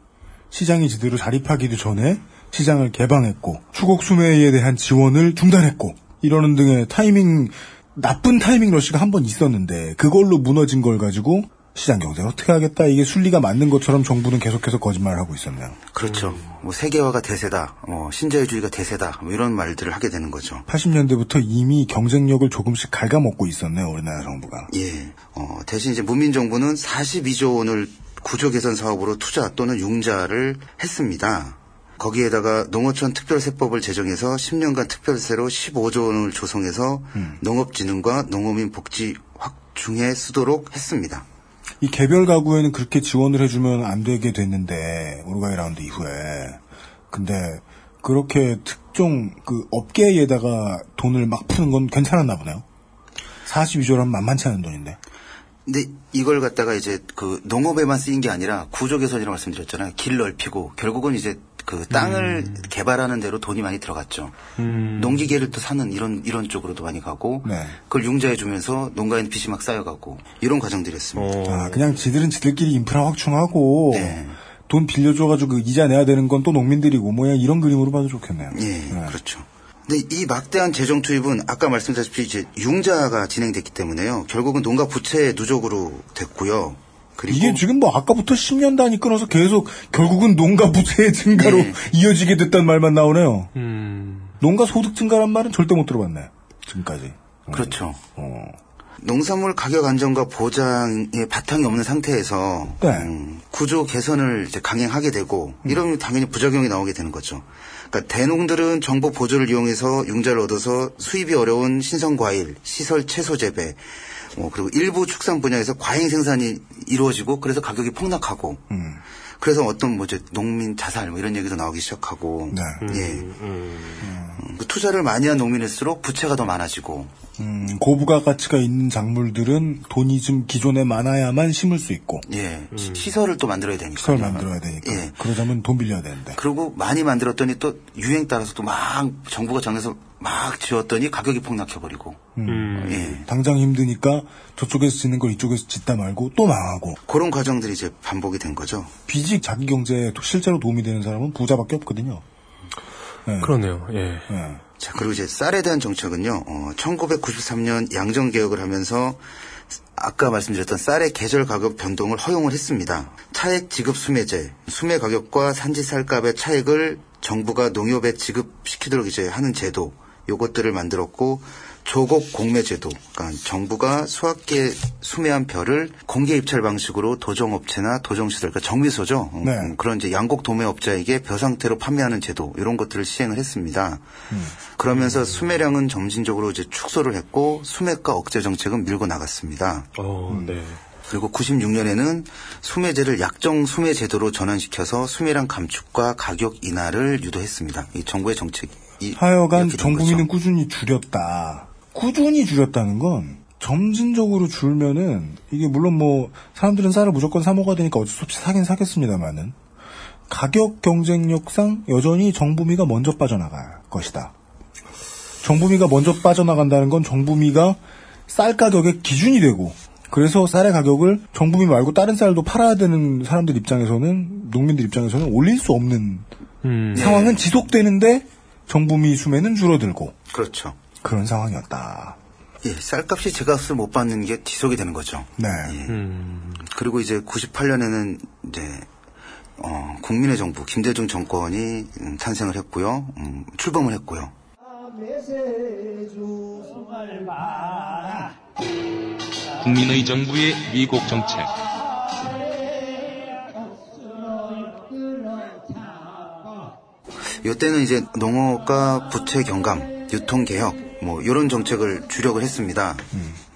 시장이 제대로 자립하기도 전에 시장을 개방했고 추곡 수매에 대한 지원을 중단했고 이러는 등의 타이밍 나쁜 타이밍 러시가 한 번 있었는데 그걸로 무너진 걸 가지고 시장 경제를 어떻게 하겠다 이게 순리가 맞는 것처럼 정부는 계속해서 거짓말을 하고 있었네요.
그렇죠. 뭐 세계화가 대세다. 뭐 신자유주의가 대세다. 뭐 이런 말들을 하게 되는 거죠.
80년대부터 이미 경쟁력을 조금씩 갉아먹고 있었네요 우리나라 정부가.
예. 어, 대신 이제 문민 정부는 42조 원을 구조 개선 사업으로 투자 또는 융자를 했습니다. 거기에다가 농어촌 특별세법을 제정해서 10년간 특별세로 15조 원을 조성해서 농업진흥과 농어민 복지 확충해 쓰도록 했습니다.
이 개별 가구에는 그렇게 지원을 해주면 안 되게 됐는데 우루과이 라운드 이후에 근데 그렇게 특정 그 업계에다가 돈을 막 푸는 건 괜찮았나 보네요. 42조라면 만만치 않은 돈인데.
근데 이걸 갖다가 이제 그 농업에만 쓰인 게 아니라 구조 개선이라고 말씀드렸잖아요. 길 넓히고 결국은 이제 그 땅을 개발하는 대로 돈이 많이 들어갔죠. 농기계를 또 사는 이런 이런 쪽으로도 많이 가고
네.
그걸 융자해 주면서 농가에는 빚이 막 쌓여가고 이런 과정들이었습니다.
아, 그냥 지들은 지들끼리 인프라 확충하고
네.
돈 빌려줘가지고 그 이자 내야 되는 건 또 농민들이고 뭐야 이런 그림으로 봐도 좋겠네요.
예, 그렇죠. 근데 이 막대한 재정 투입은 아까 말씀드렸다시피 이제 융자가 진행됐기 때문에요. 결국은 농가 부채 누적으로 됐고요. 그리고
이게 지금 뭐 아까부터 10년 단위 끊어서 계속 결국은 농가 부채의 증가로
네.
이어지게 됐다는 말만 나오네요.
음.
농가 소득 증가란 말은 절대 못 들어봤네. 지금까지.
그렇죠.
어.
농산물 가격 안정과 보장의 바탕이 없는 상태에서
네.
음, 구조 개선을 이제 강행하게 되고 이러면 당연히 부작용이 나오게 되는 거죠. 그러니까 대농들은 정보 보조를 이용해서 융자를 얻어서 수입이 어려운 신선 과일, 시설 채소 재배, 뭐 그리고 일부 축산 분야에서 과잉 생산이 이루어지고 그래서 가격이 폭락하고
음.
그래서 어떤 뭐 이제 농민 자살 뭐 이런 얘기도 나오기 시작하고
네.
예. 음, 그 투자를 많이 한 농민일수록 부채가 더 많아지고
음, 고부가 가치가 있는 작물들은 돈이 좀 기존에 많아야만 심을 수 있고
예. 시- 시설을 또 만들어야 되니까.
시설 만들어야 되니까
예.
그러자면 돈 빌려야 되는데
그리고 많이 만들었더니 또 유행 따라서 또 막 정부가 정해서 막 지었더니 가격이 폭락해버리고.
음.
예.
당장 힘드니까 저쪽에서 짓는 걸 이쪽에서 짓다 말고 또 망하고
그런 과정들이 이제 반복이 된 거죠.
비직 자기 경제에 실제로 도움이 되는 사람은 부자밖에 없거든요. 네.
그러네요. 예.
자, 그리고 이제 쌀에 대한 정책은요, 어, 1993년 양정개혁을 하면서 아까 말씀드렸던 쌀의 계절 가격 변동을 허용을 했습니다. 차액 지급 수매제, 수매 가격과 산지 쌀값의 차액을 정부가 농협에 지급시키도록 이제 하는 제도, 요것들을 만들었고, 조곡 공매 제도, 그러니까 정부가 수확기에 수매한 벼를 공개 입찰 방식으로 도정업체나 도정시설, 그러니까 정미소죠. 어,
네.
음, 그런 이제 양곡 도매업자에게 벼 상태로 판매하는 제도 이런 것들을 시행을 했습니다. 그러면서 수매량은 점진적으로 이제 축소를 했고 수매가 억제 정책은 밀고 나갔습니다.
어, 네.
그리고 96년에는 수매제를 약정 수매 제도로 전환시켜서 수매량 감축과 가격 인하를 유도했습니다. 이 정부의 정책이
하여간 정부민은 꾸준히 줄였다. 꾸준히 줄였다는 건 점진적으로 줄면은 이게 물론 뭐 사람들은 쌀을 무조건 사 먹어야 되니까 어쩔 수 없이 사긴 사겠습니다만은 가격 경쟁력상 여전히 정부미가 먼저 빠져나갈 것이다. 정부미가 먼저 빠져나간다는 건 정부미가 쌀 가격의 기준이 되고 그래서 쌀의 가격을 정부미 말고 다른 쌀도 팔아야 되는 사람들 입장에서는 농민들 입장에서는 올릴 수 없는
음.
상황은 지속되는데 정부 미 수매는 줄어들고
그렇죠.
그런 상황이었다.
예, 쌀값이 제값을 못 받는 게 지속이 되는 거죠.
네.
그리고 이제 98년에는 이제 어, 국민의 정부 김대중 정권이 음, 탄생을 했고요. 음, 출범을 했고요.
국민의 정부의 미국 정책.
이때는 이제 농업과 부채 경감, 유통 개혁 뭐 이런 정책을 주력을 했습니다.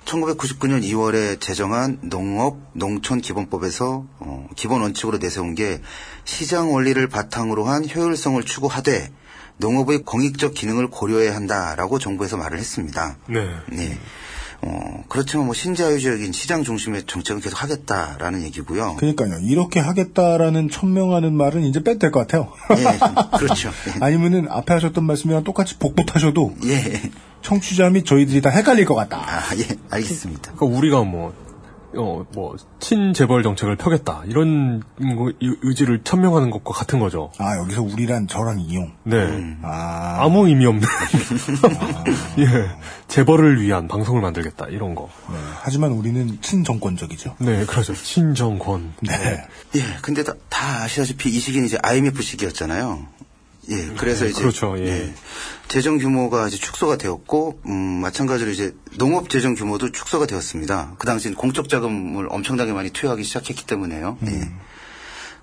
1999년 2월에 제정한 농업 농촌 기본법에서 어, 기본 원칙으로 내세운 게 시장 원리를 바탕으로 한 효율성을 추구하되 농업의 공익적 기능을 고려해야 한다라고 정부에서 말을 했습니다.
네.
네. 어, 그렇지만 뭐 신자유적인 시장 중심의 정책은 계속 하겠다라는 얘기고요.
그러니까요. 이렇게 하겠다라는 천명하는 말은 이제 빼도 될 것 같아요.
예, 그렇죠.
아니면은 앞에 하셨던 말씀이랑 똑같이 복붙하셔도
예.
청취자 및 저희들이 다 헷갈릴 것 같다.
아, 예, 알겠습니다.
그러니까 우리가 뭐, 어, 뭐, 친재벌 정책을 펴겠다. 이런 거, 이- 의지를 천명하는 것과 같은 거죠.
아, 여기서 우리란 저랑 이용.
네.
아.
아무 의미 없는. 예. 재벌을 위한 방송을 만들겠다. 이런 거.
네. 하지만 우리는 친정권적이죠.
네, 그렇죠. 친정권.
네.
예, 근데 다, 다 아시다시피 이 시기는 이제 IMF 시기였잖아요. 예, 그래서
네,
이제
그렇죠, 예.
재정 규모가 이제 축소가 되었고, 음, 마찬가지로 이제 농업 재정 규모도 축소가 되었습니다. 그 당시엔 공적 자금을 엄청나게 많이 투여하기 시작했기 때문에요. 예.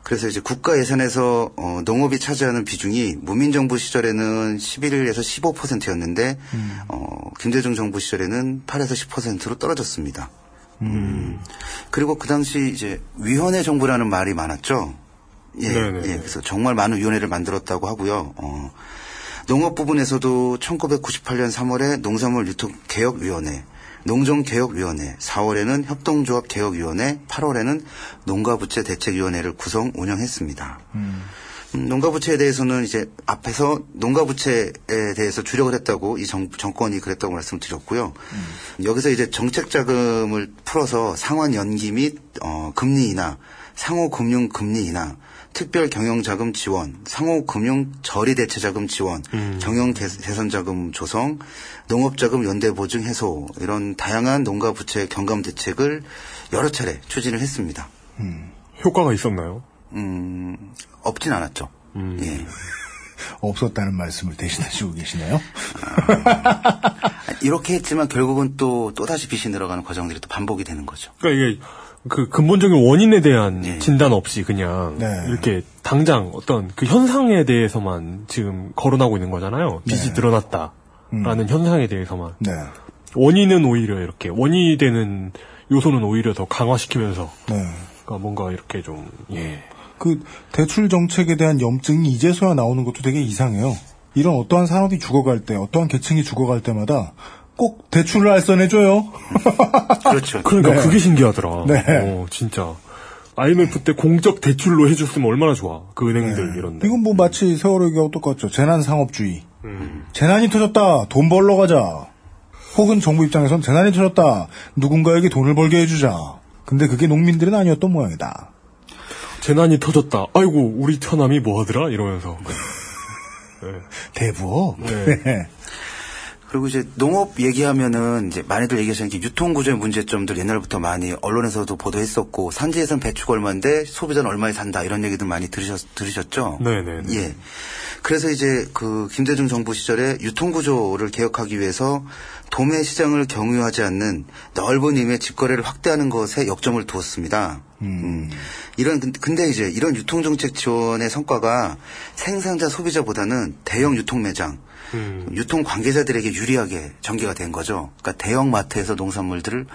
그래서 이제 국가 예산에서 어, 농업이 차지하는 비중이 문민 정부 시절에는 11에서 15%였는데 어, 김대중 정부 시절에는 8에서 10%로 떨어졌습니다. 음. 그리고 그 당시 이제 위원회 정부라는 말이 많았죠. 예,
네네.
예, 그래서 정말 많은 위원회를 만들었다고 하고요. 어, 농업 부분에서도 1998년 3월에 농산물 유통 개혁위원회, 농정개혁위원회, 4월에는 협동조합개혁위원회, 8월에는 농가부채 대책위원회를 구성 운영했습니다. 음, 농가부채에 대해서는 이제 앞에서 농가부채에 대해서 주력을 했다고 이 정, 정권이 그랬다고 말씀드렸고요. 여기서 이제 정책 자금을 풀어서 상환 연기 및 어, 금리 인하, 상호 금융 금리 인하, 특별 경영 자금 지원, 상호 금융 저리 대체 자금 지원, 경영 개- 개선 자금 조성, 농업 자금 연대 보증 해소 이런 다양한 농가 부채 경감 대책을 여러 차례 추진을 했습니다.
효과가 있었나요?
음, 없진 않았죠. 예.
없었다는 말씀을 대신하시고 계시네요.
이렇게 했지만 결국은 또, 또다시 빚이 늘어가는 과정들이 또 반복이 되는 거죠.
그러니까 이게 그 근본적인 원인에 대한
네.
진단 없이 그냥 이렇게 당장 어떤 그 현상에 대해서만 지금 거론하고 있는 거잖아요. 빚이
네.
늘어났다라는 현상에 대해서만.
네.
원인은 오히려 이렇게 원인이 되는 요소는 오히려 더 강화시키면서
네.
그러니까 뭔가 이렇게 좀 예.
그 대출 정책에 대한 염증이 이제서야 나오는 것도 되게 이상해요. 이런 어떠한 산업이 죽어갈 때, 어떠한 계층이 죽어갈 때마다 꼭 대출을 알선해줘요.
그렇죠.
그러니까
네.
그게 신기하더라.
네.
어, 진짜. IMF 때 공적 대출로 해줬으면 얼마나 좋아. 그 은행들 이런데.
이건 뭐 마치 세월호 얘기하고 똑같죠. 재난 상업주의.
음.
재난이 터졌다. 돈 벌러 가자. 혹은 정부 입장에선 재난이 터졌다. 누군가에게 돈을 벌게 해주자. 근데 그게 농민들은 아니었던 모양이다.
재난이 터졌다. 아이고 우리 처남이 뭐하더라 이러면서.
대부업.
네.
그리고 이제 농업 얘기하면은 이제 많이들 얘기하시는 게 유통 구조의 문제점들 옛날부터 많이 언론에서도 보도했었고 산지에선 배추가 얼마인데 소비자는 얼마에 산다 이런 얘기들 많이 들으셨 들으셨죠?
네네.
예. 그래서 이제 그 김대중 정부 시절에 유통 구조를 개혁하기 위해서 도매 시장을 경유하지 않는 넓은 의미의 직거래를 확대하는 것에 역점을 두었습니다. 음. 이런 근- 근데 이제 이런 유통 정책 지원의 성과가 생산자 소비자보다는 대형 유통 매장 유통 관계자들에게 유리하게 전개가 된 거죠. 그러니까 대형 마트에서 농산물들을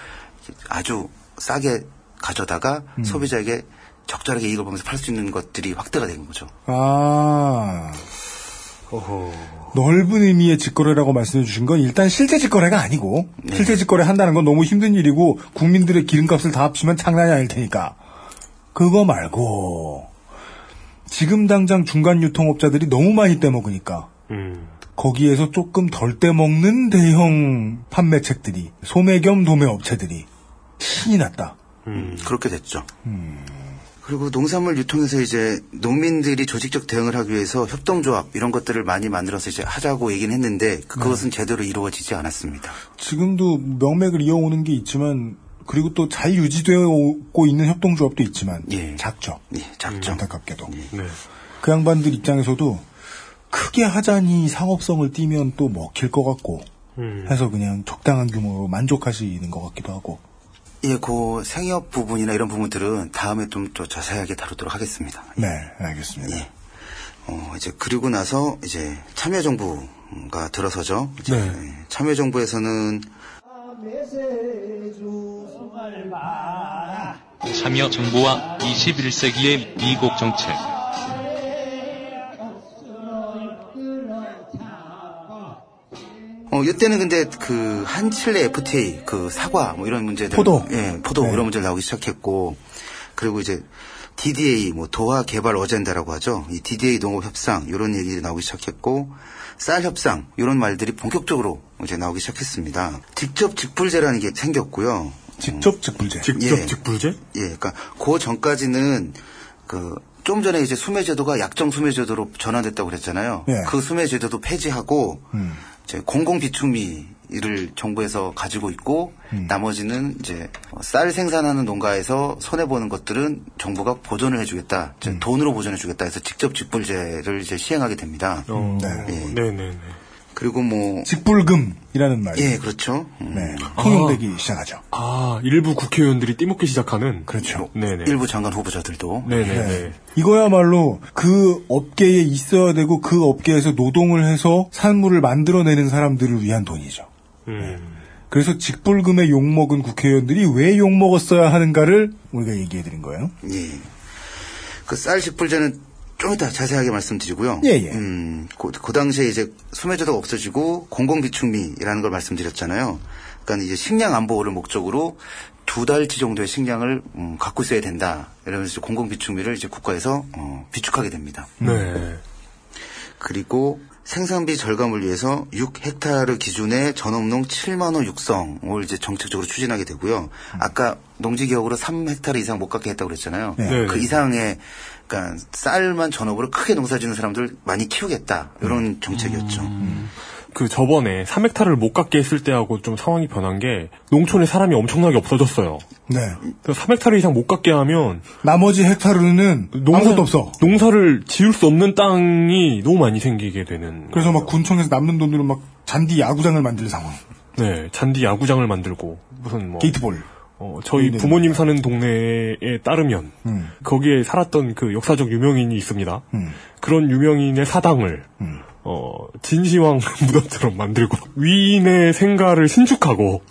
아주 싸게 가져다가 소비자에게 적절하게 이익을 보면서 팔 수 있는 것들이 확대가 된 거죠.
아. 넓은 의미의 직거래라고 말씀해 주신 건 일단 실제 직거래가 아니고 실제 직거래 한다는 건 너무 힘든 일이고 국민들의 기름값을 다 합치면 장난이 아닐 테니까 그거 말고 지금 당장 중간 유통업자들이 너무 많이 떼먹으니까
음.
거기에서 조금 덜 떼먹는 대형 판매책들이 소매 겸 도매 업체들이 신이 났다.
그렇게 됐죠. 그리고 농산물 유통에서 이제 농민들이 조직적 대응을 하기 위해서 협동조합 이런 것들을 많이 만들어서 이제 하자고 얘기는 했는데 그- 그것은 제대로 이루어지지 않았습니다.
지금도 명맥을 이어오는 게 있지만 그리고 또 잘 유지되고 있는 협동조합도 있지만 작죠.
작죠.
안타깝게도.
네.
그 양반들 입장에서도 크게 하자니 상업성을 띠면 또 먹힐 것 같고
음.
해서 그냥 적당한 규모로 만족하시는 것 같기도 하고.
예, 그 생협 부분이나 이런 부분들은 다음에 좀 더 자세하게 다루도록 하겠습니다.
네, 알겠습니다.
예. 어, 이제 그리고 나서 이제 참여정부가 들어서죠. 이제
네.
예, 참여정부에서는
참여 정부와 21세기의 미국 정책.
어, 이때는 근데 그 한칠레 FTA 그 사과 뭐 이런 문제들
포도.
예, 포도
네.
이런 문제를 나오기 시작했고 그리고 이제 DDA 뭐 도하 개발 어젠다라고 하죠. 이 DDA 농업 협상 이런 얘기들이 나오기 시작했고 쌀 협상 이런 말들이 본격적으로 이제 나오기 시작했습니다. 직접 직불제라는 게 생겼고요.
직접 직불제.
직접 직불제?
예, 그러니까 그 전까지는 그 좀 전에 이제 수매제도가 약정 수매제도로 전환됐다고 그랬잖아요.
예.
그 수매제도도 폐지하고
음.
이제 공공 비축미를 정부에서 가지고 있고
음.
나머지는 이제 쌀 생산하는 농가에서 손해 보는 것들은 정부가 보존을 해주겠다,
음.
돈으로 보존해주겠다 해서 직접 직불제를 이제 시행하게 됩니다.
어,
예.
네네 네.
그리고 뭐
직불금이라는 말이
예, 그렇죠. 음.
네, 통용되기 시작하죠.
아, 일부 국회의원들이 띠먹기 시작하는.
그렇죠.
네네.
일부 장관 후보자들도
네네네.
네. 이거야말로 그 업계에 있어야 되고 그 업계에서 노동을 해서 산물을 만들어내는 사람들을 위한 돈이죠.
음.
그래서 직불금에 욕먹은 국회의원들이 왜 욕먹었어야 하는가를 우리가 얘기해드린 거예요.
예. 그 쌀 직불제는 좀 이따 자세하게 말씀드리고요.
예, 예.
음, 그, 그 당시에 이제 수매제도가 없어지고 공공비축미라는 걸 말씀드렸잖아요. 그러니까 이제 식량 안보를 목적으로 두 달치 정도의 식량을 음, 갖고 있어야 된다. 이러면서 공공비축미를 이제 국가에서 어, 비축하게 됩니다.
네.
그리고 생산비 절감을 위해서 6헥타르 기준의 전업농 7만 호 육성을 이제 정책적으로 추진하게 되고요. 아까 농지개혁으로 3헥타르 이상 못 갖게 했다고 그랬잖아요.
네.
그 이상의 그러니까 쌀만 전업으로 크게 농사 짓는 사람들 많이 키우겠다. 이런 정책이었죠.
그 저번에 3헥타르를 못 갖게 했을 때하고 좀 상황이 변한 게 농촌에 사람이 엄청나게 없어졌어요.
네.
그래서 3헥타르 이상 못 갖게 하면
나머지 헥타르는 아무것도 없어.
농사를 지을 수 없는 땅이 너무 많이 생기게 되는.
그래서 막 군청에서 남는 돈으로 막 잔디 야구장을 만들 상황.
네, 잔디 야구장을 만들고 무슨 뭐
게이트볼.
어, 저희
네.
부모님 사는 동네에 따르면
음.
거기에 살았던 그 역사적 유명인이 있습니다.
음.
그런 유명인의 사당을 어, 진시황 무덤처럼 만들고 위인의 생가를 신축하고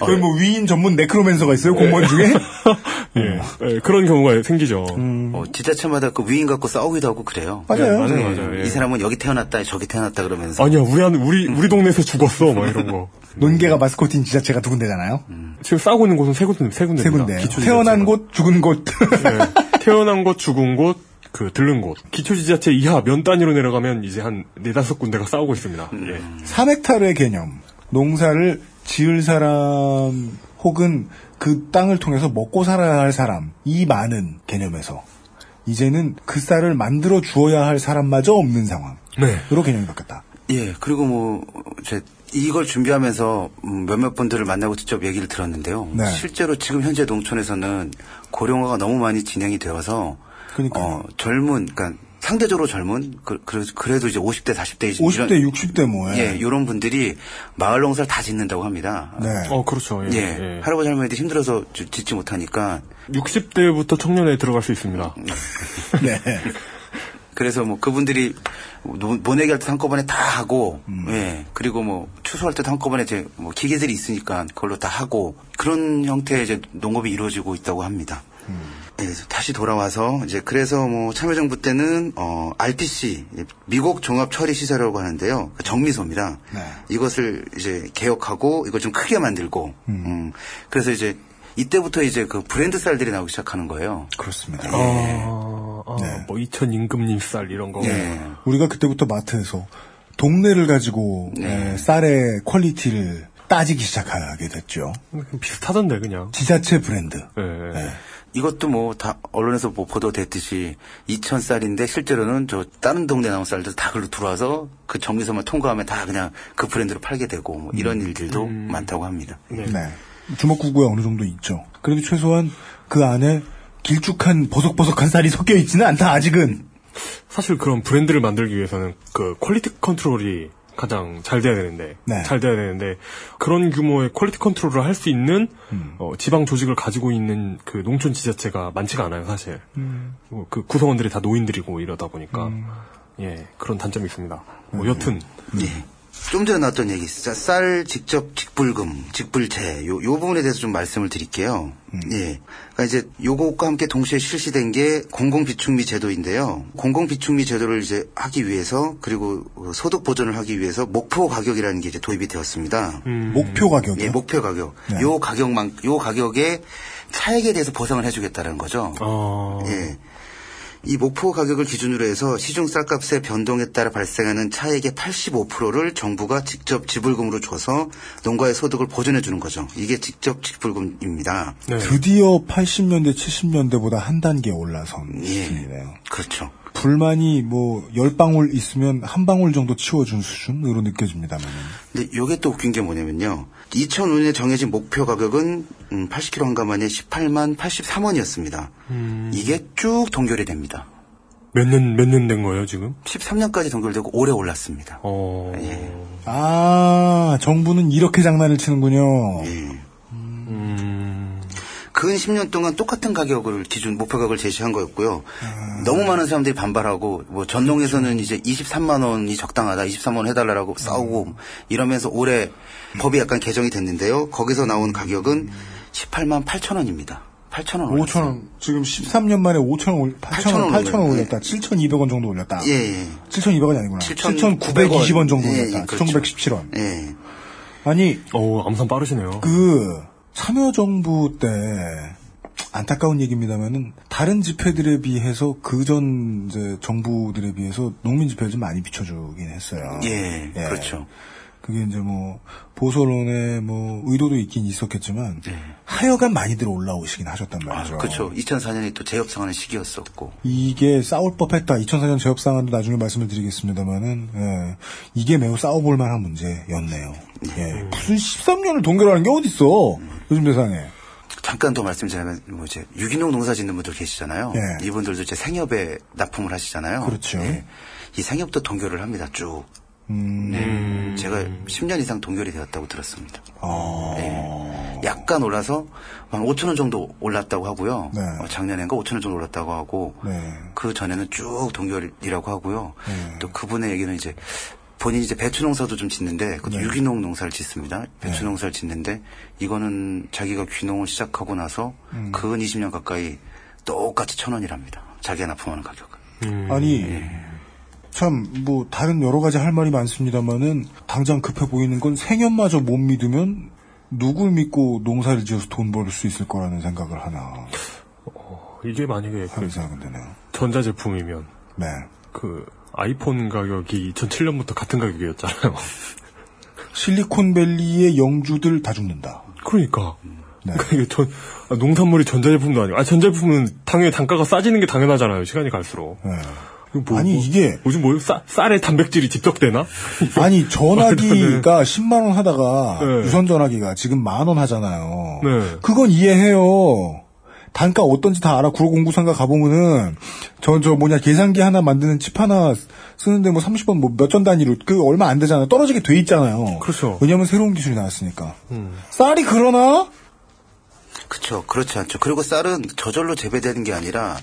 거기 뭐 위인 전문 네크로맨서가 있어요 공무원 중에?
예, 예, 그런 경우가 생기죠.
어, 지자체마다 그 위인 갖고 싸우기도 하고 그래요.
맞아요.
예, 맞아요,
예,
맞아요. 예.
이 사람은 여기 태어났다, 저기 태어났다 그러면서.
아니야, 우리 한 우리 우리 동네에서 죽었어, 막 이런 거.
논개가 마스코트인 지자체가 두 군데잖아요.
지금 싸우고 있는 곳은 세 군데, 세 군데.
세 군데. 태어난 곳, 죽은 곳.
태어난 곳, 죽은 곳, 그 들른 곳. 기초지자체 이하 면 단위로 내려가면 이제 한 네다섯 군데가 싸우고 있습니다. 예.
3헥타르의 개념. 농사를 지을 사람 혹은 그 땅을 통해서 먹고 살아야 할 사람 이 많은 개념에서 이제는 그 쌀을 만들어 주어야 할 사람마저 없는 상황으로
네.
개념이 바뀌었다.
예, 그리고 뭐, 제, 이걸 준비하면서 음, 몇몇 분들을 만나고 직접 얘기를 들었는데요.
네.
실제로 지금 현재 농촌에서는 고령화가 너무 많이 진행이 되어서
그러니까요.
어, 젊은, 그러니까 상대적으로 젊은 그, 래도 이제 50대, 40대,
50대, 60대 뭐에.
예, 이런 분들이 마을 농사를 다 짓는다고 합니다.
네.
어, 그렇죠. 예.
예,
예.
할아버지 할머니들 힘들어서 주- 짓지 못하니까
60대부터 청년에 들어갈 수 있습니다.
네.
그래서 뭐 그분들이 노- 모내기 할때 한꺼번에 다 하고, 예. 그리고 뭐 추수할 때도 한꺼번에 이제 뭐 기계들이 있으니까 그걸로 다 하고 그런 형태의 이제 농업이 이루어지고 있다고 합니다. 예, 그래서 다시 돌아와서 이제 그래서 뭐 참여정부 때는 어 RPC 미국 종합 처리 시설이라고 하는데요 그 정미소입니다. 이것을 이제 개혁하고 이걸 좀 크게 만들고 음. 그래서 이제 이때부터 이제 그 브랜드 쌀들이 나오기 시작하는 거예요.
그렇습니다.
아, 아, 뭐 이천 임금님 쌀 이런 거.
예.
우리가 그때부터 마트에서 동네를 가지고
네.
에, 쌀의 quality를 따지기 시작하게 됐죠.
비슷하던데 그냥.
지자체 브랜드.
예.
이것도 뭐 다 언론에서 뭐 보도됐듯이 이천 쌀인데 실제로는 저 다른 동네 나온 쌀들 다 글로 들어와서 그 정미소만 통과하면 다 그냥 그 브랜드로 팔게 되고 뭐 이런 일들도 많다고 합니다.
네. 주먹구구에 어느 정도 있죠. 그래도 최소한 그 안에 길쭉한 버석버석한 쌀이 섞여 있지는 않다 아직은.
사실 그런 브랜드를 만들기 위해서는 그 quality control이 가장 잘 돼야 되는데
네.
잘 돼야 되는데 그런 규모의 quality control을 할 수 있는
음.
어, 지방 조직을 가지고 있는 그 농촌 지자체가 많지가 않아요 사실
음.
어, 그 구성원들이 다 노인들이고 이러다 보니까 예 그런 단점이 있습니다
음.
뭐 여튼
예. 좀 전에 나왔던 얘기, 쌀- 쌀 직접 직불금, 직불제, 요, 요 부분에 대해서 좀 말씀을 드릴게요. 예. 그러니까 이제 요것과 함께 동시에 실시된 게 공공비축미 제도인데요. 공공비축미 제도를 이제 하기 위해서 그리고 그 소득 보전을 하기 위해서 목표 가격이라는 게 이제 도입이 되었습니다.
목표 가격이요?
예, 목표 가격.
네.
요 가격만, 요 가격의 차액에 대해서 보상을 해주겠다는 거죠.
어,
예. 이 목표 가격을 기준으로 해서 시중 쌀값의 변동에 따라 발생하는 차액의 85%를 정부가 직접 지불금으로 줘서 농가의 소득을 보전해 주는 거죠. 이게 직접 지불금입니다.
드디어 80년대, 70년대보다 한 단계 올라선
예.
수준이네요.
그렇죠.
불만이 뭐, 열 방울 있으면 한 방울 정도 치워준 수준으로 느껴집니다만.
근데 요게 또 웃긴 게 뭐냐면요. 2005년에 정해진 목표 가격은 음, 80kg 한 가만에 18만 83원이었습니다. 이게 쭉 동결이 됩니다.
몇 년 몇 년 된 거예요 지금
13년까지 동결되고 올해 올랐습니다.
어
예.
아, 정부는 이렇게 장난을 치는군요.
예. 근 10년 동안 똑같은 가격을 기준 목표 가격을 제시한 거였고요. 너무 많은 사람들이 반발하고 뭐 전농에서는 이제 23만 원이 적당하다, 23만 원 해달라고 싸우고 이러면서 올해 법이 약간 개정이 됐는데요. 거기서 나온 가격은 18만 8천 원입니다. 8천 원.
5천 원. 지금 13년 만에 5천 원, 올- 8천 원, 8천 원 올렸다. 7,200원 정도 올렸다.
예, 예.
7,200원이 아니구나.
7,900원.
7,920원 정도
예,
올렸다.
예, 그렇죠.
1,917원.
예.
아니,
어 암산 빠르시네요
그 참여정부 때 안타까운 얘기입니다만은 다른 집회들에 비해서 그전 이제 정부들에 비해서 농민 집회를 좀 많이 비춰주긴 했어요.
예, 그렇죠.
그게 이제 뭐 보수론의 뭐 의도도 있긴 있었겠지만
네.
하여간 많이들 올라오시긴 하셨단 말이죠.
그렇죠. 2004년이 또 재협상하는 시기였었고.
이게 싸울 법했다. 2004년 재협상안도 나중에 말씀을 드리겠습니다만은 예, 이게 매우 싸워볼 만한 문제였네요. 예, 무슨 13년을 동결하는 게 어딨어? 요즘 세상에.
잠깐 더 말씀드리면 뭐 이제 유기농 농사 짓는 분들 계시잖아요.
예.
이분들도 이제 생협에 납품을 하시잖아요.
그렇죠.
예. 이 생협도 동결을 합니다. 쭉.
음.
네. 제가 10년 이상 동결이 되었다고 들었습니다.
아.
네. 약간 올라서 한 5천 원 정도 올랐다고 하고요.
네.
어, 작년엔가 5천 원 정도 올랐다고 하고
네.
그 전에는 쭉 동결이라고 하고요.
네.
또 그분의 얘기는 이제 본인이 이제 배추 농사도 좀 짓는데 그것도
네.
유기농 농사를 짓습니다. 배추
네.
농사를 짓는데 이거는 자기가 귀농을 시작하고 나서
음.
근 20년 가까이 똑같이 천 원이랍니다. 자기가 납품하는 가격은.
음. 아니 참뭐 다른 여러 가지 할 말이 많습니다만은 당장 급해 보이는 건 생연마저 못 믿으면 누굴 믿고 농사를 지어서 돈 벌 수 있을 거라는 생각을 하나
이게 만약에
드네요.
전자제품이면
네.
그 아이폰 가격이 2007년부터 같은 가격이었잖아요.
실리콘밸리의 영주들 다 죽는다.
그러니까.
네.
그러니까 이게 전 아, 농산물이 전자제품도 아니고 아 전자제품은 당연히 단가가 싸지는 게 당연하잖아요. 시간이 갈수록.
네.
뭐,
아니
뭐,
이게
요즘 뭐 쌀, 쌀에 단백질이 집적되나?
아니 전화기가 10만 원 하다가
네.
유선 전화기가 지금 만 원 하잖아요.
네.
그건 이해해요. 단가 어떤지 다 알아. 국어공구상가 가보면은 저 저 뭐냐 계산기 하나 만드는 칩 하나 쓰는데 뭐 30원 뭐 몇 전 단위로 그 얼마 안 되잖아요. 떨어지게 돼 있잖아요.
그렇죠.
왜냐면 새로운 기술이 나왔으니까.
음.
쌀이 그러나?
그렇죠. 그렇지 않죠. 그리고 쌀은 저절로 재배되는 게 아니라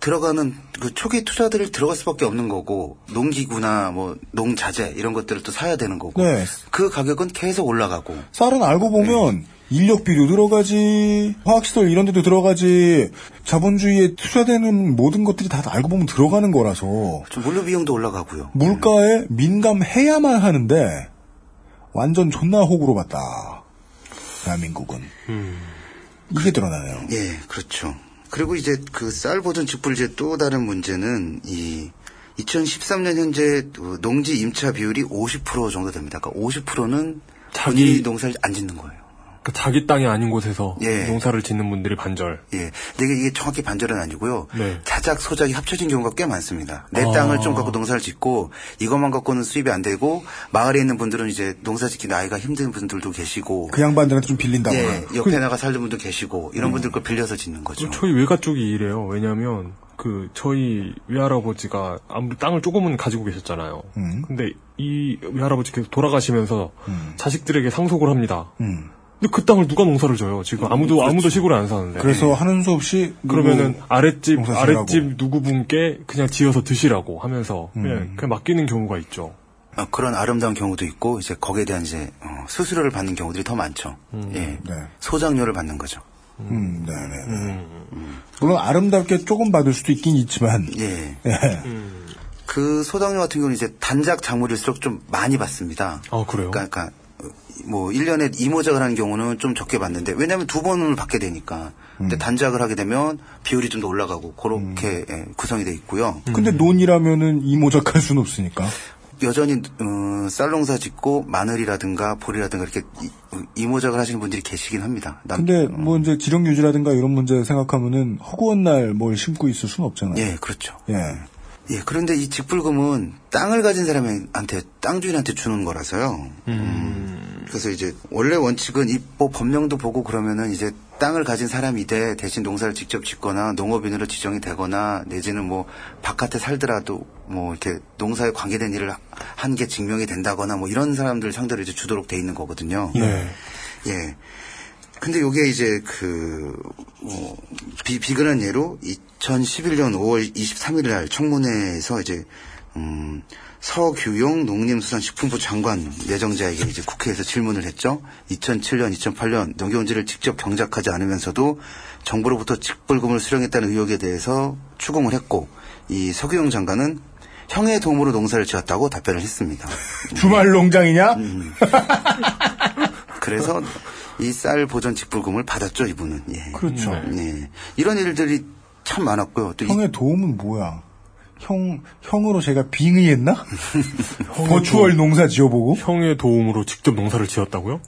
들어가는 그 초기 투자들을 들어갈 수밖에 없는 거고 농기구나 뭐 농자재 이런 것들을 또 사야 되는 거고
네.
그 가격은 계속 올라가고
쌀은 알고 보면 인력비도 들어가지, 화학시설 이런 데도 들어가지, 자본주의에 투자되는 모든 것들이 다 알고 보면 들어가는 거라서
좀 물류 비용도 올라가고요.
물가에 민감해야만 하는데 완전 존나 호구로 봤다. 대한민국은. 이게 드러나네요.
예, 그렇죠. 그리고 이제 그 쌀 보존 직불제 또 다른 문제는 이 2013년 현재 그 농지 임차 비율이 50% 정도 됩니다. 그러니까 50%는
자기-
농사를 안 짓는 거예요.
그 자기 땅이 아닌 곳에서
예.
농사를 짓는 분들이 반절.
예. 근데 이게 정확히 반절은 아니고요.
네.
자작, 소작이 합쳐진 경우가 꽤 많습니다. 내
아.
땅을 좀 갖고 농사를 짓고 이것만 갖고는 수입이 안 되고 마을에 있는 분들은 이제 농사 짓기 나이가 힘든 분들도 계시고
그 양반들한테 좀 빌린다거나.
예, 옆에 나가 살던 분도 계시고 이런 분들 걸 빌려서 짓는 거죠.
그 저희 외가 쪽이 이래요. 왜냐하면 그 저희 외할아버지가 아무리 땅을 조금은 가지고 계셨잖아요.
음.
근데 이 외할아버지 계속 돌아가시면서
음.
자식들에게 상속을 합니다.
음.
근데 그 땅을 누가 농사를 져요? 지금 아무도 아무도 시골에 안 사는데.
그래서 하는 수 없이
그러면은 아랫집. 아랫집 누구 분께 그냥 지어서 드시라고 하면서
음.
그냥, 그냥 맡기는 경우가 있죠.
아, 그런 아름다운 경우도 있고 이제 거기에 대한 이제 어, 수수료를 받는 경우들이 더 많죠. 예.
네.
소장료를 받는 거죠.
음, 네 네. 물론 아름답게 조금 받을 수도 있긴 있지만.
예.
예.
그 소장료 같은 경우는 이제 단작 작물일수록 좀 많이 받습니다.
아 그래요?
그러니까, 그러니까 뭐 1년에 이모작을 하는 경우는 좀 적게 받는데 왜냐하면 두 번을 받게 되니까.
음.
근데 단작을 하게 되면 비율이 좀 더 올라가고 그렇게 예, 구성이 돼 있고요.
근데 논이라면은 이모작 할 수는 없으니까.
여전히 어, 쌀농사 짓고 마늘이라든가 보리라든가 이렇게 이- 이모작을 하시는 분들이 계시긴 합니다. 남-
근데 뭐 이제 지력 유지라든가 이런 문제 생각하면은 허구한 날 뭘 심고 있을 수는 없잖아요.
예, 그렇죠.
예.
예, 그런데 이 직불금은 땅을 가진 사람한테 땅 주인한테 주는 거라서요. 음, 그래서 이제 원래 원칙은 이뭐 법령도 보고 그러면은 이제 땅을 가진 사람이 돼 대신 농사를 직접 짓거나 농업인으로 지정이 되거나 내지는 뭐 바깥에 살더라도 뭐 이렇게 농사에 관계된 일을 한 게 증명이 된다거나 뭐 이런 사람들 상대로 이제 주도록 돼 있는 거거든요.
네.
예. 근데 요게 이제 그, 뭐, 비, 비근한 예로 2011년 5월 23일 날 청문회에서 이제, 음, 서규용 농림수산식품부 장관 내정자에게 이제 국회에서 질문을 했죠. 2007년, 2008년 농경지를 직접 경작하지 않으면서도 정부로부터 직불금을 수령했다는 의혹에 대해서 추궁을 했고, 이 서규용 장관은 형의 도움으로 농사를 지었다고 답변을 했습니다.
주말 농장이냐?
음. 그래서 이 쌀 보전 직불금을 받았죠 이분은. 예.
그렇죠.
예. 이런 일들이 참 많았고요. 또 이-
형의 도움은 뭐야? 형, 형으로 제가 빙의했나? 버추얼 농사 지어보고?
형의 도움으로 직접 농사를 지었다고요?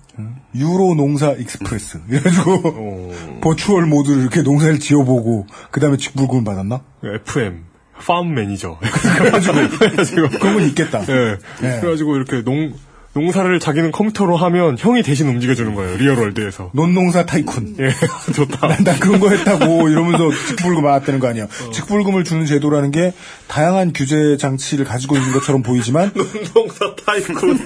유로 농사 Express. 이래가지고,
어,
virtual mode로 이렇게 농사를 지어보고, 그 다음에 직불금을 받았나?
FM farm manager. 그래가지고 그래가지고
그런 건 있겠다.
예.
네.
그래가지고 이렇게 농 농사를 자기는 컴퓨터로 하면 형이 대신 움직여주는 거예요. real world에서.
논농사 tycoon.
예, 좋다.
난, 난 그런 거 했다고 이러면서 직불금 받았다는 거 아니야. 직불금을 주는 제도라는 게 다양한 규제 장치를 가지고 있는 것처럼 보이지만
논농사 tycoon.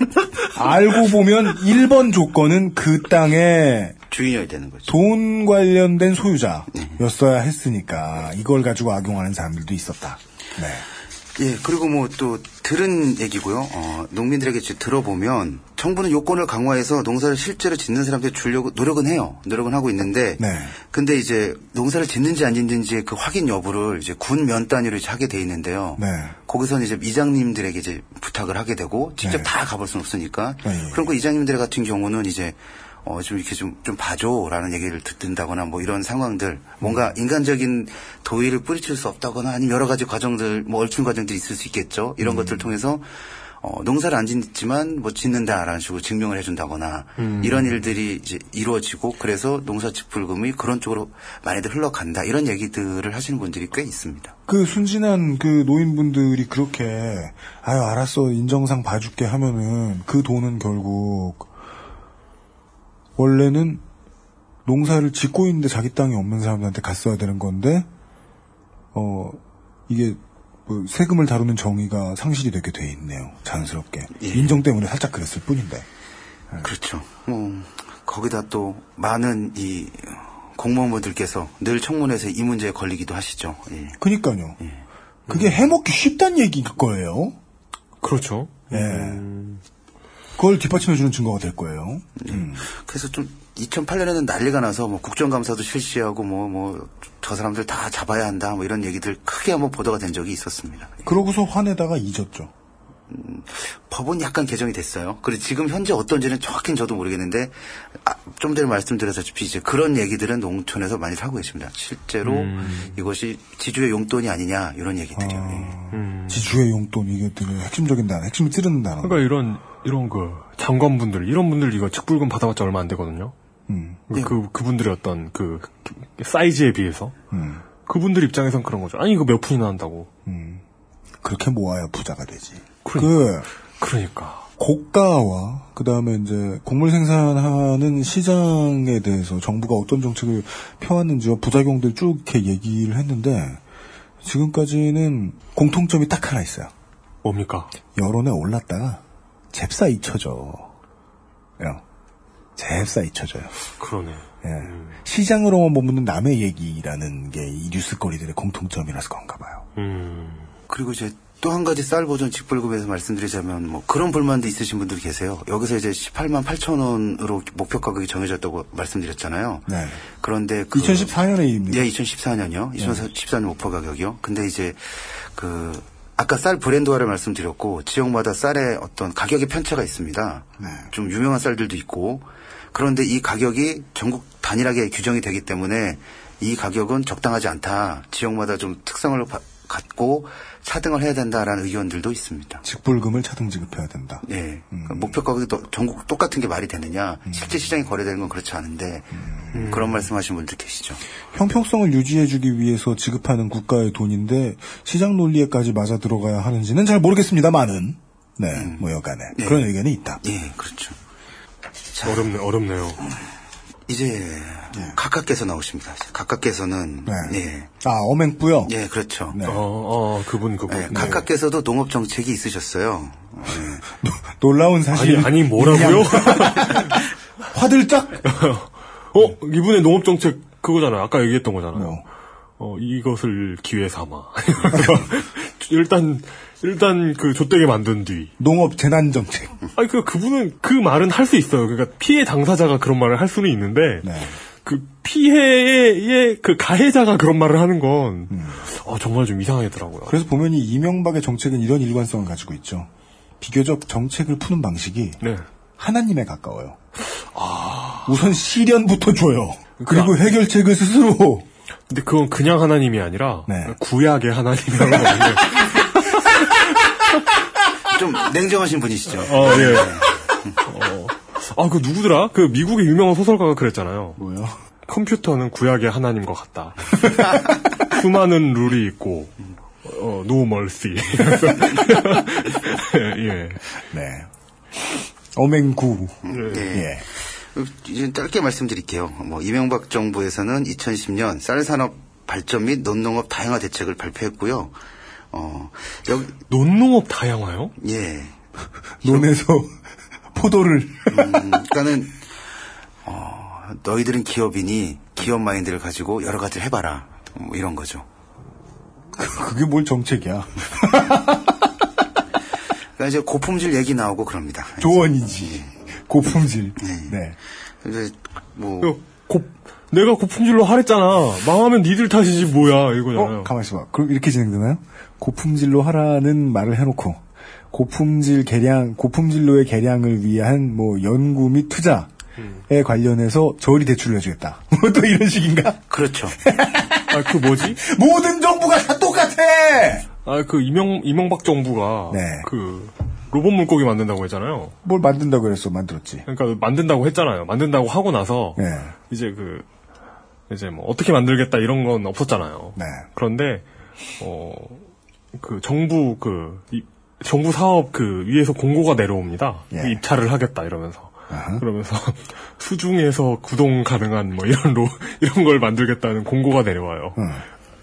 알고 보면 1번 조건은 그 땅에
주인이어야 되는 거죠.
돈 관련된 소유자였어야 했으니까 이걸 가지고 악용하는 사람들도 있었다. 네.
예, 그리고 뭐 또 들은 얘기고요. 어, 농민들에게 들어보면 정부는 요건을 강화해서 농사를 실제로 짓는 사람들 주려고 노력은 해요. 노력은 하고 있는데
네.
근데 이제 농사를 짓는지 안 짓는지 그 확인 여부를 이제 군 면 단위로 이제 하게 돼 있는데요.
네.
거기서는 이제 이장님들에게 이제 부탁을 하게 되고 직접
네.
다 가볼 수는 없으니까
네.
그럼 그 이장님들 같은 경우는 이제 어, 좀 이렇게 좀, 좀 봐줘라는 얘기를 듣는다거나 뭐 이런 상황들, 뭔가 인간적인 도의를 뿌리칠 수 없다거나 아니면 여러 가지 과정들, 뭐 얽힌 과정들이 있을 수 있겠죠. 이런 것들을 통해서 어, 농사를 안 짓지만 뭐 짓는다라는 식으로 증명을 해준다거나
음.
이런 일들이 이제 이루어지고 그래서 농사 직불금이 그런 쪽으로 많이들 흘러간다. 이런 얘기들을 하시는 분들이 꽤 있습니다.
그 순진한 그 노인분들이 그렇게 아유 알았어. 인정상 봐줄게. 하면은 그 돈은 결국 원래는 농사를 짓고 있는데 자기 땅이 없는 사람들한테 갔어야 되는 건데 어 이게 뭐 세금을 다루는 정의가 상실이 되게 돼 있네요. 자연스럽게. 인정 때문에 살짝 그랬을 뿐인데.
그렇죠. 뭐 거기다 또 많은 이 공무원분들께서 늘 청문회에서 이 문제에 걸리기도 하시죠. 예.
그니까요. 그게 해먹기 쉽단 얘기일 거예요.
그렇죠.
예 그걸 뒷받침해주는 증거가 될 거예요 음.
그래서 좀 2008년에는 난리가 나서 뭐 국정감사도 실시하고 뭐 뭐 저 사람들 다 잡아야 한다 뭐 이런 얘기들 크게 한번 보도가 된 적이 있었습니다.
그러고서 화내다가 잊었죠
법은 약간 개정이 됐어요. 그리고 지금 현재 어떤지는 정확히는 저도 모르겠는데 아, 좀 전에 말씀드렸다시피 이제 그런 얘기들은 농촌에서 많이 하고 계십니다. 실제로
음.
이것이 지주의 용돈이 아니냐 이런 얘기들이요. 예.
지주의 용돈 이게 되게 핵심적인 단어, 핵심을 찌르는 단어.
그러니까 이런 이런 그 장관분들 이런 분들 이거 직불금 받아봤자 얼마 안 되거든요.
음.
그 그분들의 어떤 그 사이즈에 비해서
음.
그분들 입장에선 그런 거죠. 아니 이거 몇 푼이나 한다고.
그렇게 모아야 부자가 되지.
그러니까.
그
그러니까
고가와 그 다음에 이제 곡물 생산하는 시장에 대해서 정부가 어떤 정책을 펴왔는지와 부작용들 쭉 이렇게 얘기를 했는데 지금까지는 공통점이 딱 하나 있어요.
뭡니까?
여론에 올랐다가 잽싸 잊혀져. 요. 잽싸 잊혀져요.
그러네.
예. 시장으로만 머무는 남의 얘기라는 게 이 뉴스거리들의 공통점이라서 그런가 봐요.
음.
그리고 이제 또 한 가지 쌀 보전 직불금에서 말씀드리자면 뭐 그런 불만도 있으신 분들 계세요. 여기서 이제 18만 8천 원으로 목표 가격이 정해졌다고 말씀드렸잖아요.
네.
그런데 그
2014년의 일입니다.
예, 2014년이요. 2014년 목표 가격이요. 근데 이제 그 아까 쌀 브랜드화를 말씀드렸고 지역마다 쌀의 어떤 가격의 편차가 있습니다. 좀 유명한 쌀들도 있고 그런데 이 가격이 전국 단일하게 규정이 되기 때문에 이 가격은 적당하지 않다. 지역마다 좀 특성을 바- 갖고 차등을 해야 된다라는 의견들도 있습니다.
직불금을 차등 지급해야 된다.
예. 그러니까 목표 가격이 또 전국 똑같은 게 말이 되느냐. 실제 시장에 거래되는 건 그렇지 않은데 그런 말씀하시는 분들 계시죠.
형평성을 유지해주기 위해서 지급하는 국가의 돈인데 시장 논리에까지 맞아 들어가야 하는지는 잘 모르겠습니다만은 네, 뭐 여간에
네.
그런 의견이 있다.
예, 그렇죠.
어렵네 어렵네요.
이제 각각께서 나오십니다. 각각께서는
네.
예.
아 어맹부요.
예, 그렇죠.
어, 어 그분 그분.
예, 각각께서도 농업 정책이 있으셨어요.
놀라운 사실.
아니 아니 뭐라고요?
화들짝.
어 이분의 농업 정책 그거잖아요. 아까 얘기했던 거잖아요. 어 이것을 기회 삼아. 일단 일단 그 좆되게 만든 뒤.
농업 재난 정책.
아니 그 그분은 그 말은 할 수 있어요. 그러니까 피해 당사자가 그런 말을 할 수는 있는데
네.
그 피해의 그 가해자가 그런 말을 하는 건 어, 정말 좀 이상하더라고요.
그래서 보면 이 이명박의 정책은 이런 일관성을 가지고 있죠. 비교적 정책을 푸는 방식이
네.
하나님에 가까워요. 우선 시련부터 줘요. 그리고 해결책을 스스로.
근데 그건 그냥 하나님이 아니라
네.
구약의 하나님이라고 하는데
좀 냉정하신 분이시죠.
어, 예. 어. 아, 그 누구더라? 그 미국의 유명한 소설가가 그랬잖아요.
뭐요?
컴퓨터는 구약의 하나님과 같다. 수많은 룰이 있고, 어, no mercy. 예.
네. 어맹구.
네.
예.
이제 짧게 말씀드릴게요. 뭐 이명박 정부에서는 2010년 쌀 산업 발전 및 논농업 다양화 대책을 발표했고요. 어, 여기
논농업 다양화요?
예.
논에서 포도를
음, 그러니까는 어, 너희들은 기업이니 기업 마인드를 가지고 여러 가지를 해봐라. 뭐 이런 거죠.
그게 뭘 정책이야.
그러니까 이제 고품질 얘기 나오고 그럽니다.
조언이지. 고품질. 네.
이제 뭐
고, 내가 고품질로 하랬잖아. 망하면 니들 탓이지 뭐야 이거잖아요.
어? 가만 있어 봐. 그럼 이렇게 진행되나요? 고품질로 하라는 말을 해놓고 고품질 개량, 고품질로의 개량을 위한 뭐 연구 및 투자에 관련해서 저리 대출을 해주겠다. 뭐또 이런 식인가?
그렇죠.
아 그 뭐지?
모든 정부가 다 똑같아.
아 그 이명 이명박 정부가
네.
그 로봇 물고기 만든다고 했잖아요.
뭘 만든다고 그랬어? 만들었지.
그러니까 만든다고 했잖아요. 만든다고 하고 나서
네.
이제 그 이제 뭐 어떻게 만들겠다 이런 건 없었잖아요.
네.
그런데 어 그 정부 그 이- 정부 사업 그 위에서 공고가 내려옵니다.
예.
입찰을 하겠다 이러면서 그러면서 수중에서 구동 가능한 뭐 이런 로 이런 걸 만들겠다는 공고가 내려와요.
음.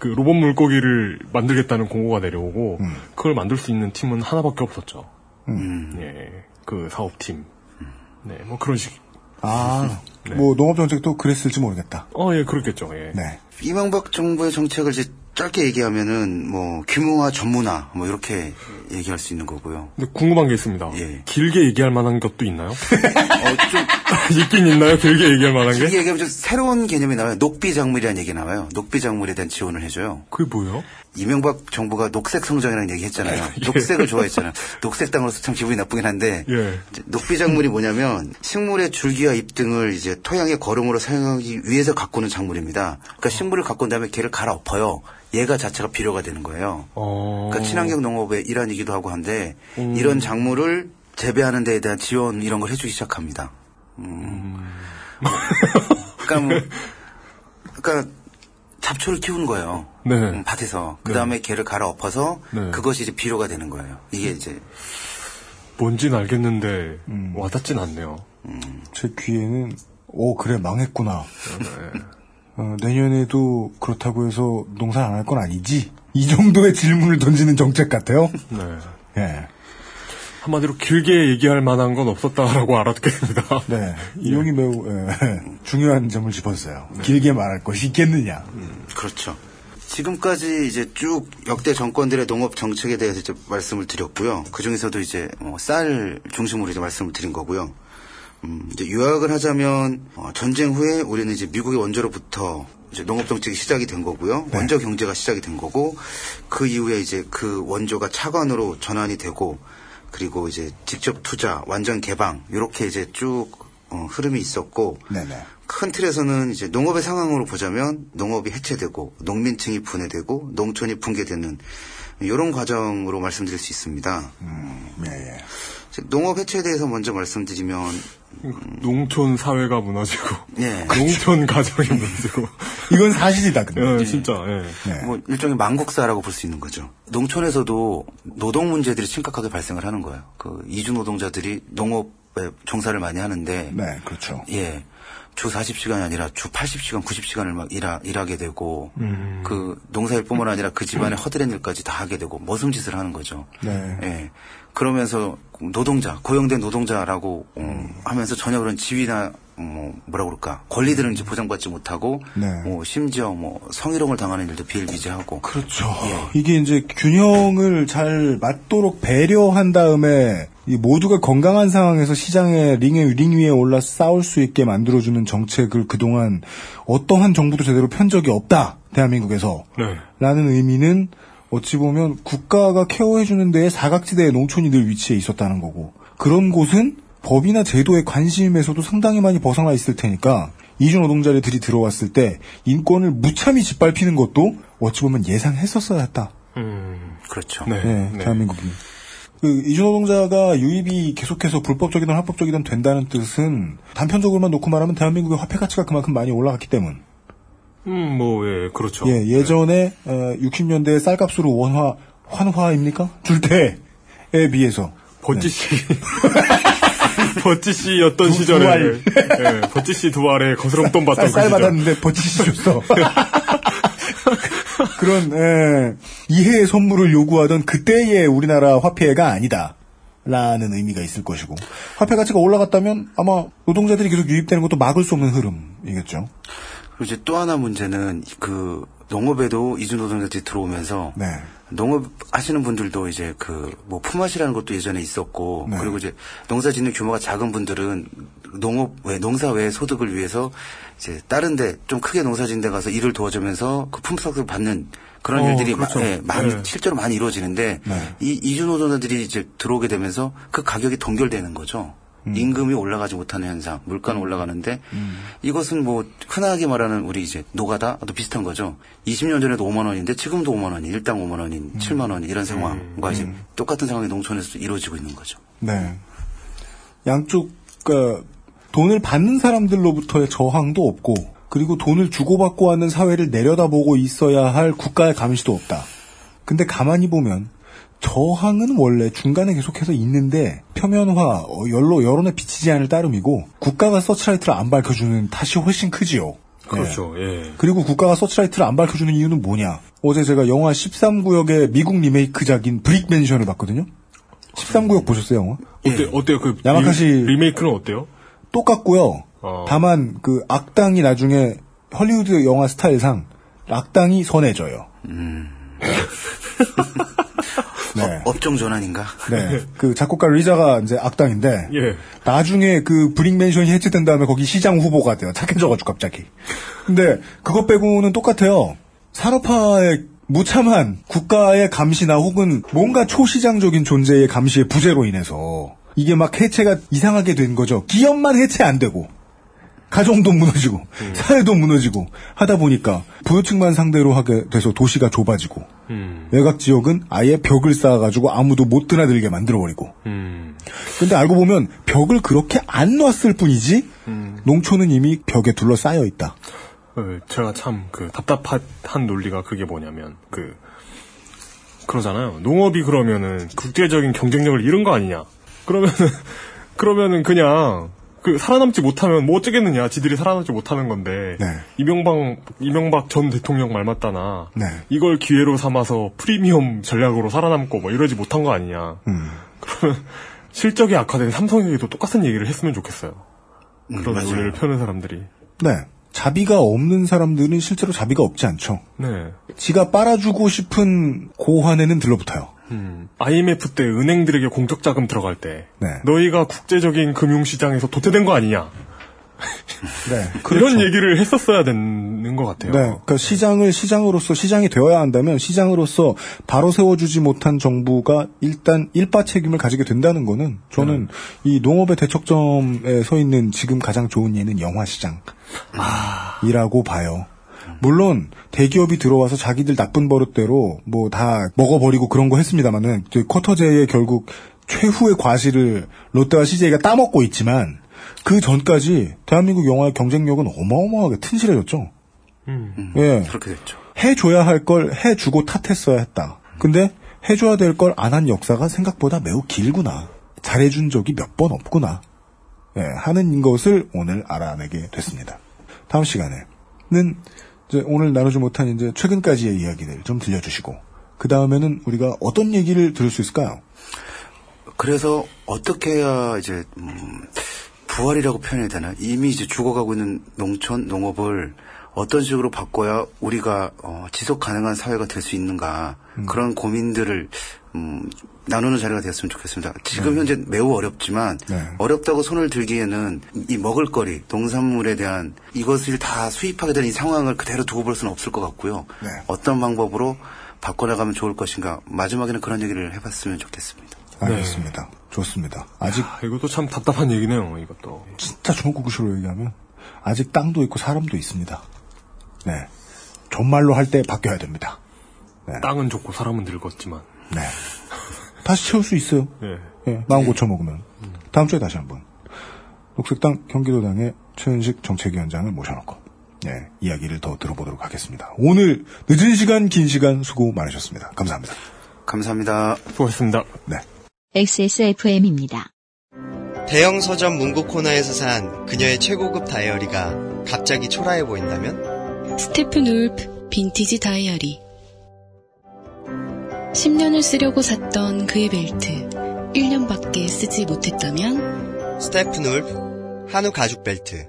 그 로봇 물고기를 만들겠다는 공고가 내려오고
음.
그걸 만들 수 있는 팀은 하나밖에 없었죠.
음.
예, 그 사업팀. 네, 뭐 그런 식.
아,
네.
뭐 농업정책도 그랬을지 모르겠다.
어, 예, 그렇겠죠. 예.
네.
이명박 정부의 정책을 이제 짧게 얘기하면은 뭐 규모화 전문화 뭐 이렇게 얘기할 수 있는 거고요.
근데 궁금한 게 있습니다.
예.
길게 얘기할 만한 것도 있나요? 있긴 있나요? 길게 얘기할 만한 게?
길게 얘기하면 좀 새로운 개념이 나와요. 녹비 작물이라는 얘기 나와요. 녹비 작물에 대한 지원을 해줘요.
그게 뭐예요?
이명박 정부가 녹색 성장이라는 얘기 했잖아요. 녹색을 좋아했잖아요. 녹색 땅으로서 참 기분이 나쁘긴 한데
예.
이제 녹비 작물이 뭐냐면 식물의 줄기와 잎 등을 이제 토양의 거름으로 사용하기 위해서 가꾸는 작물입니다. 그러니까 식물을 가꾼 다음에 걔를 갈아엎어요. 얘가 자체가 비료가 되는 거예요.
어.
그러니까 친환경 농업의 일환이기도 하고 한데
음.
이런 작물을 재배하는 데에 대한 지원 이런 걸 해주기 시작합니다. 음. 그러니까 뭐, 그러니까 잡초를 키우는 거예요.
네.
음, 밭에서 그 다음에 걔를 갈아 엎어서
네.
그것이 이제 비료가 되는 거예요. 이게 이제
뭔진 알겠는데
음.
와닿진 않네요.
제 귀에는 오 그래 망했구나.
네.
어, 내년에도 그렇다고 해서 농사 안 할 건 아니지? 이 정도의 질문을 던지는 정책 같아요.
네.
예.
한마디로 길게 얘기할 만한 건 없었다라고 알아듣겠습니다.
네. 이용이 매우 예, 중요한 점을 짚었어요. 길게 말할 것이 있겠느냐.
그렇죠. 지금까지 이제 쭉 역대 정권들의 농업 정책에 대해서 이제 말씀을 드렸고요. 그 중에서도 이제 어, 쌀 중심으로 이제 말씀을 드린 거고요. 음, 이제 요약을 하자면 어, 전쟁 후에 우리는 이제 미국의 원조로부터 이제 농업 정책이 시작이 된 거고요. 원조 경제가 시작이 된 거고 그 이후에 이제 그 원조가 차관으로 전환이 되고 그리고 이제 직접 투자, 완전 개방 이렇게 이제 쭉 어, 흐름이 있었고
네네.
큰 틀에서는 이제 농업의 상황으로 보자면 농업이 해체되고 농민층이 분해되고 농촌이 붕괴되는 이런 과정으로 말씀드릴 수 있습니다.
예, 예.
농업 해체에 대해서 먼저 말씀드리면
농촌 사회가 무너지고
예.
농촌 가정이 무너지고
이건 사실이다. 근데.
예, 진짜 예.
네.
뭐 일종의 망국사라고 볼 수 있는 거죠. 농촌에서도 노동 문제들이 심각하게 발생을 하는 거예요. 그 이주 노동자들이 농업에 종사를 많이 하는데
네, 그렇죠.
예. 주 40시간이 아니라 주 80시간, 90시간을 막 일하, 일하게 되고,
음.
그 농사일뿐만 아니라 그 집안의 허드렛 일까지 다 하게 되고, 머슴짓을 하는 거죠.
네.
예. 그러면서 노동자, 고용된 노동자라고 어, 하면서 전혀 그런 지위나 뭐 뭐라 그럴까 권리들은 이제 보장받지 못하고
네.
뭐 심지어 뭐 성희롱을 당하는 일도 비일비재하고
그렇죠. 이게 이제 균형을 잘 맞도록 배려한 다음에 이 모두가 건강한 상황에서 시장에 링에 링 위에 올라 싸울 수 있게 만들어주는 정책을 그동안 어떠한 정부도 제대로 편 적이 없다 대한민국에서
네.
라는 의미는 어찌 보면 국가가 케어해주는 데에 사각지대에 농촌이 늘 위치해 있었다는 거고 그런 곳은 법이나 제도의 관심에서도 상당히 많이 벗어나 있을 테니까 이주 노동자들이 들어왔을 때 인권을 무참히 짓밟히는 것도 어찌 보면 예상했었어야 했다.
음,
그렇죠.
네.
네,
네.
대한민국이. 그 이주 노동자가 유입이 계속해서 불법적이든 합법적이든 된다는 뜻은 단편적으로만 놓고 말하면 대한민국의 화폐 가치가 그만큼 많이 올라갔기 때문.
음, 뭐, 예, 그렇죠.
예, 예전에 어, 60년대 쌀값으로 원화 환화입니까? 줄 때에 비해서
번지씨. 버찌 씨였던
두-
시절에. 예, 버찌 씨 두 알에 거스름돈 받던
쌀,
쌀그 시절.
받았는데 버치시 줬어. 그런 예, 이해의 선물을 요구하던 그때의 우리나라 화폐가 아니다. 라는 의미가 있을 것이고 화폐 가치가 올라갔다면 아마 노동자들이 계속 유입되는 것도 막을 수 없는 흐름이겠죠.
그리고 이제 또 하나 문제는 그 농업에도 이주 노동자들이 들어오면서
네.
농업 하시는 분들도 이제 그 뭐 품앗이라는 것도 예전에 있었고
네.
그리고 이제 농사 짓는 규모가 작은 분들은 농업 외 농사 외 소득을 위해서 이제 다른데 좀 크게 농사 짓는 데 가서 일을 도와주면서 그 품삯을 받는 그런
어,
일들이
그렇죠.
마- 예, 많이
네.
실제로 많이 이루어지는데
네.
이 이주 노동자들이 이제 들어오게 되면서 그 가격이 동결되는 거죠.
음.
임금이 올라가지 못하는 현상, 물가는 올라가는데 이것은 뭐 흔하게 말하는 우리 이제 노가다도 비슷한 거죠. 20년 전에도 5만 원인데 지금도 5만 원이 일당 5만 원인
음.
7만 원 이런 상황과 이제 똑같은 상황이 농촌에서 이루어지고 있는 거죠.
네. 양쪽 그 돈을 받는 사람들로부터의 저항도 없고 그리고 돈을 주고받고 하는 사회를 내려다보고 있어야 할 국가의 감시도 없다. 근데 가만히 보면 저항은 원래 중간에 계속해서 있는데 표면화, 어, 연로 여론에 비치지 않을 따름이고 국가가 서치라이트를 안 밝혀주는 탓이 훨씬 크지요. 네.
그렇죠. 예.
그리고 국가가 서치라이트를 안 밝혀주는 이유는 뭐냐? 어제 제가 영화 13구역의 미국 리메이크작인 Brick Mansion을 봤거든요. 13구역 보셨어요, 영화?
어때 어때요? 그
야마카시
리, 리메이크는 어때요?
똑같고요.
어.
다만 그 악당이 나중에 헐리우드 영화 스타일상 악당이 선해져요. 네.
업종 전환인가?
네. 그 작곡가 리자가 이제 악당인데
예.
나중에 그 브릭맨션이 해체된 다음에 거기 시장 후보가 돼요. 착해져가지고 갑자기. 근데 그것 빼고는 똑같아요. 산업화의 무참한 국가의 감시나 혹은 뭔가 초시장적인 존재의 감시의 부재로 인해서 이게 막 해체가 이상하게 된 거죠. 기업만 해체 안 되고 가정도 무너지고 사회도 무너지고 하다 보니까 부유층만 상대로 하게 돼서 도시가 좁아지고
음.
외곽 지역은 아예 벽을 쌓아가지고 아무도 못 드나들게 만들어버리고
음.
근데 알고 보면 벽을 그렇게 안 놨을 뿐이지
음.
농촌은 이미 벽에 둘러싸여 있다.
어, 제가 참 그 답답한 논리가 그게 뭐냐면 그 그러잖아요. 농업이 그러면은 국제적인 경쟁력을 잃은 거 아니냐? 그러면은 그러면은 그냥 그 살아남지 못하면 뭐 어쩌겠느냐? 지들이 살아남지 못하는 건데
네.
이명박 이명박 전 대통령 말 맞다나
네.
이걸 기회로 삼아서 프리미엄 전략으로 살아남고 뭐 이러지 못한 거 아니냐?
음.
그러면 실적이 악화된 삼성에게도 똑같은 얘기를 했으면 좋겠어요.
음,
그런
맞아요.
논리를 펴는 사람들이.
네. 자비가 없는 사람들은 실제로 자비가 없지 않죠.
네.
지가 빨아주고 싶은 고환에는 들러붙어요.
음, IMF 때 은행들에게 공적 자금 들어갈 때
네.
너희가 국제적인 금융시장에서 도태된 거 아니냐
네.
이런 얘기를 했었어야 되는 것 같아요.
네, 그러니까 시장을 시장으로서 시장이 되어야 한다면 시장으로서 바로 세워주지 못한 정부가 일단 일바 책임을 가지게 된다는 거는 저는 이 농업의 대척점에 서 있는 지금 가장 좋은 예는 영화 시장이라고 봐요. 물론 대기업이 들어와서 자기들 나쁜 버릇대로 뭐 다 먹어버리고 그런 거 했습니다만은 쿼터제의 결국 최후의 과실을 롯데와 CJ가 따먹고 있지만 그 전까지 대한민국 영화의 경쟁력은 어마어마하게 튼실해졌죠.
음.
예.
그렇게 됐죠.
해줘야 할 걸 해주고 탓했어야 했다. 근데 해줘야 될 걸 안 한 역사가 생각보다 매우 길구나. 잘해준 적이 몇 번 없구나. 예, 하는 것을 오늘 알아내게 됐습니다. 다음 시간에는 이제 오늘 나누지 못한 이제 최근까지의 이야기들 좀 들려주시고 그 다음에는 우리가 어떤 얘기를 들을 수 있을까요?
그래서 어떻게 해야 이제 음, 부활이라고 표현해야 되나? 이미 이제 죽어가고 있는 농촌 농업을 어떤 식으로 바꿔야 우리가 어, 지속 가능한 사회가 될 수 있는가 그런 고민들을 음, 나누는 자리가 되었으면 좋겠습니다. 지금
네.
현재 매우 어렵지만
네.
어렵다고 손을 들기에는 이 먹을거리, 농산물에 대한 이것을 다 수입하게 되는 이 상황을 그대로 두고 볼 수는 없을 것 같고요.
네.
어떤 방법으로 바꿔나가면 좋을 것인가 마지막에는 그런 얘기를 해봤으면 좋겠습니다.
알겠습니다. 좋습니다. 아직
아, 이것도 참 답답한 얘기네요. 이것도.
진짜 중국구시로 얘기하면 아직 땅도 있고 사람도 있습니다. 네. 정말로 할 때 바뀌어야 됩니다.
땅은 좋고 사람은 늙었지만.
네. 다시 채울 수 있어요.
예.
예, 마음 고쳐 먹으면. 다음 주에 다시 한번. 녹색당 경기도당의 최은식 정책위원장을 모셔놓고, 예, 이야기를 더 들어보도록 하겠습니다. 오늘 늦은 시간, 긴 시간 수고 많으셨습니다. 감사합니다.
감사합니다.
수고하셨습니다.
네.
XSFM입니다.
대형 서점 문구 코너에서 산 그녀의 최고급 다이어리가 갑자기 초라해 보인다면?
스테픈 울프 빈티지 다이어리 10년을 쓰려고 샀던 그의 벨트 1년밖에 쓰지 못했다면?
스테픈 울프 한우 가죽 벨트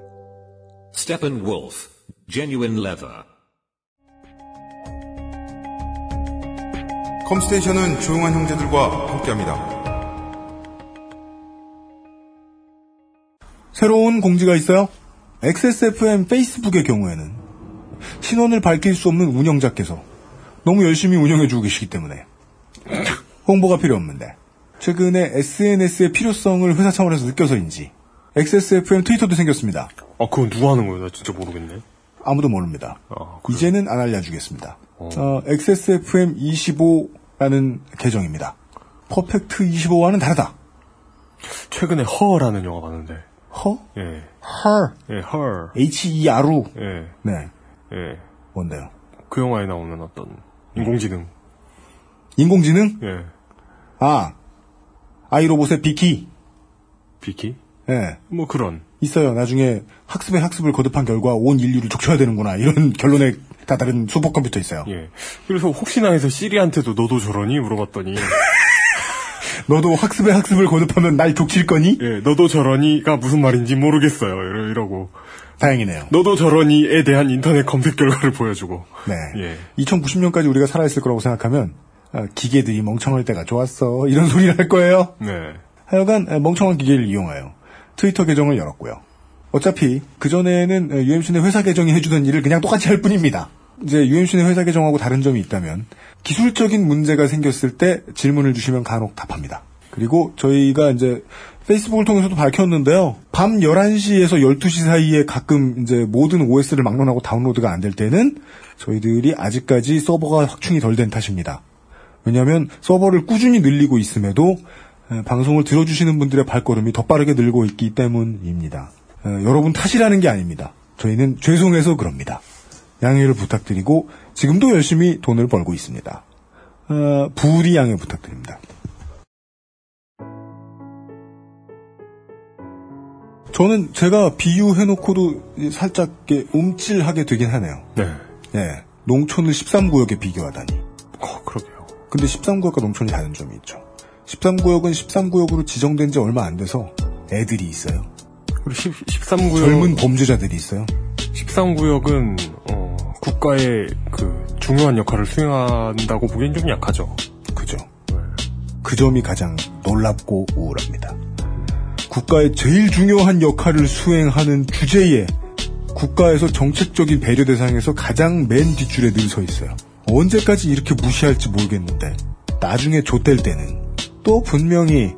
Steppenwolf, genuine leather.
컴스테이션은 조용한 형제들과 함께합니다.
새로운 공지가 있어요. XSFM 페이스북의 경우에는 신원을 밝힐 수 없는 운영자께서 너무 열심히 운영해주고 계시기 때문에 홍보가 필요 없는데 최근에 SNS의 필요성을 회사 차원에서 느껴서인지 XSFM 트위터도 생겼습니다.
아, 그건 누가 하는 거예요? 나 진짜 모르겠네.
아무도 모릅니다.
아,
이제는 안 알려주겠습니다. 어, XSFM25라는 계정입니다. 퍼펙트 25와는 다르다.
최근에 허라는 영화 봤는데.
허?
예.
헐.
예, 헐.
H-E-R-U.
예.
네.
예.
뭔데요?
그 영화에 나오는 어떤 인공지능.
인공지능?
예.
아. 아이로봇의 비키.
비키?
예.
뭐 그런.
있어요. 나중에 학습에 학습을 거듭한 결과 온 인류를 족쳐야 되는구나. 이런 결론에 다다른 슈퍼컴퓨터 있어요.
예. 그래서 혹시나 해서 시리한테도 너도 저러니? 물어봤더니.
너도 학습에 학습을 거듭하면 날 족칠 거니?
예, 너도 저러니가 무슨 말인지 모르겠어요. 이러, 이러고.
다행이네요.
너도 저러니에 대한 인터넷 검색 결과를 보여주고.
네.
예.
2090년까지 우리가 살아있을 거라고 생각하면 아, 기계들이 멍청할 때가 좋았어. 이런 소리를 할 거예요.
네.
하여간 아, 멍청한 기계를 이용하여 트위터 계정을 열었고요. 어차피 그전에는 UMC의 회사 계정이 해주던 일을 그냥 똑같이 할 뿐입니다. 이제 UMC의 회사 계정하고 다른 점이 있다면 기술적인 문제가 생겼을 때 질문을 주시면 간혹 답합니다. 그리고 저희가 이제 페이스북을 통해서도 밝혔는데요. 밤 11시에서 12시 사이에 가끔 이제 모든 OS를 막론하고 다운로드가 안 될 때는 저희들이 아직까지 서버가 확충이 덜 된 탓입니다. 왜냐하면 서버를 꾸준히 늘리고 있음에도 에, 방송을 들어주시는 분들의 발걸음이 더 빠르게 늘고 있기 때문입니다. 에, 여러분 탓이라는 게 아닙니다. 저희는 죄송해서 그럽니다. 양해를 부탁드리고 지금도 열심히 돈을 벌고 있습니다. 어, 부리 양해 부탁드립니다. 저는 제가 비유해놓고도 살짝 움찔하게 되긴 하네요.
네.
예. 농촌을 13구역에 비교하다니.
어, 그러게요.
근데 13구역과 농촌이 다른 점이 있죠. 13구역은 13구역으로 지정된 지 얼마 안 돼서 애들이 있어요.
그리고 10, 13구역.
젊은 범죄자들이 있어요.
13구역은, 어, 국가의 그, 중요한 역할을 수행한다고 보기엔 좀 약하죠.
그죠. 그 점이 가장 놀랍고 우울합니다. 국가의 제일 중요한 역할을 수행하는 주제에 국가에서 정책적인 배려 대상에서 가장 맨 뒷줄에 늘 서 있어요. 언제까지 이렇게 무시할지 모르겠는데 나중에 좆될 때는 또 분명히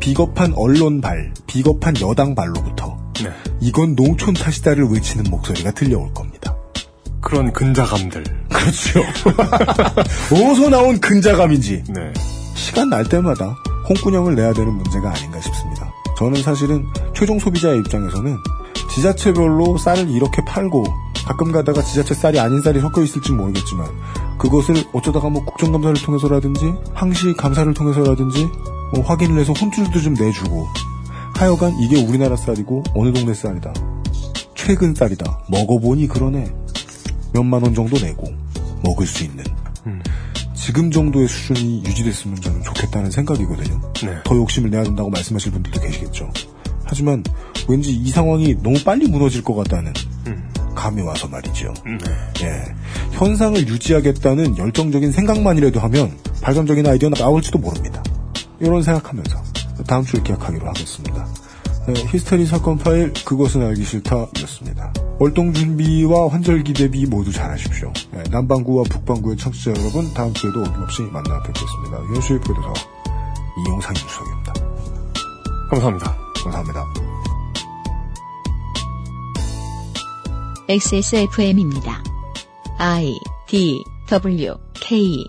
비겁한 언론발, 비겁한 여당발로부터
네.
이건 농촌 탓이다를 외치는 목소리가 들려올 겁니다.
그런 근자감들.
그렇죠. 어디서 나온 근자감인지
네.
시간 날 때마다 홍군형을 내야 되는 문제가 아닌가 싶습니다. 저는 사실은 최종 소비자의 입장에서는 지자체별로 쌀을 이렇게 팔고 가끔 가다가 지자체 쌀이 아닌 쌀이 섞여 있을지 모르겠지만 그것을 어쩌다가 뭐 국정감사를 통해서라든지 항시 감사를 통해서라든지 뭐 확인을 해서 혼쭐도 좀 내주고 하여간 이게 우리나라 쌀이고 어느 동네 쌀이다. 최근 쌀이다. 먹어보니 그러네. 몇만 원 정도 내고 먹을 수 있는
음.
지금 정도의 수준이 유지됐으면 저는 좋겠다는 생각이거든요.
네.
더 욕심을 내야 된다고 말씀하실 분들도 계시겠죠. 하지만 왠지 이 상황이 너무 빨리 무너질 것 같다는
음.
감이 와서 말이죠.
네.
예. 현상을 유지하겠다는 열정적인 생각만이라도 하면 발전적인 아이디어가 나올지도 모릅니다. 이런 생각하면서 다음 주에 기약하기로 하겠습니다. 네, 히스테리 사건 파일 그것은 알기 싫다였습니다. 월동 준비와 환절기 대비 모두 잘하십시오. 네, 남반구와 북반구의 청취자 여러분 다음 주에도 어김없이 만나 뵙겠습니다. 유현수의 프로듀서 이용상 인수석입니다.
감사합니다.
감사합니다.
XSFM입니다. I D W K